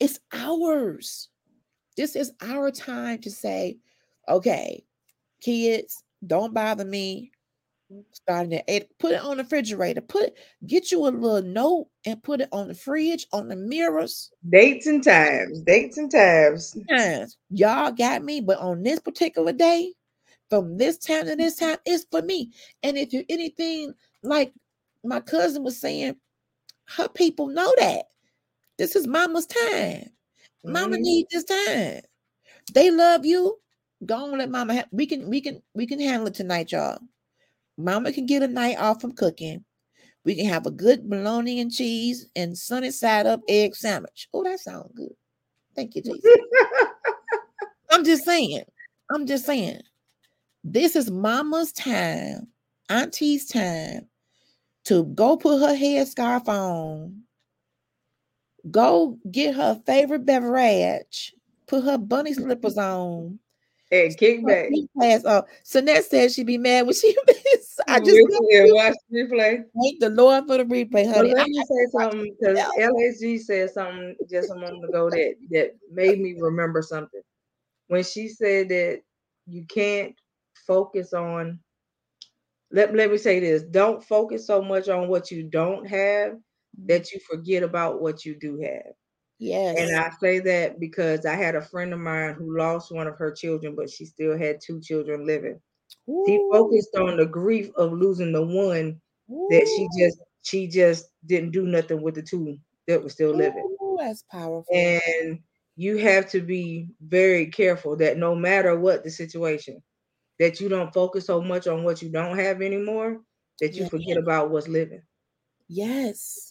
C: It's ours. This is our time to say, okay, kids, don't bother me. Starting at eight, put it on the refrigerator. Put get you a little note and put it on the fridge, on the mirrors.
D: Dates and times. Dates and times.
C: times. Y'all got me, but on this particular day, from this time to this time, it's for me. And if you're anything like my cousin was saying, her people know that this is mama's time. Mama
D: Mhm.
C: needs this time. They love you. Go on, let mama. Ha- we can, we can, we can handle it tonight, y'all. Mama can get a night off from cooking. We can have a good bologna and cheese and sunny side up egg sandwich. Oh, that sounds good. Thank you, Jesus. I'm just saying. I'm just saying. This is mama's time, auntie's time to go put her headscarf on, go get her favorite beverage, put her bunny slippers on.
D: And kick back.
C: Class. Oh, Sunette said she'd be mad when she missed. I just
D: Listen watch the replay.
C: thank the Lord for the replay, honey.
D: let
C: I-
D: me say something because LSG said something just a moment ago that that made me remember something. When she said that you can't focus on let, let me say this don't focus so much on what you don't have that you forget about what you do have.
C: Yes.
D: And I say that because I had a friend of mine who lost one of her children, but she still had two children living. She focused on the grief of losing the one that she just she just didn't do nothing with the two that were still living.
C: ooh, that's powerful.
D: And you have to be very careful that no matter what the situation, that you don't focus so much on what you don't have anymore that you forget about what's living.
C: Yes.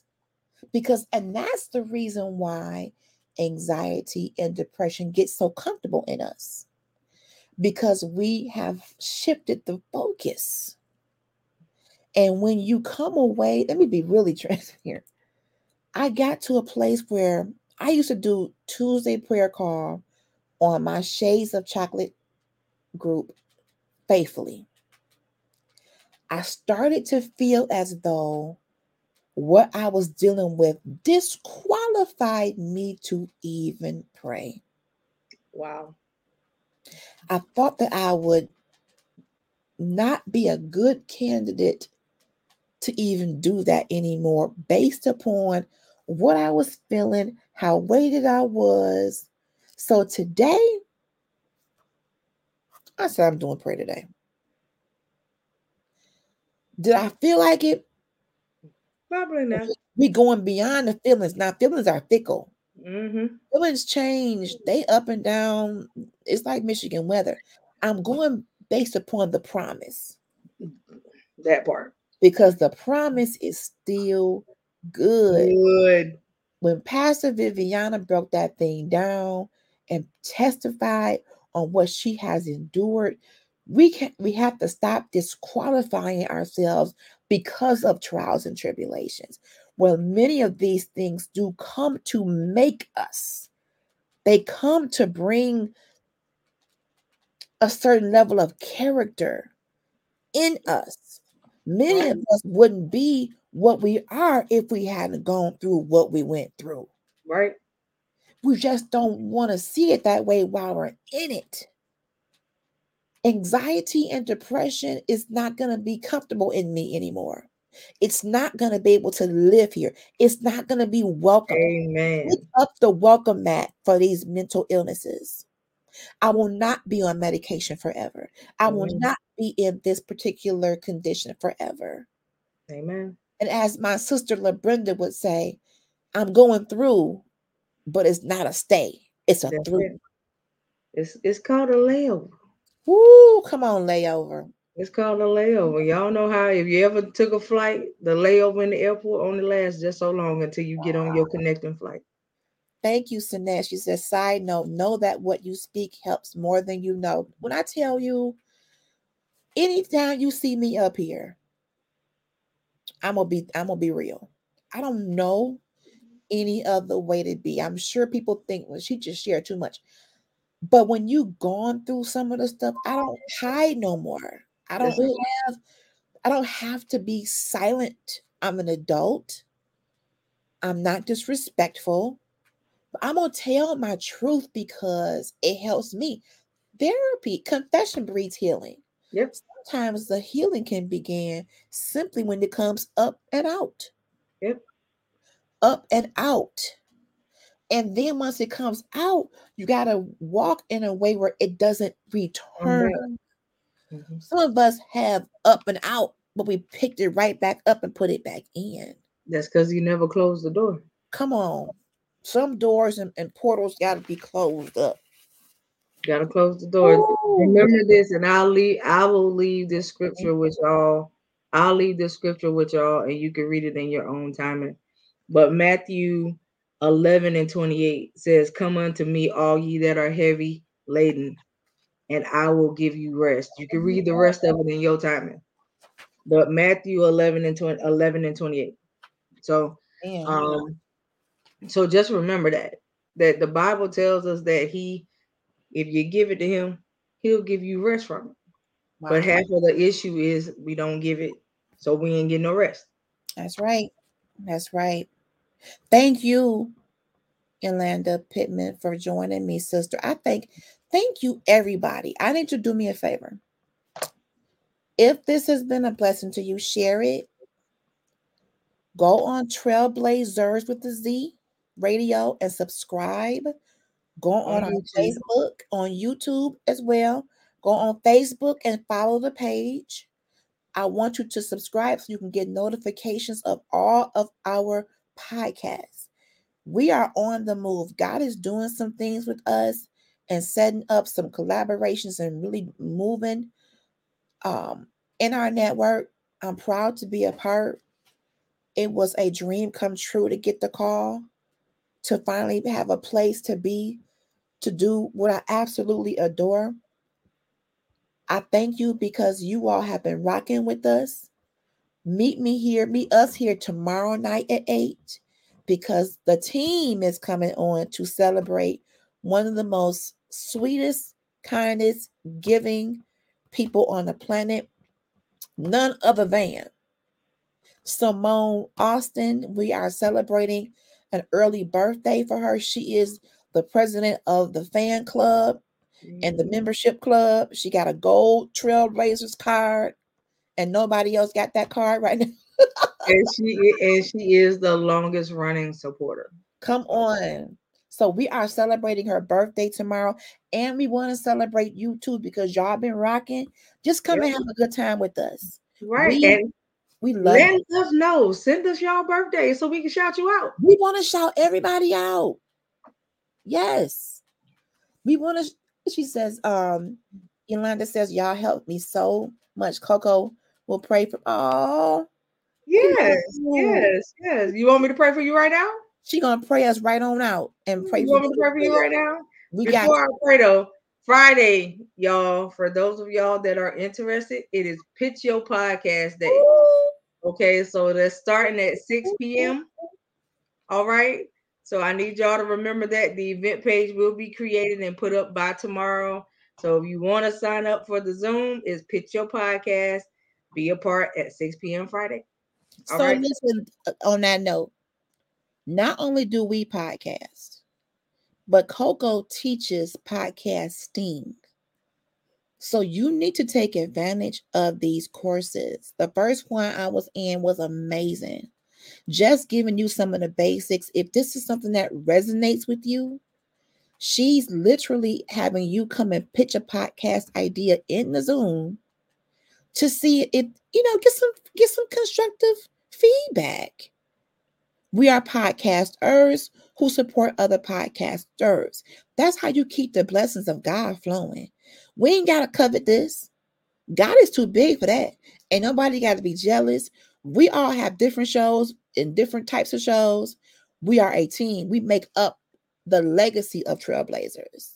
C: Because, and that's the reason why anxiety and depression get so comfortable in us because we have shifted the focus. And when you come away, let me be really transparent. I got to a place where I used to do Tuesday prayer call on my Shades of Chocolate group faithfully. I started to feel as though what I was dealing with disqualified me to even pray.
D: Wow.
C: I thought that I would not be a good candidate to even do that anymore based upon what I was feeling, how weighted I was. So today, I said, I'm doing prayer today. Did I feel like it?
D: Probably not.
C: We going beyond the feelings. Now, feelings are fickle.
D: Mm-hmm.
C: feelings change they up and down it's like michigan weather i'm going based upon the promise
D: That part.
C: because the promise is still good
D: Good.
C: when pastor viviana broke that thing down and testified on what she has endured we can we have to stop disqualifying ourselves because of trials and tribulations well many of these things do come to make us they come to bring a certain level of character in us many of us wouldn't be what we are if we hadn't gone through what we went through
D: Right.
C: we just don't want to see it that way while we're in it. Anxiety and depression is not going to be comfortable in me anymore. It's not going to be able to live here. It's not going to be welcome.
D: Amen.
C: Up the welcome mat for these mental illnesses. I will not be on medication forever. I will
D: Mhm.
C: not be in this particular condition forever.
D: Amen.
C: And as my sister LaBrenda would say, I'm going through, but it's not a stay. It's a
D: That's
C: through.
D: it. It's it's called a layover.
C: Woo, come on, layover.
D: It's called a layover. Y'all know how if you ever took a flight, the layover in the airport only lasts just so long until you get on your connecting flight.
C: Thank you, Sinesh. She says, side note, know that what you speak helps more than you know. When I tell you, anytime you see me up here, I'm gonna be I'm gonna be real. I don't know any other way to be. I'm sure people think well, she just shared too much. But when you've gone through some of the stuff, I don't hide no more. I don't have I don't have to be silent. I'm an adult. I'm not disrespectful. But I'm gonna tell my truth because it helps me. Therapy, confession breeds healing.
D: Yep.
C: Sometimes the healing can begin simply when it comes up and out.
D: Yep.
C: Up and out. And then once it comes out, you got to walk in a way where it doesn't return.
D: Mhm.
C: Some of us have up and out, but we picked it right back up and put it back in.
D: That's because you never closed the door.
C: Come on. Some doors and, and portals got to be closed up.
D: Gotta close the door.
C: Ooh.
D: Remember this, and I'll leave. I will leave this scripture with y'all. I'll leave this scripture with y'all, and you can read it in your own timing. But Matthew 11 and 28 says, "Come unto me, all ye that are heavy laden, and I will give you rest." You can read the rest of it in your timing. But Matthew 11 and 20, 11 and 28. So,
C: Man.
D: um, so just remember that that the Bible tells us that He, if you give it to Him, He'll give you rest from it.
C: Wow.
D: But half of the issue is we don't give it, so we ain't getting no rest.
C: That's right. That's right. Thank you, Yolanda Pittman, for joining me, sister. I think, thank you, everybody. I need you to do me a favor. If this has been a blessing to you, share it. Go on Trailblazers with the Z radio and subscribe. Go on,
D: On.
C: Facebook, on YouTube as well. Go on Facebook and follow the page. I want you to subscribe so you can get notifications of all of our podcasts. We are on the move. God is doing some things with us and setting up some collaborations and really moving um, in our network. I'm proud to be a part. It was a dream come true to get the call, to finally have a place to be, to do what I absolutely adore. I thank you because you all have been rocking with us. Meet me here, meet us here tomorrow night at 8 because the team is coming on to celebrate one of the most sweetest, kindest, giving people on the planet, none other than Simone Austin. We are celebrating an early birthday for her. She is the president of the fan club and the mm-hmm. membership club. She got a gold Trailblazers card, and nobody else got that card right now.
D: and she and she is the longest running supporter.
C: Come on. So we are celebrating her birthday tomorrow, and we want to celebrate you too because y'all been rocking. Just come and have a good time with us.
D: Right.
C: We
D: and
C: We love
D: let
C: it.
D: us know. Send us y'all birthday so we can shout you out.
C: We want to shout everybody out. Yes. We want to. She says, um, Yolanda says, Y'all helped me so much. Coco will pray for. Oh,
D: Yes, yes, yes. You want me to pray for you right now?
C: she gonna pray us right on out and pray
D: You
C: for
D: want me to pray for you right now?
C: We got
D: I pray though, Friday, y'all, for those of y'all that are interested, it is Pitch Your Podcast Day. Okay, so that's starting at 6 p.m. All right. So I need y'all to remember that the event page will be created and put up by tomorrow. So if you want to sign up for the Zoom, it's Pitch Your Podcast. Be a part at 6 p.m. Friday. All
C: So
D: right.
C: listen, uh, on that note, not only do we podcast, but Coco teaches podcasting. So you need to take advantage of these courses. The first one I was in was amazing. Just giving you some of the basics. If this is something that resonates with you, she's literally having you come and pitch a podcast idea in the Zoom to see if you know get some get some constructive feedback. We are podcasters who support other podcasters. That's how you keep the blessings of God flowing. We ain't gotta covet this. God is too big for that. And nobody got to be jealous. We all have different shows and different types of shows. We are a team. We make up the legacy of Trailblazers.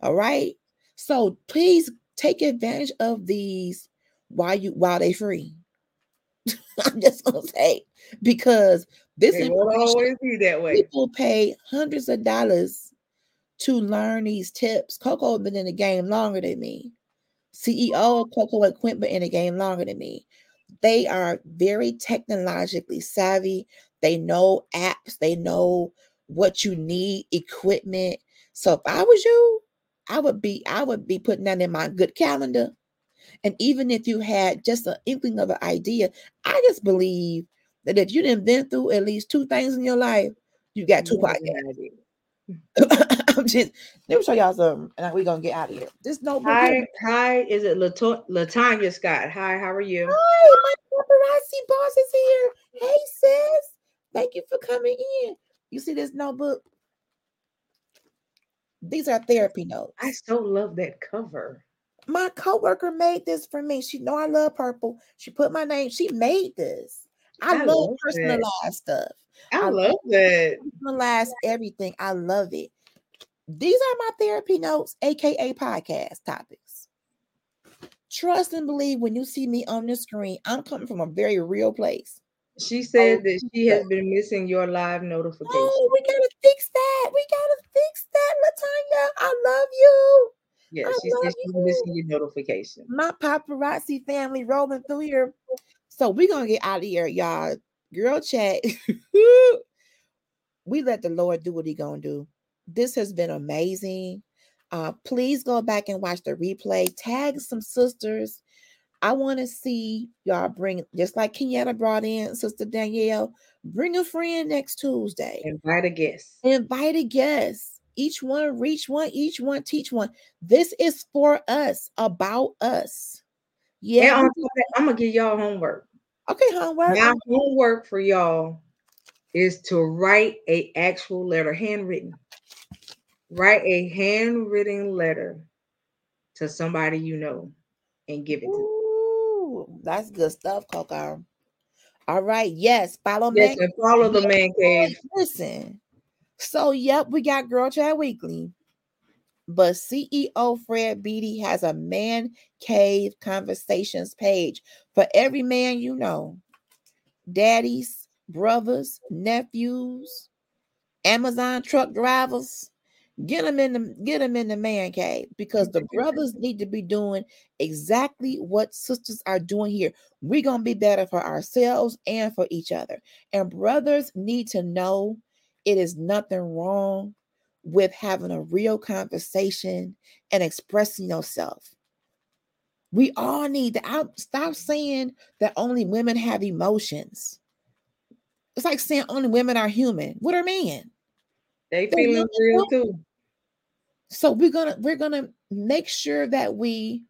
C: All right. So please take advantage of these while you while they free. I'm just gonna say because this
D: It won't always be that way.
C: people pay hundreds of dollars to learn these tips. Coco has been in the game longer than me. CEO of Coco and Quint been in the game longer than me. They are very technologically savvy. They know apps. They know what you need, equipment. So if I was you, I would be I would be putting that in my good calendar. And even if you had just an inkling of an idea, I just believe that if you didn't been through at least two things in your life, you got two podcasts. I'm just let me show y'all something, and we're gonna get out of here. This notebook.
D: Hi,
C: here-
D: hi. Is it Lato- Latanya Scott? Hi, how are you?
C: Hi, my paparazzi boss is here. Hey, sis. Thank you for coming in. You see this notebook? These are therapy notes.
D: I so love that cover.
C: My coworker made this for me. She know I love purple. She put my name. She made this. I,
D: I
C: love
D: love that.
C: personalized stuff.
D: I,
C: I
D: love that.
C: Personalized everything. I love it. These are my therapy notes, aka podcast topics. Trust and believe when you see me on the screen, I'm coming from a very real place.
D: She oh, said
C: Oh,
D: that she has been missing your live notification.
C: Oh, we gotta fix that. We gotta fix that, Latanya. I love you.
D: Yeah,
C: I
D: she said she's missing your notification.
C: my paparazzi family rolling through here. So we're gonna get out of here, y'all. Girl chat. we let the Lord do what He gonna do. This has been amazing. Uh, please go back and watch the replay. Tag some sisters. I want to see y'all bring, just like Kenyatta brought in Sister Danielle, bring a friend next Tuesday.
D: Invite a guest.
C: Invite a guest. Each one reach one, each one teach one. This is for us, about us. Yeah.
D: on top of that, I'm gonna give y'all homework.
C: Okay, homework.
D: My homework for y'all is to write a actual letter, handwritten. Write a handwritten letter to somebody you know and give it to them.
C: Ooh, that's good stuff, Coco. All right. Yes. Follow
D: Yes,
C: me.
D: and follow the man cave.
C: Listen. So, yep, we got Girl Chat Weekly. But CEO Fred Beaty has a man cave conversations page for every man you know. Daddies, brothers, nephews, Amazon truck drivers. Get them in the get them in the man cave because the brothers need to be doing exactly what sisters are doing here. We're gonna be better for ourselves and for each other. And brothers need to know it is nothing wrong with having a real conversation and expressing yourself. We all need to out, stop saying that only women have emotions. It's like saying only women are human. What are men?
D: They feeling real too.
C: So we're gonna we're gonna make sure that we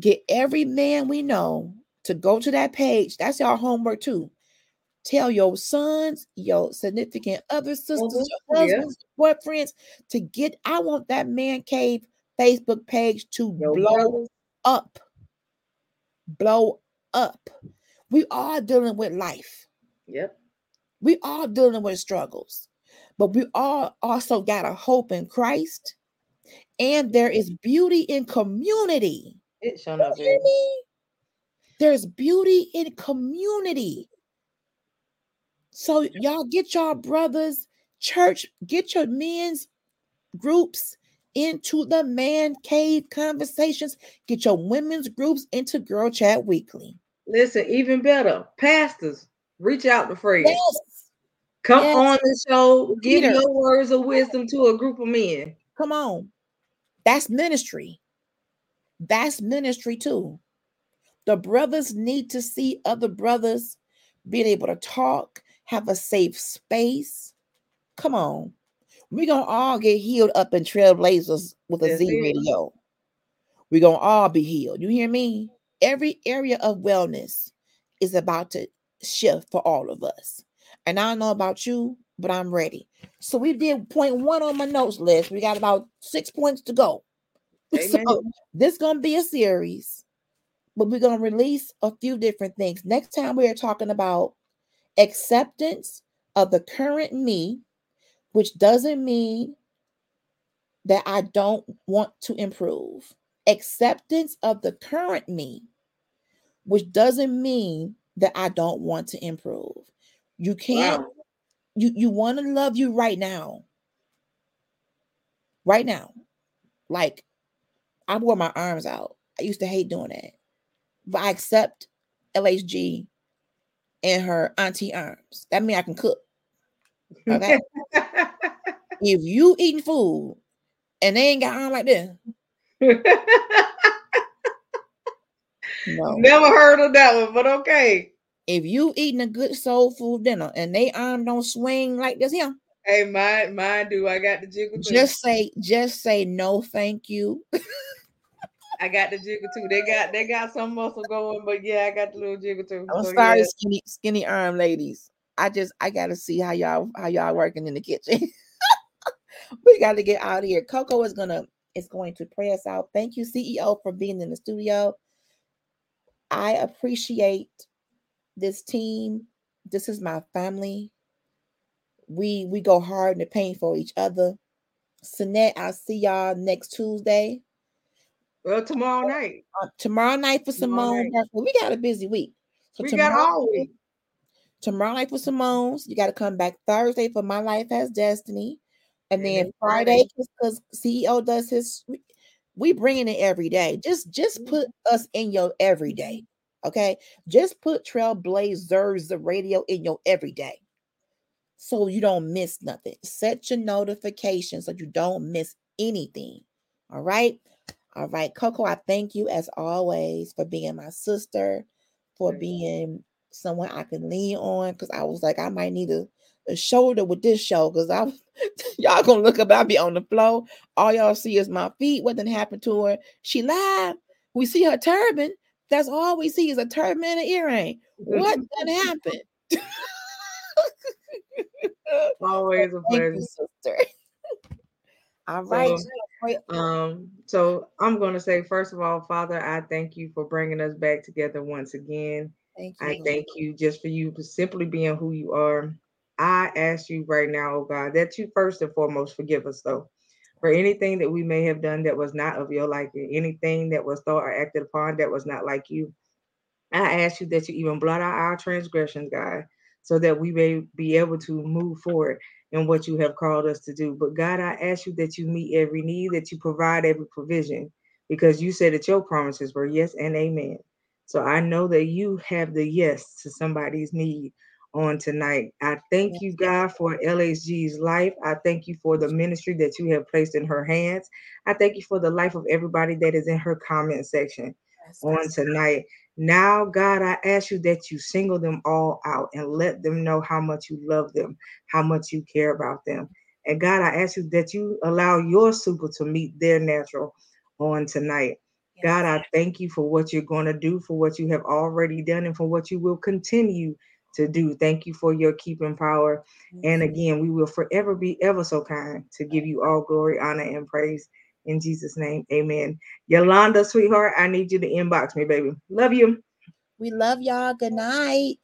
C: get every man we know to go to that page. That's our homework too. Tell your sons, your significant other sisters,
D: Mhm,
C: your
D: yeah.
C: husbands, boyfriends to get. I want that man cave Facebook page to
D: Your
C: blow
D: brothers,
C: up. Blow up. We are dealing with life.
D: Yep.
C: We all dealing with struggles, but we all also got a hope in Christ, and there is beauty in community.
D: It
C: You
D: up
C: hear
D: very
C: me? There's beauty in community. So y'all get y'all brothers, church, get your men's groups into the man cave conversations. Get your women's groups into Girl Chat Weekly.
D: Listen, even better, pastors, reach out to Fred.
C: Yes,
D: Come
C: yes.
D: on the show, give
C: Leader.
D: your words of wisdom to a group of men.
C: come on. That's ministry. That's ministry too. The brothers need to see other brothers being able to talk, have a safe space. Come on. We're going to all get healed up in Trailblazers with a
D: That's
C: Z radio. We're going to all be healed. You hear me? Every area of wellness is about to shift for all of us. And I don't know about you, but I'm ready. So we did point one on my notes list. We got about six points to go.
D: Amen.
C: So this is gonna be a series, but we're gonna release a few different things. Next time we are talking about acceptance of the current me, which doesn't mean that I don't want to improve. Acceptance of the current me, which doesn't mean that I don't want to improve. You can't,
D: Wow.
C: you, you want to love you right now. Right now. Like I wore my arms out. I used to hate doing that. But I accept LHG and her auntie arms. That means I can cook. Okay. if you eating food and they ain't got arm like this, no.
D: Never heard of that one, but okay.
C: If you eating a good soul food dinner and they arm don't swing like this, here,
D: Hey, mine, mine do. I got the jiggle
C: just say, just say no, thank you.
D: I got the jiggle too. They got they got some muscle going, but yeah, I got the little jiggle too.
C: I'm
D: So,
C: sorry,
D: yeah.
C: skinny, skinny arm ladies. I just I gotta see how y'all how y'all working in the kitchen. we got to get out of here. Coco is gonna is going to pray us out. Thank you, CEO, for being in the studio. I appreciate this team. This is my family. We we go hard in the paint for each other. Sinette, I'll see y'all next Tuesday.
D: Well, tomorrow night.
C: Uh, tomorrow night for Simone.
D: night.
C: We got a busy week. So
D: We got
C: tomorrow
D: all
C: night-
D: week.
C: Tomorrow night for Simone's. You got to come back Thursday for My Life Has Destiny. And
D: And
C: then Friday, because CEO does his, we- we bringing it every day. Just just put us in your everyday. Okay. Just put Trailblazers, the radio in your everyday. So you don't miss nothing. Set your notifications so you don't miss anything. All right. All right. Coco, I thank you as always for being my sister, for being someone I can lean on. Cause I was like, I might need a, a shoulder with this show. Cause I y'all gonna look up, I'll be on the floor. All y'all see is my feet. What done happened to her? She lied. We see her turban. That's all we see is a turban and an earring. What done happened?
D: Always a pleasure.
C: you, sister. All right.
D: So, Um, so I'm going to say, first of all, Father, I thank you for bringing us back together once again.
C: Thank you.
D: I thank you just for you for simply being who you are. I ask you right now, oh God, that you first and foremost forgive us, though, for anything that we may have done that was not of your liking, anything that was thought or acted upon that was not like you. I ask you that you even blot out our transgressions, God, so that we may be able to move forward in what you have called us to do. But God, I ask you that you meet every need, that you provide every provision, because you said that your promises were yes and amen. So I know that you have the yes to somebody's need on tonight. I thank you, God, for LHG's life. I thank you for the ministry that you have placed in her hands. I thank you for the life of everybody that is in her comment section on tonight. Now, God, I ask you that you single them all out and let them know how much you love them, how much you care about them. And God, I ask you that you allow your super to meet their natural on tonight. God, I thank you for what you're going to do, for what you have already done, and for what you will continue to do. Thank you for your keeping power. And again, we will forever be ever so kind to give you all glory, honor, and praise. In Jesus' name, amen. Yolanda, sweetheart, I need you to inbox me, baby. Love you.
C: We love y'all. Good night.